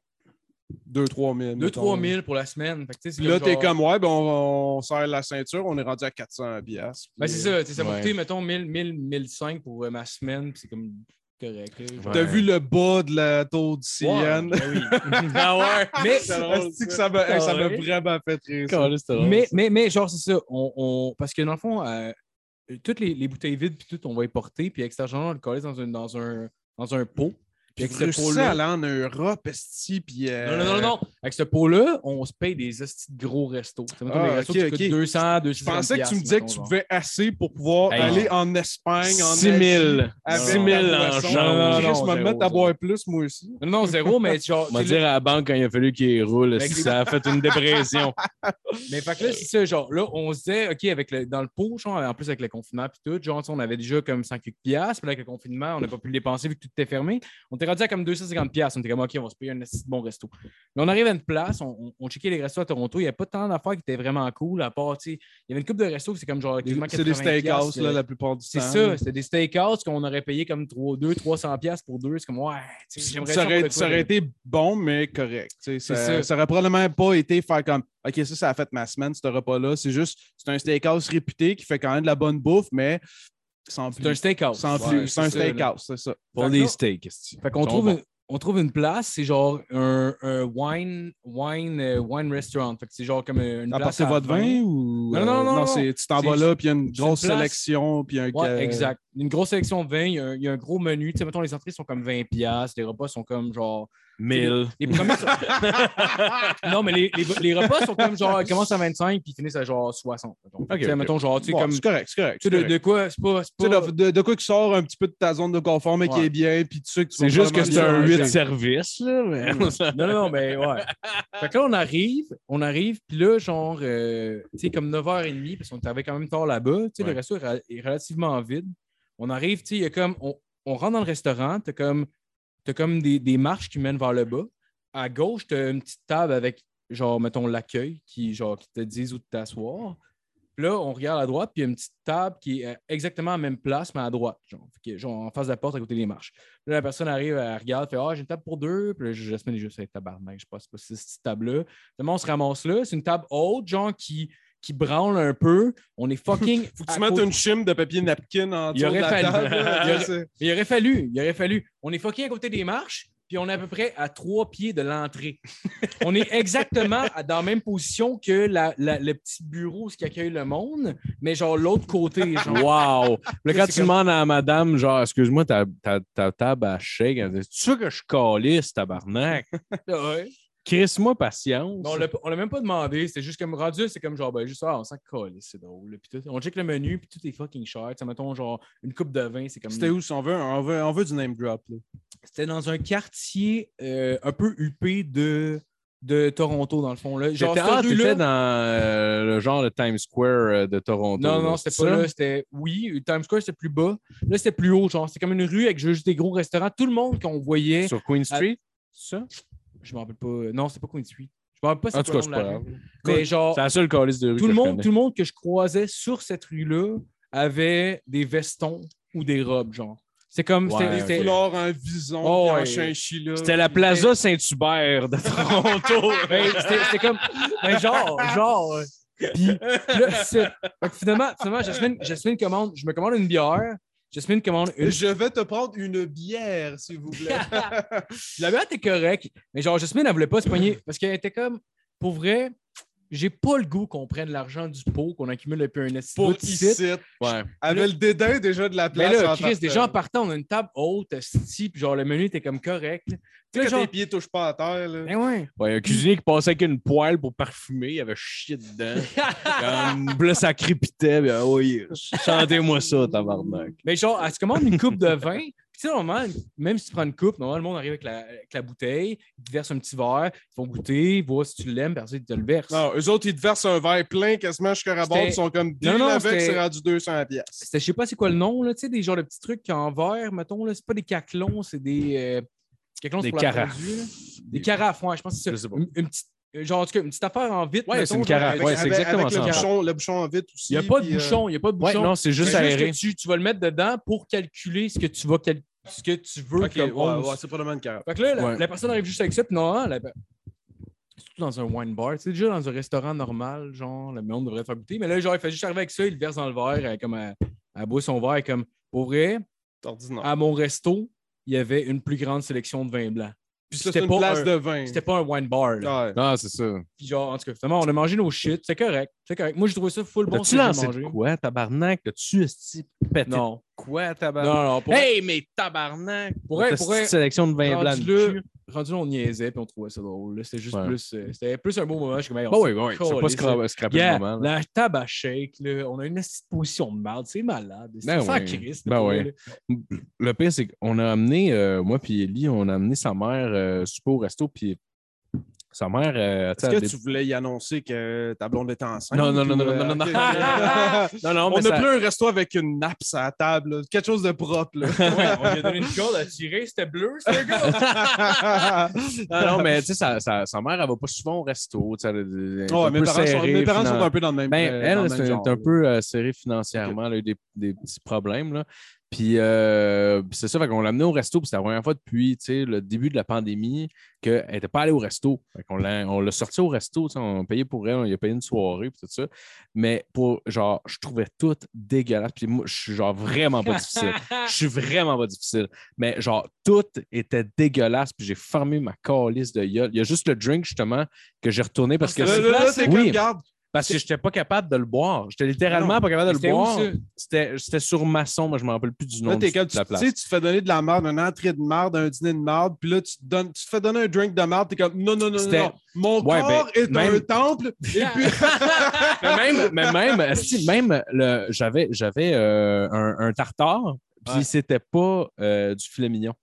S5: 2-3 000.
S3: 2-3 000 pour la semaine. Fait que, tu
S5: là, t'es
S3: genre-
S5: comme, ouais, ben on, on serre la ceinture, on est rendu à 400 piastres.
S3: Ben, c'est ça, tu ça m'a
S4: Ouais.
S3: coûté, mettons, 1000, 1000, 1005 pour euh, ma semaine, c'est comme correct.
S5: T'as vu le bas de la tour du Sienne? [LAUGHS]
S3: ben oui. ah ouais. Mais,
S5: C'est que ça ça m'a vraiment fait rire.
S3: mais, mais, mais, genre, c'est ça. On, on- Parce que dans le fond, euh, toutes les, les bouteilles vides, puis tout, on va les porter, puis avec cet argent, on le coller dans un, dans un, dans un pot. Puis avec
S5: tu
S3: ce pot-là.
S5: aller en Europe, esti, puis... euh,
S3: Non, non, non, non. Avec ce pot-là, on se paye des de gros restos. Tu sais, mettons,
S5: Ah,
S3: des restos qui coûtent 200, 200
S5: Je pensais que tu me disais que tu pouvais assez pour pouvoir
S4: Hey.
S5: aller en Espagne, en
S4: 6 000.
S5: Asie, avec
S4: 6 000
S5: ta
S4: en change.
S3: Non, non, non,
S5: me mettre à boire plus, moi aussi.
S3: Non, non, zéro, mais [LAUGHS] genre.
S4: On va dire à la banque quand il a fallu qu'il roule, si ça a fait une dépression. [LAUGHS]
S3: Mais fait que là, c'est ça, genre, là, on se disait, OK, avec le, dans le pot, genre, en plus avec le confinement puis tout, genre, tu sais, on avait déjà comme 100 quelques piastres, puis là, avec le confinement, on n'a pas pu le dépenser vu que tout était fermé. On était rendu à comme 250 piastres. On était comme, OK, on va se payer un bon resto. Mais on arrive à une place, on, on, on checkait les restos à Toronto, il n'y avait pas tant d'affaires qui étaient vraiment cool, à part, tu sais, il y avait une coupe de restos qui c'est comme genre
S5: C'est des
S3: 80
S5: steakhouse, là, la plupart du temps.
S3: C'est ça, c'était des steakhouse qu'on aurait payé comme 200, 300 piastres pour deux. C'est comme, ouais, j'aimerais
S5: Ça aurait, ça aurait été bon, mais correct. Ça,
S3: ça.
S5: ça aurait probablement pas été faire comme OK, ça, ça a fait ma semaine, ce repas-là. C'est juste, c'est un steakhouse réputé qui fait quand même de la bonne bouffe, mais sans
S3: C'est un steakhouse.
S5: Sans
S3: Ouais,
S5: plus. C'est un steakhouse, c'est ça.
S4: Pour des steaks.
S3: Fait qu'on trouve, une- on trouve une place, c'est genre un, un wine, wine, euh, wine restaurant. Fait que c'est genre comme une place. À
S5: votre vin ou.
S3: Non, non,
S5: euh,
S3: non, non.
S5: c'est- tu t'en vas là, puis il y a une grosse sélection, puis un.
S3: Ouais, exact. Une grosse sélection de vins, il y a un, il y a un gros menu. Tu sais, mettons, les entrées sont comme 20$, piastres, les repas sont comme genre.
S4: 1000.
S3: Les premiers sont- [LAUGHS] non, mais les, les, les repas sont comme genre, ils commencent à 25 puis ils finissent à genre 60. mettons. Genre, tu sais,
S5: Bon,
S3: comme.
S5: C'est correct, c'est correct.
S3: Tu sais, de, quoi, c'est pas. pas-
S5: de, de- de quoi qui sort un petit peu de ta zone de confort, mais qui
S3: Ouais.
S5: est bien, puis tu sais que tu
S4: C'est juste que c'est un
S5: probablement
S4: 8
S5: changer.
S4: services, là. Mais... [LAUGHS]
S3: Non, non, non, mais ouais. Fait que là, on arrive, on arrive, puis là, genre, euh, tu sais, comme 9h30, parce qu'on était quand même tard là-bas, tu sais,
S4: Ouais.
S3: le resto est, ra- est relativement vide. On arrive, tu sais, il y a comme, on, on rentre dans le restaurant, t'as comme, t'as comme des, des marches qui mènent vers le bas. À gauche, t'as une petite table avec, genre, mettons, l'accueil, qui, genre, qui te disent où t'asseoir. Puis là, on regarde à droite, puis il y a une petite table qui est euh, exactement à la même place, mais à droite, genre, genre en face de la porte, à côté des marches. Là, la personne arrive, elle regarde, fait Ah, j'ai une table pour deux. Puis là, Jasmine est juste avec tabarnak, je passe pas c'est cette table-là. Finalement, on se ramasse là. C'est une table haute, genre, qui, qui branle un peu. On est fucking. [LAUGHS]
S5: Faut que
S3: à
S5: tu mettes
S3: côté-
S5: une chime de papier napkin en
S3: Il
S5: dessous de la
S3: fallu.
S5: table. [LAUGHS]
S3: Il aurait-
S5: c'est-
S3: Il aurait fallu, il aurait fallu. On est fucking à côté des marches, puis on est à peu près à trois pieds de l'entrée. on est exactement dans la même position que la- la- le petit bureau ce qui accueille le monde, mais genre l'autre côté. Genre.
S4: Wow! Là, quand tu
S3: comme-
S4: demandes à madame, genre, excuse-moi, ta, ta, ta table à shake, tu sais que je calisse, tabarnak?
S3: Ouais.
S4: Crisse-moi patience.
S3: Mais on l'a- même pas demandé, c'était juste comme rendu, c'est comme genre, ben juste ça, on s'en colle, c'est drôle. Puis tout, on check le menu, puis tout est fucking cher. Sais, mettons genre une coupe de vin, c'est comme.
S5: C'était où, si on veut? On veut, on veut du name drop. Là.
S3: C'était dans un quartier euh, un peu huppé de, de Toronto, dans le fond. Là. Genre,
S4: ah, t'étais dans euh, le genre de Times Square euh, de Toronto.
S3: Non, non, c'était pas
S4: ça?
S3: là. C'était. Oui, Times Square, c'était plus bas. Là, c'était plus haut. Genre, c'était comme une rue avec juste des gros restaurants. Tout le monde qu'on voyait.
S4: Sur Queen Street? Ça?
S3: Je me rappelle pas. Non, c'était pas Queen Street. Je me rappelle pas c'est
S4: En tout
S3: quoi
S4: cas,
S3: le
S4: c'est
S3: nom de
S4: pas
S3: la
S4: grave.
S3: rue. Mais genre,
S4: C'est la seule calice de rue
S3: tout
S4: que
S3: le,
S4: je
S3: monde, tout le monde que je croisais sur cette rue-là avait des vestons ou des robes, genre. C'est comme. c'était-
S4: Ouais,
S3: c'était-
S5: Foulard en vison,
S3: Oh,
S5: puis en
S3: ouais.
S5: chinchilla.
S4: C'était la Plaza Saint-Hubert de [LAUGHS] Toronto.
S3: C'était c'était comme. Ben, genre, genre. Puis là, c'est- fait que finalement, finalement Jasmine, Jasmine commande, je me commande une bière. Jasmine commande une.
S5: Je vais te prendre une bière, s'il vous plaît. [LAUGHS]
S3: La bière était correcte, mais genre, Jasmine, elle voulait pas se pogner parce qu'elle était comme, pour vrai, j'ai pas le goût qu'on prenne l'argent du pot qu'on accumule depuis un esti
S5: Pour
S3: ici.
S4: Ouais.
S5: Avait le dédain déjà de la
S3: Mais
S5: place.
S3: là,
S5: en
S3: Chris, déjà en partant, on a une table haute, puis genre le menu était comme correct. là.
S5: Tu sais,
S3: Là, genre,
S5: tes pieds touchent pas à terre. Là.
S3: ben ouais.
S4: Ouais, un cuisinier qui passait avec une poêle pour parfumer, il avait chié dedans. [LAUGHS] Comme, là, ça crépitait. Puis, ah oui, [LAUGHS] chantez-moi ça, tabarnak.
S3: Mais genre, elle se commande une coupe de vin. Sais, normalement, même si tu prends une coupe, normalement, le monde arrive avec la, avec la bouteille, ils te versent un petit verre, ils font goûter, ils voient si tu l'aimes, puis après, ils te le versent.
S5: Non, eux autres, ils te versent un verre plein quasiment jusqu'à.
S3: C'était-
S5: Ils sont comme
S3: Non,
S5: avec, c'est rendu 200 pièces.
S3: C'était, je sais pas c'est quoi le nom, là, tu sais, des genres de petits trucs en verre, mettons, là. C'est pas des caclons, c'est des. euh, caclons, c'est
S4: Des
S3: pour la
S4: carafes.
S3: Des carafes, ouais, je pense que c'est ça. Une, une petite. Genre, en tout cas, une petite affaire en vitre.
S4: Ouais, c'est une carafe, ouais, c'est exactement
S5: avec le,
S4: ça.
S5: bouchon, le bouchon en vitre aussi.
S3: Il n'y a pas de
S5: euh,
S3: bouchon, il n'y a pas de
S4: Ouais,
S3: bouchon.
S4: non, c'est juste aéré.
S3: tu, tu vas le mettre dedans pour calculer ce que tu vas cal- ce que tu veux
S5: Ok, ouais, c'est probablement une carafe.
S3: Fait que là, la,
S4: Ouais.
S3: la personne arrive juste avec ça, puis non, la- surtout dans un wine bar, tu sais, déjà dans un restaurant normal, genre, le monde devrait faire goûter, mais là, genre, il fait juste arriver avec ça, il le verse dans le verre, euh, comme à, à boire son verre, comme, pour vrai,
S5: C'est
S3: à mon resto, il y avait une plus grande sélection de vins blancs.
S5: Puis
S3: c'était
S5: c'est une
S3: pas
S5: place
S3: un-
S5: de vin.
S3: C'était pas un wine bar, là.
S5: Ouais.
S4: Ah, c'est ça.
S3: Puis genre, en tout cas, finalement, on a mangé nos shit, c'est correct, c'est correct. Moi, j'ai trouvé ça full bon. J'ai
S4: lancé
S3: mangé.
S4: de quoi, tabarnak? T'as-tu esti pété
S3: Non.
S4: Quoi,
S3: Non,
S4: tabarnak?
S3: non, pour
S4: Hey, mais tabarnak!
S3: Pour
S4: petite sélection de vin blanc cul.
S3: rendu là, on niaisait, puis on trouvait ça drôle. C'était juste
S4: Ouais.
S3: plus, euh, c'était plus un beau moment. Je suis comme, hey, on s'en
S4: oui, oui. C'est pas scra- scraper
S3: Yeah,
S4: le moment. là.
S3: la table à shake, là, on a une petite position de merde, c'est malade. C'est
S4: Ben
S3: sans
S4: oui.
S3: Christ.
S4: Ben. Le pire, c'est qu'on a amené, euh, moi puis Ellie, on a amené sa mère euh, au resto, puis sa mère. euh,
S5: Est-ce que tu voulais y annoncer que ta blonde était enceinte?
S4: Non, non, non, non, non, [LAUGHS] [LAUGHS] non, non.
S5: On
S4: mais
S5: a
S4: ça-
S5: plus un resto avec une nappe sur la table, là. quelque chose de propre. Là.
S3: Ouais, on lui a donné une corde à tirer, c'était bleu, c'était gars. [LAUGHS]
S4: non, non, mais tu sais, sa, sa, sa mère, elle va pas souvent au resto. Elle, elle
S5: mes, parents sont,
S4: serrée
S5: mes parents
S4: finan-
S5: sont un peu dans le même
S4: Ben,
S5: euh,
S4: elle, c'est
S5: genre,
S4: un peu euh, serrée financièrement. Elle a eu des, des petits problèmes. Là. Puis euh, puis c'est ça, qu'on l'a amené au resto. Puis c'est la première fois depuis le début de la pandémie qu'elle n'était pas allée au resto. Fait on l'a sorti au resto. On a payé pour elle, on lui a payé une soirée. Puis tout ça. Mais pour, genre, je trouvais tout dégueulasse. Puis moi, je suis genre vraiment pas difficile. Je suis [LAUGHS] vraiment pas difficile. Mais genre, tout était dégueulasse. Puis j'ai fermé ma calice de gueule. Il y a juste le drink, justement, que j'ai retourné parce que.
S3: C'est
S4: oui.
S5: comme, garde,
S4: Parce que je n'étais pas capable de le boire. J'étais littéralement
S5: Non.
S4: pas capable de le boire. C'était sur Masson, mais je ne me rappelle plus du nom
S5: Là,
S4: de
S5: tu
S4: la
S5: tu
S4: place.
S5: sais, tu te fais donner de la merde, une entrée de merde, un dîner de merde, puis là, tu te, donnes, tu te fais donner un drink de merde, t'es comme, non, non, non, non, mon
S4: Ouais,
S5: corps
S4: ben,
S5: est
S4: même-
S5: un temple, et [LAUGHS] puis... [LAUGHS]
S4: mais même, mais même, si, même le- j'avais j'avais euh, un, un tartare, puis
S5: Ouais.
S4: c'était pas euh, du filet mignon.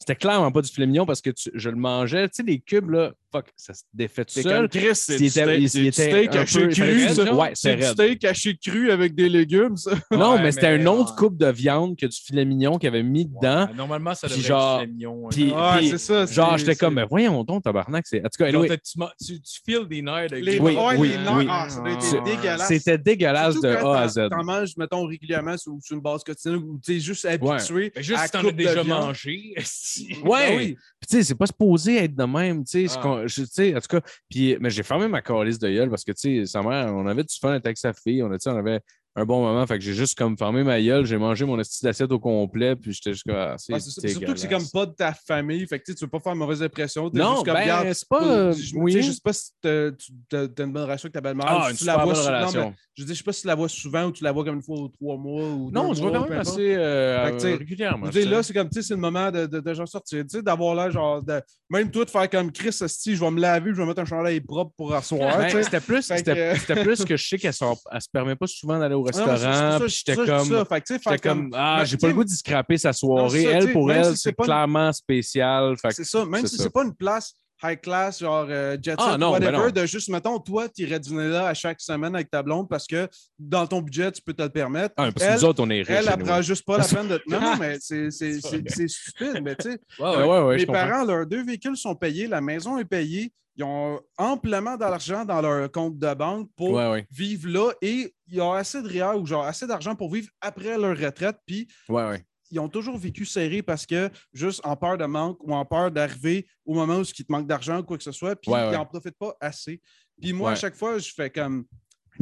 S4: C'était clairement pas du filet mignon parce que tu- je le mangeais. Tu sais, les cubes, là, fuck, ça se défait tout seul.
S5: comme Chris, c'est du steak, haché cru, ça.
S4: Ouais,
S5: c'est du steak haché cru avec des légumes, ça.
S4: Non,
S3: Ouais,
S4: mais c'était une autre
S3: ouais.
S4: coupe de viande que du filet mignon qu'il avait mis dedans.
S3: Ouais, normalement, ça
S4: Puis
S3: devrait
S4: genre-
S3: être du mignon.
S4: puis-
S3: hein.
S5: Ouais,
S4: puis-
S5: c'est ça.
S4: Genre,
S5: c'est-
S4: j'étais
S5: c'est-
S4: comme, mais voyons donc, tabarnak. c'est- En tout cas, anyway,
S3: tu, tu, tu files des nerfs avec
S5: Les,
S4: Oui,
S5: ouais,
S4: oui,
S5: les nerfs,
S4: oui.
S5: ah, ça dégueulasse.
S4: c'était dégueulasse de A à Z.
S5: T'en manges, mettons, régulièrement sur, une base quotidienne ou tu es juste habitué.
S3: Mais juste
S5: à
S3: si t'en as déjà mangé. [LAUGHS] esti.
S4: Ouais.
S5: Ben oui.
S4: Puis, tu sais, c'est pas supposé être de même, tu sais. ce
S3: Ah.
S4: tu sais, en tout cas, puis, mais j'ai fermé ma calice de gueule parce que, tu sais, sa mère, on avait du fun avec sa fille, on, on avait un bon moment, fait que j'ai juste comme fermé ma gueule, j'ai mangé mon esti d'assiette au complet, puis j'étais juste comme, ah, c'est
S5: Surtout que c'est comme pas de ta famille, fait que tu veux pas faire mauvaise impression.
S4: Non, ben, c'est pas, euh,
S5: je,
S4: oui.
S5: je sais pas si t'as tu- t'as une bonne relation avec ta belle-mère.
S4: Ah,
S5: si
S4: une
S5: tu la vois
S4: bonne
S5: non,
S4: relation.
S5: mais je dis, je sais pas si tu la vois souvent ou tu la vois comme une fois aux trois mois ou
S4: Non, je vois quand même assez euh,
S5: Fait que,
S4: régulièrement.
S5: Je
S4: je
S5: là, c'est comme, tu sais, c'est le moment de, de, de genre sortir, tu sais, d'avoir là, genre, de, même toi, de faire comme Chris, si je vais me laver, je vais mettre un chandail propre pour asseoir,
S4: Ben, c'était plus,
S5: que-
S4: je sais qu'elle se permet pas souvent d'aller au restaurant. j'étais comme, j'étais comme, ah, j'ai pas le goût d'y scraper sa soirée. elle, pour elle, c'est clairement spécial.
S5: C'est ça, même si c'est pas une place high class, genre euh, jet set,
S4: Ah, non,
S5: whatever,
S4: ben
S5: de juste, mettons, toi, tu irais dîner là à chaque semaine avec ta blonde parce que dans ton budget, tu peux te le permettre.
S4: Ah, parce que
S5: elle,
S4: nous autres, on est riches.
S5: Elle, elle prend juste pas la peine de. [LAUGHS] Non, non, mais c'est stupide, mais tu sais. [LAUGHS]
S4: Ouais, ouais, ouais,
S5: Mes parents, leurs deux véhicules sont payés, la maison est payée, ils ont amplement d'argent dans leur compte de banque pour
S4: Ouais, ouais,
S5: vivre là et ils ont assez de REER ou genre assez d'argent pour vivre après leur retraite. Puis
S4: ouais, ouais.
S5: Ils ont toujours vécu serré parce que juste en peur de manque ou en peur d'arriver au moment où il te manque d'argent ou quoi que ce soit, puis
S4: Ouais,
S5: ils n'en profitent pas assez. Puis moi, à chaque fois, je fais comme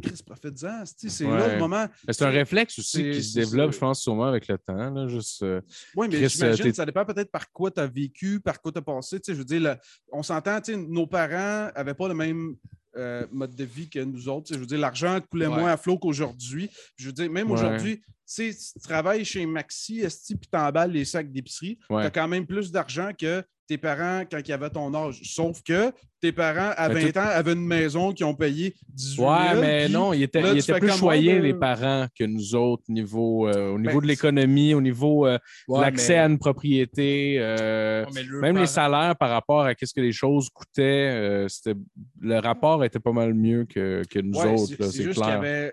S5: Chris, profite-en, c'est là le moment.
S4: C'est un réflexe aussi qui se développe, je pense, sûrement avec le temps. Là, juste, euh,
S5: Oui, mais j'imagine,
S4: euh, t'es-
S5: ça dépend peut-être par quoi tu as vécu, par quoi tu as passé. Je veux dire, on s'entend, nos parents n'avaient pas le même euh, mode de vie que nous autres. Je veux dire, l'argent coulait
S3: Ouais.
S5: moins à flot qu'aujourd'hui. Je veux dire, même
S4: Ouais.
S5: aujourd'hui, tu sais, si tu travailles chez Maxi, esti, puis t'emballes les sacs d'épicerie,
S4: Ouais.
S5: tu as quand même plus d'argent que tes parents quand ils avaient ton âge. Sauf que tes parents, à
S4: Mais
S5: 20 ans, avaient une maison qui ont payé 18
S4: Ouais,
S5: 000,
S4: mais non, ils étaient,
S5: là,
S4: ils
S5: tu
S4: étaient
S5: fais
S4: plus choyés, les
S5: ben-
S4: parents, que nous autres, niveau, euh, au niveau
S5: Ben,
S4: de l'économie, au niveau euh,
S3: Ouais,
S4: l'accès
S3: mais-
S4: à une propriété. euh,
S3: Ouais,
S4: Même les salaires par rapport à ce que les choses coûtaient, euh, c'était- le rapport était pas mal mieux que, que nous
S5: Ouais,
S4: autres,
S5: c'est-
S4: là,
S5: c'est
S4: c'est
S5: juste qu'il y
S4: clair.
S5: avait,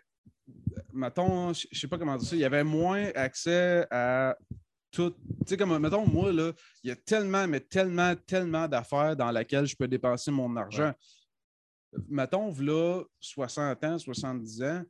S5: mettons, je je sais pas comment dire ça, il y avait moins accès à tout. Tu sais, comme, mettons, moi, là, il y a tellement, mais tellement, tellement d'affaires dans lesquelles je peux dépenser mon argent. Mettons, là, 60 ans, 70 ans,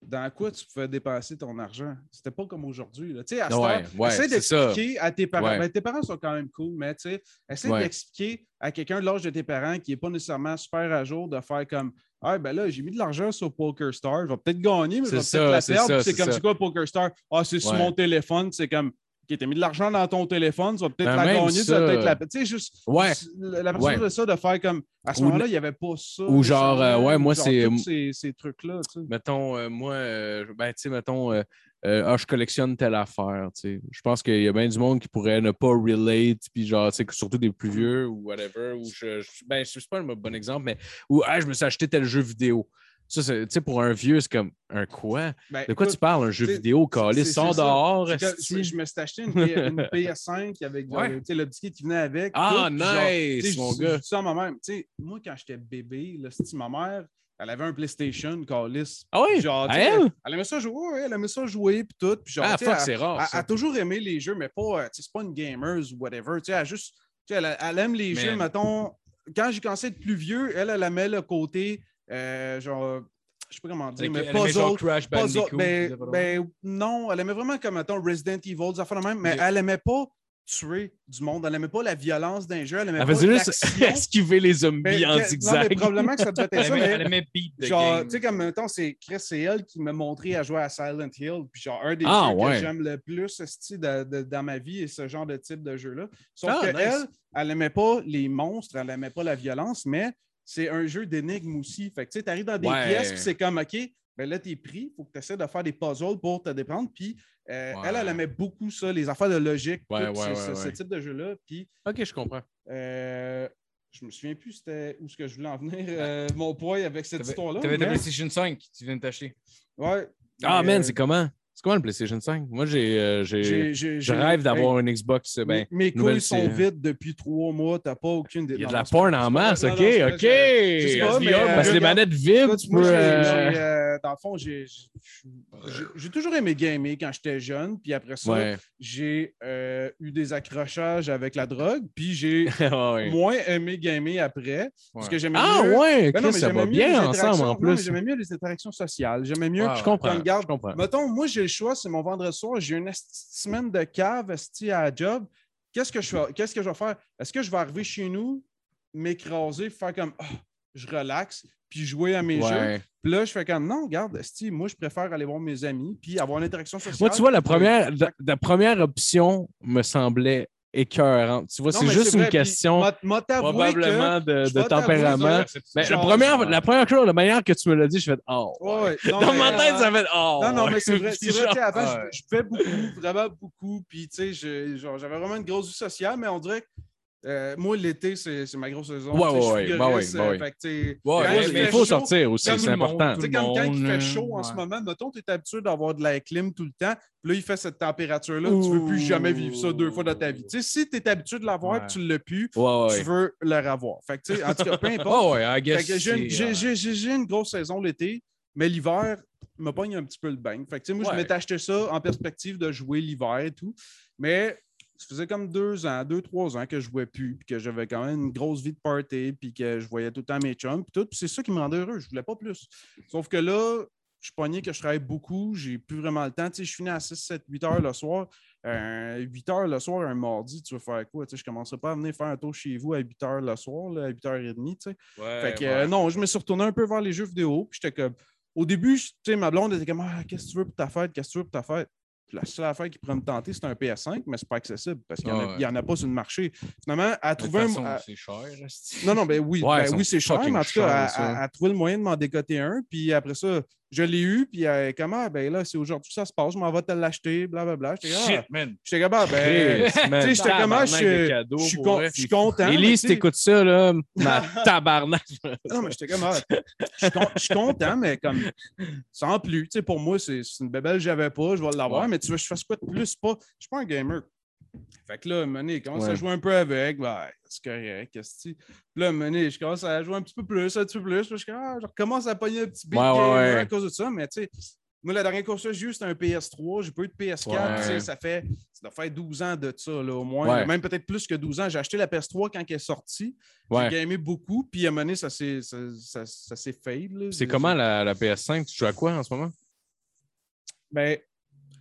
S5: dans quoi tu pouvais dépenser ton argent? C'était pas comme aujourd'hui. Tu sais, à
S4: Ouais, ouais,
S5: essaie d'expliquer à tes parents.
S4: Ouais.
S5: Ben, tes parents sont quand même cool, mais tu sais, essaie d'expliquer à quelqu'un de l'âge de tes parents qui n'est pas nécessairement super à jour de faire comme Ah, ben là, j'ai mis de l'argent sur Poker Star, je vais peut-être gagner, mais je vais peut-être la perdre. C'est comme
S4: ça.
S5: c'est quoi Poker Star? Ah, c'est sur mon téléphone. C'est comme OK, t'as mis de l'argent dans ton téléphone, tu vas peut-être
S4: Ben,
S5: la gagner, tu vas
S4: ça.
S5: peut-être la. Tu sais, juste
S4: Ouais.
S5: la personne
S4: Ouais.
S5: de ça, de faire comme à ce
S4: Ou
S5: moment-là, il n'y avait pas ça.
S4: ou genre, euh, ouais, moi, c'est-
S5: ces, ces trucs-là. tu sais.
S4: Mettons, euh, moi, euh, ben, tu sais, mettons, ah, je collectionne telle affaire, tu sais. Je pense qu'il y a bien du monde qui pourrait ne pas relate, puis genre, tu sais, surtout des plus vieux ou whatever, ou je, je- ben, je suis pas un bon exemple, mais où, ah, je me suis acheté tel jeu vidéo. Ça, c'est- tu sais, pour un vieux, c'est comme un quoi?
S5: Ben,
S4: De quoi
S5: écoute,
S4: tu parles? Un jeu vidéo, calé, sors dehors,
S5: que
S4: esti.
S5: je, me suis acheté une, P- une [LAUGHS] PS5 avec genre,
S4: Ouais.
S5: le petit qui venait avec.
S4: Ah,
S5: tout, puis genre,
S4: nice, mon
S5: je-
S4: gars.
S5: Ça à ma mère. Tu sais, moi, quand j'étais bébé, là, ma mère, elle avait un PlayStation, Callis.
S4: Ah oui?
S5: Genre,
S4: À elle?
S5: Elle aimait ça jouer, ouais, elle aimait ça jouer, puis tout. Genre,
S4: Ah, fuck,
S5: elle-
S4: c'est rare.
S5: elle, a toujours aimé les jeux, mais pas, euh, c'est pas une gamer ou whatever. Tu sais, elle, juste, elle, elle aime les
S3: Mais-
S5: jeux, mettons. Quand j'ai commencé à être plus vieux, elle, elle aimait le côté, euh, genre, je sais pas comment dire, mais
S3: Elle aimait genre
S5: puzzle.
S3: Crash
S5: Puzzle,
S3: Bandicoot.
S5: ben, ben, non, elle aimait vraiment comme mettons, Resident Evil, des affaires de même, mais elle aimait pas tuer du monde. Elle aimait pas la violence d'un jeu. Elle aimait
S4: Elle
S5: pas
S4: faisait juste [LAUGHS] esquiver les zombies en zigzag.
S5: Non, mais probablement que ça devait [LAUGHS] être ça, mais
S3: elle aimait beat the
S5: genre,
S3: game.
S5: tu sais, comme mettons, c'est Chris, c'est elle qui m'a montré à jouer à Silent Hill. Puis genre, un des
S4: Ah,
S5: jeux
S4: ouais.
S5: que j'aime le plus de- de- dans ma vie est ce genre de type de jeu-là. Sauf
S4: Ah,
S5: que
S4: nice.
S5: elle, elle aimait pas les monstres, elle aimait pas la violence, mais c'est un jeu d'énigmes aussi. Fait que tu sais, t'arrives dans des
S4: Ouais.
S5: pièces, puis c'est comme, OK, ben là, t'es pris, faut que tu essaies de faire des puzzles pour te déprendre. Puis euh,
S4: Ouais.
S5: elle, elle aimait beaucoup ça, les affaires de logique,
S4: Ouais,
S5: tout
S4: ouais,
S5: ce,
S4: ouais,
S5: ce- type de jeu-là. Puis
S4: Ok, je comprends.
S5: euh, je me souviens plus c'était où ce que je voulais en venir, euh, mon poids avec cette histoire-là.
S3: t'avais ta
S5: mais-
S3: PlayStation 5 que tu viens de t'acheter.
S5: Ouais.
S4: Ah,
S5: Mais,
S4: man,
S5: euh,
S4: c'est comment? C'est comment le PlayStation 5? Moi, j'ai, euh, j'ai-
S5: j'ai- j'ai-
S4: je rêve d'avoir
S5: hey,
S4: une Xbox. euh, Ben,
S5: mes couilles sont vides depuis trois mois. T'as pas aucune idée.
S4: il y a
S5: Non,
S4: de la porn en masse, ok, ok.
S5: euh,
S4: Parce que les
S5: regarde,
S4: manettes vides, tu peux. Euh,
S5: dans le fond, j'ai toujours aimé gamer quand j'étais jeune. Puis après ça,
S4: Ouais.
S5: j'ai euh, eu des accrochages avec la drogue. Puis j'ai [LAUGHS]
S4: Ouais.
S5: moins aimé gamer après. Parce que j'aimais
S4: Ah
S5: mieux.
S4: ouais,
S5: Ben non, mais
S4: ça
S5: j'aimais
S4: va
S5: mieux les
S4: bien
S5: interactions-
S4: ensemble en plus.
S5: J'aimais mieux les interactions sociales. J'aimais mieux.
S3: Ouais,
S4: Je comprends.
S5: Regarde,
S4: je comprends.
S5: Mettons, moi, j'ai le choix, c'est mon vendredi soir, j'ai une semaine de cave à la job. Qu'est-ce que je fais? Qu'est-ce que je vais faire? Est-ce que je vais arriver chez nous, m'écraser, faire comme Ah, je relaxe, puis jouer à mes jeux? Puis là, je fais comme non, regarde, esti, moi, je préfère aller voir mes amis, puis avoir une interaction sociale.
S4: Moi, tu vois, la première, la, la première option me semblait écœurante. Tu vois, c'est juste une question probablement de, tempérament. Ben, la, première, la première chose, la manière que tu me l'as dit, je fais Oh.
S5: Ouais, ouais. Non, [LAUGHS]
S4: Dans ma tête,
S5: euh,
S4: ça fait Oh.
S5: Non, non, mais c'est vrai. C'est vrai, avant, [LAUGHS] je-
S3: ouais.
S5: je, fais beaucoup, vraiment beaucoup. Puis, tu sais, j'avais vraiment une grosse vie sociale, mais on dirait que euh, moi, l'été, c'est c'est ma grosse saison.
S4: Ouais, ouais, ouais,
S5: euh, il
S4: faut
S5: chaud,
S4: sortir aussi, c'est
S3: monde,
S4: important.
S5: Quand, quand il fait chaud en ce moment, mettons, tu es habitué d'avoir de la clim tout le temps, puis là, il fait cette température-là, tu veux plus jamais vivre ça deux fois dans ta vie. Si tu es habitué de l'avoir
S3: Ouais.
S5: et tu l'as plus,
S4: Ouais, ouais.
S5: tu veux le revoir. Fait que, en tout cas, peu [LAUGHS] importe.
S4: Ouais, I
S5: Fait
S4: guess.
S5: que j'ai une- grosse saison l'été, mais l'hiver me pogne un petit peu le bain. Fait que, moi, je m'étais acheté ça en perspective de jouer l'hiver et tout. Mais ça faisait comme deux ans, deux, trois ans que je jouais plus, puis que j'avais quand même une grosse vie de party, puis que je voyais tout le temps mes chums, puis tout. Puis c'est ça qui me rendait heureux. Je voulais pas plus. Sauf que là, je suis pogné que je travaille beaucoup, j'ai plus vraiment le temps. Tu sais, je finis à 6, 7, 8 heures le soir. Euh, 8 heures le soir, un mardi, tu veux faire quoi? Tu sais, je ne commencerai pas à venir faire un tour chez vous à 8 heures le soir, là, à 8h30. Tu sais.
S4: ouais,
S5: Fait que
S4: ouais.
S5: euh, non, je me suis retourné un peu vers les jeux vidéo. Puis j'étais comme. Au début, je- tu sais, ma blonde était comme Ah, qu'est-ce que tu veux pour ta fête? Qu'est-ce que tu veux pour ta fête? La seule affaire qui pourrait me tenter, c'est un PS5, mais c'est pas accessible parce qu'il n'y en, a-
S3: Ouais.
S5: il y en a pas sur le marché. Finalement, à trouver un. à-
S3: c'est cher.
S5: Non, non, ben oui,
S4: Ouais,
S5: ben oui c'est cher, mais en tout cas, à- à trouver le moyen de m'en décoter un. Puis après ça, je l'ai eu, puis euh, comment? Ben là, c'est aujourd'hui que ça se passe, je m'en vais te l'acheter, blablabla. J'étais ah,
S3: man.
S5: j'étais comme, ah, ben. Tu sais, j'étais comme, ah, je suis- con-
S4: vrai.
S5: je suis content.
S4: Élise, t'écoutes ça, là, ma [LAUGHS] tabarnak.
S5: Non, mais j'étais comme, ah, je suis con- je suis content, mais comme, sans plus. Tu sais, pour moi, c'est une bébelle que j'avais pas, je vais l'avoir, mais tu veux, que je fasse quoi de plus? Pas, je suis pas un gamer. Fait que là, Mané, il commence à
S4: Ouais.
S5: jouer un peu avec, ben, c'est correct, qu'est-ce que Puis là, Mané, je commence à jouer un petit peu plus, un petit peu plus, puis je, ah, je recommence à pogner un petit beat
S4: Ouais, ouais,
S5: à cause de ça, mais tu sais, moi, la dernière que j'ai eue, c'était un PS3, j'ai pas eu de PS4,
S4: Ouais.
S5: tu sais, ça fait, ça doit faire 12 ans de ça, là, au moins, même peut-être plus que 12 ans. J'ai acheté la PS3 quand elle est sortie, j'ai gamé beaucoup, puis à donné, ça s'est ça, ça, ça fade.
S4: C'est comment la, la PS5? Tu joues à quoi en ce moment?
S5: Ben,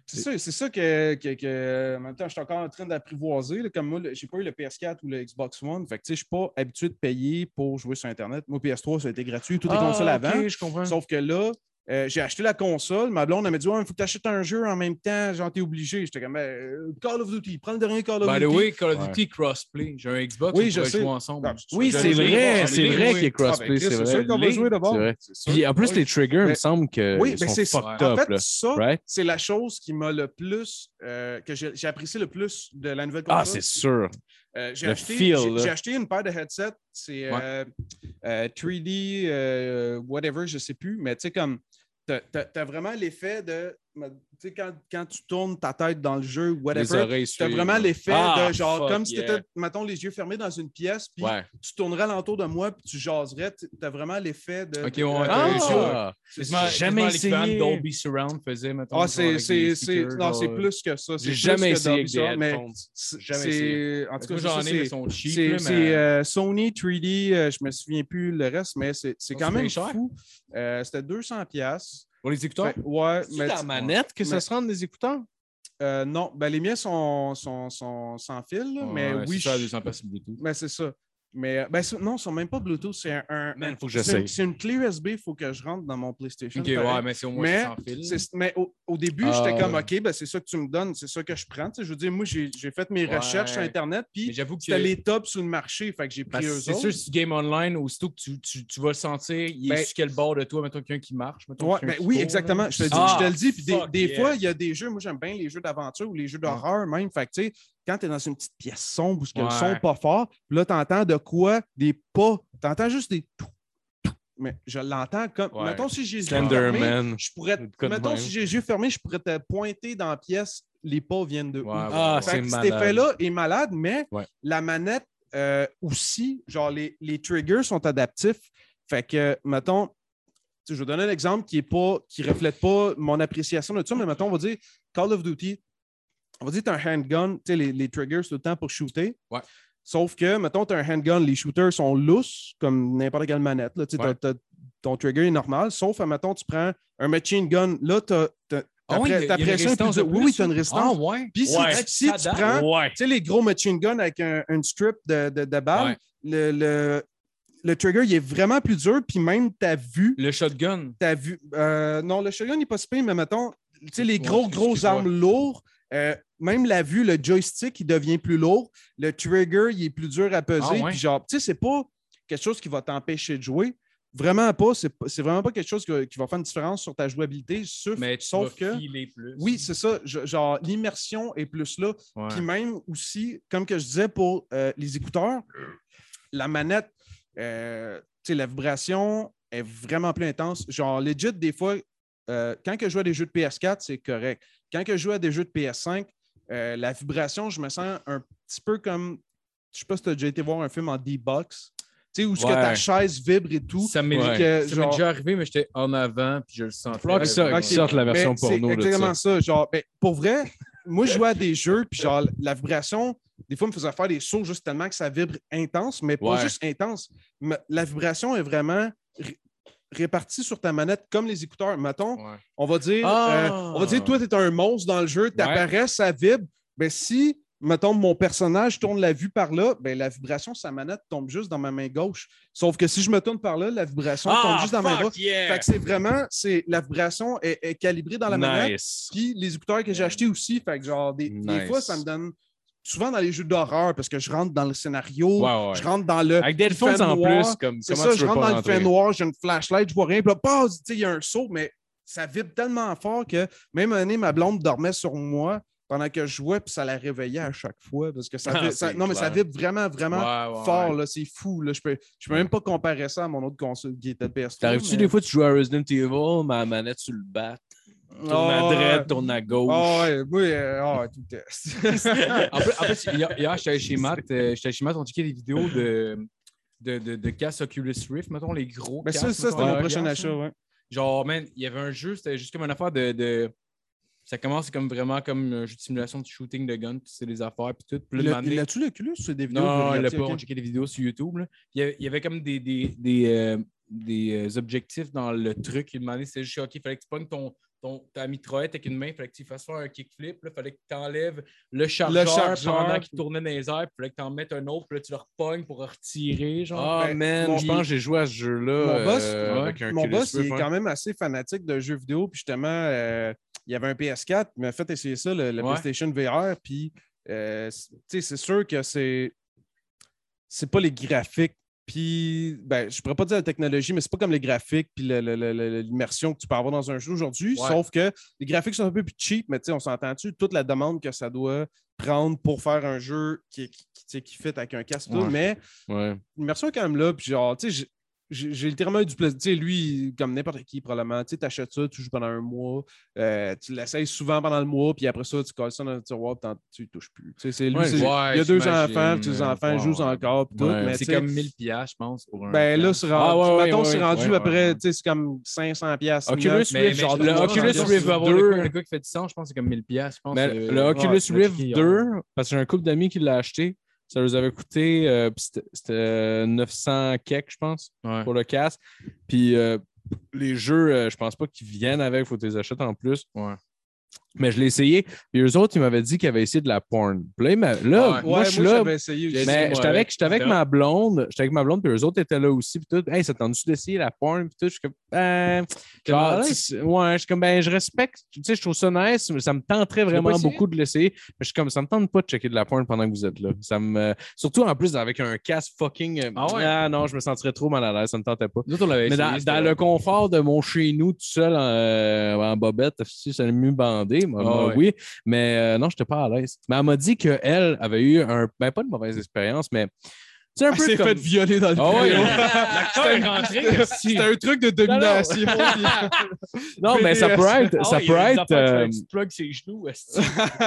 S5: c'est ça, que, que, que- En même temps, je suis encore en train d'apprivoiser. Comme moi, j'ai pas eu le PS4 ou le Xbox One. Fait que, je suis pas habitué de payer pour jouer sur Internet. Moi, PS3, ça a été gratuit. Toutes les consoles avant.
S4: Ah, je comprends.
S5: Sauf que là, euh, j'ai acheté la console. Ma blonde, elle m'a dit Ouais, il faut que tu achètes un jeu en même temps. J'en t'ai obligé. J'étais comme Ben, euh, Call of Duty. Prends le dernier Call of
S3: By the
S5: Duty.
S3: way, Call of
S4: Ouais.
S3: Duty crossplay. J'ai un Xbox,
S5: Oui, je sais.
S3: jouer ensemble.
S5: Non,
S4: Oui, c'est vrai, c'est vrai
S5: oui.
S4: qu'il est
S5: Ah, ben,
S4: crossplay, c'est
S5: c'est
S4: vrai.
S5: sûr qu'on va jouer d'abord.
S4: Puis en plus,
S5: Oui.
S4: les triggers, il
S5: Mais-
S4: me semble que
S5: Oui,
S4: ils
S5: ben
S4: sont
S5: c'est
S4: fucked
S5: En
S4: up.
S5: fait, ça,
S4: Right?
S5: c'est la chose qui m'a le plus, euh, que j'ai j'ai apprécié le plus de la nouvelle console.
S4: Ah, c'est sûr.
S5: Euh, j'ai acheté, acheté une paire de headsets. C'est euh, euh, 3D, euh, whatever, je sais plus. Mais tu sais, comme, t'as as, vraiment l'effet de. Tu sais, quand, quand tu tournes ta tête dans le jeu, whatever, tu as vraiment l'effet
S4: Ah,
S5: de genre, comme si tu
S4: yeah.
S5: étais, mettons, les yeux fermés dans une pièce, puis
S4: Ouais.
S5: tu tournerais alentour de moi, puis tu jaserais. Tu as vraiment l'effet de.
S3: Ok, ouais,
S5: de-
S4: Ah! jamais essayé.
S3: Dolby Surround faisait, mettons.
S5: Ah, c'est non, c'est
S3: genre,
S5: plus que ça. C'est
S4: J'ai
S5: plus
S4: jamais
S5: que
S4: essayé Jamais essayé.
S5: En tout cas,
S3: j'en ai, mais sont cheap.
S5: C'est euh, Sony 3D, euh, je me souviens plus le reste, mais c'est quand même fou. Euh, C'était 200 pièces.
S3: Pour les écouteurs?
S5: ouais,
S4: C'est
S5: mais
S4: la manette que ça se rend des écouteurs?
S5: euh, non, ben, les miens sont, sont, sont sans fil, là, mais
S3: Ouais,
S5: oui,
S3: c'est ça,
S5: je-
S3: 200 pièces sur Bluetooth.
S5: mais c'est ça. Mais euh, ben, non, ils sont même pas Bluetooth, c'est un, un-
S4: Man,
S5: un-
S4: faut que
S5: c'est
S4: j'essaye.
S5: une- C'est une clé USB, il faut que je rentre dans mon PlayStation.
S3: Ok,
S5: pareil.
S3: ouais, mais c'est au moins
S5: Mais
S3: 100 fils.
S5: C'est- Mais au, au début,
S3: Ah,
S5: j'étais comme,
S3: ouais.
S5: OK, ben, c'est ça que tu me donnes, c'est ça que je prends. Tu sais, je veux dire, moi, j'ai j'ai fait mes
S3: Ouais.
S5: recherches sur Internet, puis
S3: j'avoue que
S5: c'était les tops sur le marché, fait que j'ai pris eux
S3: c'est
S5: autres.
S3: sûr, si tu game online, aussitôt que tu, tu, tu vas le sentir, il est
S5: Ben-
S3: sur quel bord de toi, mettons quelqu'un qui marche. Mettons
S5: Ouais, ben
S3: qui
S5: oui, exactement.
S3: là.
S5: Je te, le dis,
S3: Ah,
S5: je te le dis. Puis des, des
S3: yeah.
S5: fois, il y a des jeux, moi j'aime bien les jeux d'aventure ou les jeux d'horreur même. Fait que tu sais, quand tu es dans une petite pièce sombre où ce que le
S3: Ouais.
S5: son pas fort, puis là, tu entends de quoi? Des pas. Tu entends juste des tout, tout. Mais je l'entends comme.
S3: Ouais.
S5: Mettons si j'ai les yeux fermés,
S4: Slenderman.
S5: je pourrais. Mettons
S4: même.
S5: si j'ai les yeux fermés, je pourrais te pointer dans la pièce, les pas viennent de.
S3: Ouais, ouais,
S4: Ah,
S3: ouais.
S5: Fait
S4: c'est
S5: que cet
S4: malade.
S5: effet-là est malade, mais
S4: Ouais.
S5: la manette euh, aussi, genre les, les triggers sont adaptifs. Fait que, mettons, je vais donner un exemple qui est pas, qui reflète pas mon appréciation de ça, mais mettons, on va dire Call of Duty, on va dire que tu as un handgun, tu sais, les, les triggers tout le temps pour shooter.
S3: Ouais.
S5: Sauf que, mettons, tu as un handgun, les shooters sont lousses, comme n'importe quelle manette. Là, tu sais,
S3: Ouais.
S5: ton trigger est normal, sauf, mettons, tu prends un machine gun, là, tu as,
S3: Ah oui, il y a- il y a une
S5: pression plus. Oui, oui, tu as une résistance.
S3: Ah ouais?
S5: Puis si,
S4: Ouais.
S5: si tu prends
S4: Ouais.
S5: tu sais, les gros machine guns avec un, strip de, de,
S3: Ouais.
S5: le, le, le trigger, il est vraiment plus dur. Puis même, tu as vu,
S3: Le shotgun.
S5: t'as vu euh, non, le shotgun n'est pas si mais mettons, tu sais, les gros, gros armes lourds, euh, même la vue, le joystick, il devient plus lourd. Le trigger, il est plus dur à peser.
S3: Ah ouais?
S5: Puis genre, tu sais, c'est pas quelque chose qui va t'empêcher de jouer. Vraiment pas. C'est vraiment pas quelque chose que- qui va faire une différence sur ta jouabilité. Sauf,
S3: Mais tu
S5: sauf
S3: vas
S5: que.
S3: filer plus.
S5: Oui, c'est ça. Je- genre, l'immersion est plus là.
S3: Ouais.
S5: Puis même aussi, comme que je disais pour euh, les écouteurs, la manette, euh, tu sais, la vibration est vraiment plus intense. Genre, legit, des fois, euh, quand que je joue à des jeux de PS4, c'est correct. Quand que je joue à des jeux de PS5, euh, la vibration, je me sens un petit peu comme. Je sais pas si tu as déjà été voir un film en D-Box. Tu sais, où que ta chaise vibre et tout.
S3: Ça m'est
S4: Ouais.
S5: que,
S3: ça m'est
S5: genre-
S3: déjà arrivé, mais j'étais en avant, puis je le sentais.
S4: Qu'ils sortent-
S5: Ok.
S4: qu'ils sortent la version
S5: Mais c'est
S4: porno de
S5: exactement
S4: ça.
S5: ça. Genre, ben, pour vrai, moi, je jouais à des jeux, puis genre, la vibration, des fois, me faisait faire des sauts juste tellement que ça vibre intense, mais pas
S4: Ouais.
S5: juste intense. Mais la vibration est vraiment ré- répartie sur ta manette comme les écouteurs. Mettons,
S3: Ouais.
S5: on va dire,
S4: Ah!
S5: euh, on va dire, toi, tu es un monstre dans le jeu, tu apparais, ça vibre. Ben, si mettons, mon personnage tourne la vue par là, ben, la vibration sa manette tombe juste dans ma main gauche. Sauf que si je me tourne par là, la vibration
S4: Ah,
S5: tombe juste dans ma main droite. Fait que c'est vraiment, c'est, la vibration est, est calibrée dans la manette.
S4: Nice.
S5: Puis les écouteurs que j'ai achetés aussi, fait que genre, des, fois, ça me donne. Souvent dans les jeux d'horreur, parce que je rentre dans le scénario,
S4: Ouais, ouais.
S5: je rentre dans le.
S4: Avec des headphones en plus, comme
S5: C'est ça,
S4: tu
S5: je rentre dans le fait noir, j'ai une flashlight, je vois rien, puis là, tu il y a un saut, mais ça vibre tellement fort que même année, ma blonde dormait sur moi pendant que je jouais, puis ça la réveillait à chaque fois, parce que ça, [LAUGHS]
S4: Ah,
S5: vibre- ça-
S4: c'est
S5: non, mais ça vibre vraiment, vraiment
S3: Ouais, ouais,
S5: fort,
S3: ouais.
S5: c'est fou, là, je peux, je peux même pas comparer ça à mon autre console qui était le PS3.
S4: T'arrives-tu
S5: mais-
S4: des fois, tu joues à Resident Evil, ma manette sur le bat, tourne à
S5: Ah, ouais.
S4: droite, tourne à gauche.
S5: Ah ouais, oui, euh, ah tout est. [LAUGHS]
S3: En plus, en plus, hier, hier, j'étais allé chez [LAUGHS] Matt, euh, j'étais allé chez Matt, on checkait des vidéos de, de, de, de casques Oculus Rift, mettons, les gros
S5: Mais
S3: casques.
S5: Ben, ça, ça c'était mon prochain achat, ouais.
S3: Genre, man, il y avait un jeu, c'était juste comme une affaire de. de- Ça commence comme vraiment comme un jeu de simulation de shooting de gun, puis c'est des affaires, puis tout. Puis là,
S5: Il a-tu l'Oculus sur des vidéos?
S3: non, il l'a pas. On checkait des vidéos sur YouTube. là. Il y avait, il y avait comme des, des, des, euh, des, objectifs dans le truc. Il demandait, c'est juste, OK, il fallait que tu pognes ton, ton, ta mitraillette avec une main, il fallait que tu fasses faire un kickflip. Il fallait que tu enlèves le chargeur,
S5: chargeur.
S3: pendant qu'il tournait dans les airs. Il fallait que tu en mettes un autre, puis là, tu le repognes pour retirer. Genre.
S4: Ah,
S5: Ben,
S4: man,
S5: mon-
S4: je pense que j'ai joué à ce jeu-là.
S5: Mon boss,
S4: euh,
S3: ouais.
S4: avec un
S5: Mon
S4: Oculus
S5: boss, il
S4: Rift,
S5: est quand même assez fanatique de jeux vidéo. Puis justement, euh, il y avait un PS4, il m'a fait essayer ça, le, le
S3: Ouais.
S5: PlayStation VR. Puis, euh, c- tu sais, c'est sûr que c'est. C'est pas les graphiques. Puis, ben, je pourrais pas dire la technologie, mais c'est pas comme les graphiques puis l'immersion que tu peux avoir dans un jeu aujourd'hui.
S3: Ouais.
S5: Sauf que les graphiques sont un peu plus cheap, mais tu sais, on s'entend-tu? Toute la demande que ça doit prendre pour faire un jeu qui, qui, qui, qui fit avec un casque.
S3: Ouais.
S5: Mais
S4: Ouais.
S5: l'immersion est quand même là. Puis genre, tu sais, j'ai- littéralement eu du plaisir. Tu sais, lui, comme n'importe qui, probablement, tu sais, t'achètes ça, tu joues pendant un mois, euh, tu l'essayes souvent pendant le mois, puis après ça, tu colles ça dans le tiroir, puis tu y touches plus. Tu sais, c'est lui,
S4: Ouais,
S5: c'est-
S3: ouais,
S5: il y a deux enfants, puis les enfants jouent encore, puis tout.
S4: Ouais,
S3: c'est comme 1000 piastres, je pense, pour un.
S5: Ben là, c'est rendu,
S4: Ah, ouais,
S5: mettons,
S4: ouais,
S5: c'est rendu
S3: ouais,
S5: à peu près,
S3: ouais.
S5: tu sais, c'est comme 500 piastres.
S4: Oculus
S5: neuf.
S4: Rift, le Oculus Rift
S3: Rift va avoir
S4: 2.
S3: le, gars qui fait du sang, je pense que c'est comme 1000 piastres, je pense. Euh,
S4: le Oculus Rift
S3: checké hier.
S4: 2, parce que j'ai un couple d'amis qui l'a acheté, ça leur avait coûté euh, c'était- c'était 900 kek, je pense,
S3: Ouais.
S4: pour le casque. Puis euh, les jeux, euh, je pense pas qu'ils viennent avec, il faut que tu les achètes en plus.
S3: Ouais.
S4: Mais je l'ai essayé. Puis eux autres, ils m'avaient dit qu'ils avaient essayé de la porn. Puis là, là,
S3: Ouais.
S4: moi,
S5: Ouais,
S4: je suis là.
S5: j'avais essayé aussi.
S3: J'ai
S4: Mais j'étais avec,
S3: avec.
S4: ma blonde, j'étais avec ma blonde, puis eux autres étaient là aussi, puis tout. Hey, ça tente-tu d'essayer la porn, puis tout? Je suis comme, ben, genre, tu ouais, je suis comme, ben, je respecte, tu sais, je trouve ça nice, mais ça me tenterait vraiment beaucoup de l'essayer. Mais je suis comme, ça me tente pas de checker de la porn pendant que vous êtes là. Ça me, surtout en plus avec un casque fucking. euh,
S3: Ah ouais?
S4: non, je me sentirais trop mal à l'aise, ça me tentait pas.
S3: Nous autres, on l'avait
S4: Mais
S3: essayé,
S4: dans, dans le confort de mon chez nous, tout seul en, euh, en bobette, si ça mieux bandé, moi,
S3: Ah
S4: moi,
S3: ouais.
S4: oui. Mais euh, non, je n'étais pas à l'aise. Mais elle m'a dit qu'elle avait eu un. Ben, pas de mauvaise expérience, mais. Tu sais, un
S5: Elle
S4: peu
S5: s'est
S4: comme...
S5: fait violer dans le [LAUGHS]
S3: est rentré. [LAUGHS]
S5: C'était un truc de domination. [LAUGHS]
S4: Non, mais ça peut être.
S3: Ah
S4: ça peut être. euh,
S3: ses genoux.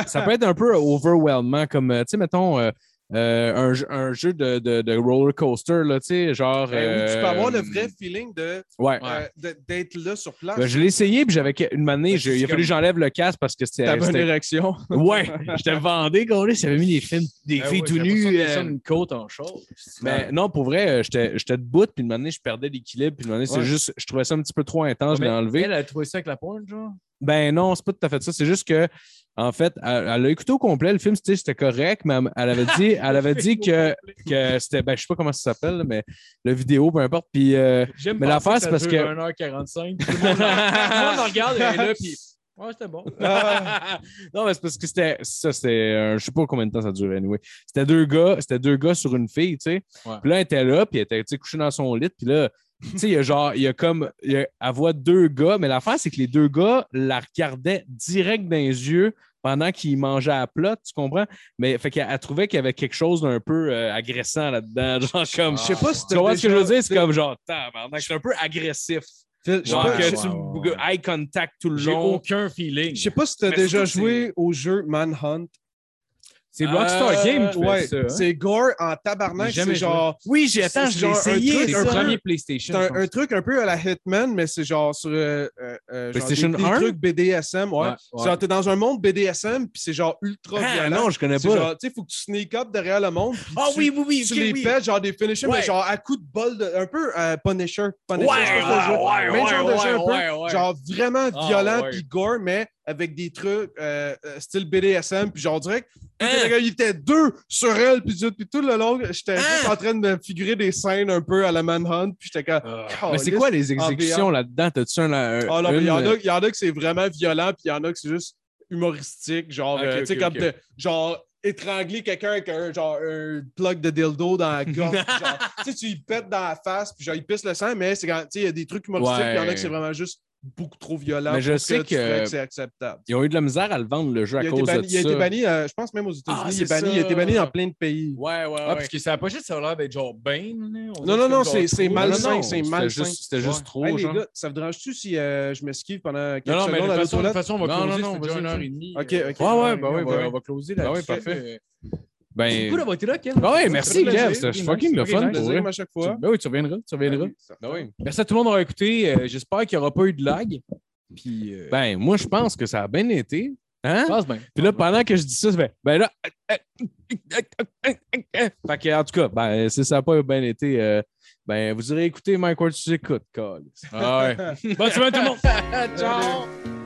S4: ça peut être un peu overwhelmant, comme, euh, tu sais, mettons, euh, un, jeu- un jeu de, de, de roller coaster, là, tu sais, genre.
S5: Ben, où tu peux
S4: euh,
S5: avoir le vrai feeling de,
S4: Ouais.
S5: euh, de- d'être là sur place.
S4: Ben, je l'ai essayé, puis j'avais une année,
S3: Ben,
S4: j'ai- il a fallu que j'enlève le casque parce que c'était.
S5: T'avais une érection. [LAUGHS]
S4: Ouais, j'étais vendé, gars, j'avais mis des films, des
S3: Ben
S4: filles
S3: ouais,
S4: tout nues. euh,
S3: une côte en chaud.
S4: Mais non, pour vrai, euh, j'étais j'étais debout, puis une année, je perdais l'équilibre, puis une année, c'est
S3: Ouais.
S4: juste, je trouvais ça un petit peu trop intense, je l'ai enlevé.
S3: Elle a trouvé ça avec la porn, genre?
S4: Ben non, c'est pas tout à fait ça. C'est juste que, en fait, elle, elle a écouté au complet. Le film, c'était correct, mais elle avait dit, [LAUGHS] elle avait dit que, que c'était, ben, je sais pas comment ça s'appelle, mais la vidéo, peu importe. Puis, euh,
S3: J'aime
S4: Mais l'affaire, c'est parce que-
S3: 1h45. [LAUGHS] Tout le monde, le en regarde, elle est là, puis. Ouais, c'était bon. [LAUGHS]
S4: non, mais c'est parce que c'était, ça, c'était, un- je sais pas combien de temps ça durait, anyway. C'était deux gars, c'était deux gars sur une fille, tu sais.
S3: Ouais.
S4: Puis là, elle était là, puis elle était, couchée dans son lit, puis là, tu sais, il y a genre, il y a comme, il y a- elle voit deux gars, mais l'affaire, c'est que les deux gars la regardaient direct dans les yeux pendant qu'ils mangeaient à plat, tu comprends? Mais fait qu'elle elle trouvait qu'il y avait quelque chose d'un peu euh, agressant là-dedans, [LAUGHS] genre comme...
S5: Je sais pas si
S4: Tu vois ce que je veux dire? C'est comme genre, tabarnak, c'est un peu agressif.
S5: Phil, je sais
S4: Genre
S5: pas-
S4: que
S5: je-
S4: tu eye contact tout le
S3: J'ai
S4: long.
S3: aucun feeling.
S5: je sais pas si tu as
S3: Mais
S5: déjà joué au jeu Manhunt.
S3: C'est Rockstar
S4: Euh,
S3: Games qui fait
S5: Ouais,
S3: ça. hein?
S5: c'est gore en tabarnak. C'est genre.
S4: Oui, j'ai attends, je l'ai
S5: genre un
S4: essayé.
S5: truc,
S3: C'est
S5: un
S3: premier PlayStation.
S5: C'est un, truc un peu à la Hitman, mais c'est genre sur euh, euh, euh, genre
S4: PlayStation
S5: des, des
S4: 1?
S5: trucs BDSM. Ouais.
S3: Ouais, ouais.
S5: Genre, t'es dans un monde BDSM, puis c'est genre ultra
S4: Ah,
S5: violent.
S4: non, je connais
S5: C'est
S4: pas.
S5: genre, tu sais, faut que tu sneak up derrière le monde.
S4: Ah oui, oui, oui,
S5: Tu les
S4: oui.
S5: pètes, genre des finishers,
S4: Ouais.
S5: mais genre à coups de bol, de, un peu euh, Punisher. Punisher,
S4: Ouais,
S5: Même
S4: ouais,
S5: genre de jeu un peu.
S4: ouais, ouais.
S5: Genre vraiment
S3: Ah,
S5: violent puis gore, mais avec des trucs style BDSM. Puis genre direct, il était deux sur elle, puis tout, puis tout le long, j'étais juste en train de me figurer des scènes un peu à la Manhunt, puis j'étais comme.
S4: Mais c'est quoi les exécutions là-dedans? T'as-tu un. un-
S5: Ah non, mais il y, en
S4: une-
S5: a- il y en a que c'est vraiment violent, puis il y en a que c'est juste humoristique, genre, euh, tu sais, comme genre, étrangler quelqu'un avec un, genre, un plug de dildo dans la gorge, [LAUGHS] genre, tu sais, tu lui pètes dans la face, puis genre, il pisse le sang, mais c'est quand, tu sais, il y a des trucs humoristiques, puis il y en a que c'est vraiment juste beaucoup trop violent
S4: Mais je
S5: pour
S4: sais
S5: tu ferais
S4: que-
S5: c'est acceptable.
S4: Ils ont eu de la misère à le vendre, le jeu, à
S5: Il a, été
S4: cause
S5: banni,
S4: de
S5: il a
S4: ça.
S5: été banni, euh, je pense même aux États-Unis,
S4: Ah,
S5: il, est
S4: c'est
S5: il a été banni dans plein de pays.
S4: Ouais, ouais,
S3: Ah,
S4: ouais.
S3: parce que ça a pas juste ça a l'air d'être genre Bane. là. On
S5: Non, non,
S3: que
S5: non, c'est- c'est malsain, c'est
S4: c'était
S5: malsain.
S4: juste- C'était juste
S3: Ouais.
S4: trop,
S5: Hey, les
S4: genre.
S5: gars, ça vous dérange-tu si euh, je m'esquive pendant quelques
S3: Non, non, mais de
S5: secondes à
S3: toute façon, de toute
S5: toilette?
S3: façon, on va
S4: Non,
S3: closer,
S4: non,
S3: ça
S4: non,
S3: fait déjà une heure et demie.
S5: Ok,
S3: euh,
S5: ok.
S3: on va-
S4: Ouais, ouais, bah oui,
S3: on va-
S4: bah oui.
S3: On va closer
S4: Bah oui,
S3: là-dessus.
S4: parfait.
S3: Euh, C'est
S4: Ben.
S3: cool d'avoir été là, Ken.
S4: Ah ouais, merci, c'était
S3: Nice.
S4: fucking le fun, pour vrai.
S5: à chaque fois.
S3: Ben oui, tu reviendras, tu reviendras.
S4: Ben oui.
S3: Merci à tout le monde d'avoir écouté. Euh, J'espère qu'il n'y aura pas eu de lag. Puis, euh,
S4: Ben, moi, je pense que ça a bien été. Hein?
S3: je pense bien.
S4: Puis là, pendant que je dis ça, ça fait. Ben là. Fait que, en tout cas, ben, si ça n'a pas bien été, euh, ben, vous aurez écouté Mike Ward, tu écoutes.
S3: Ah ouais. Bonne semaine tout le monde. [LAUGHS]
S4: Ciao!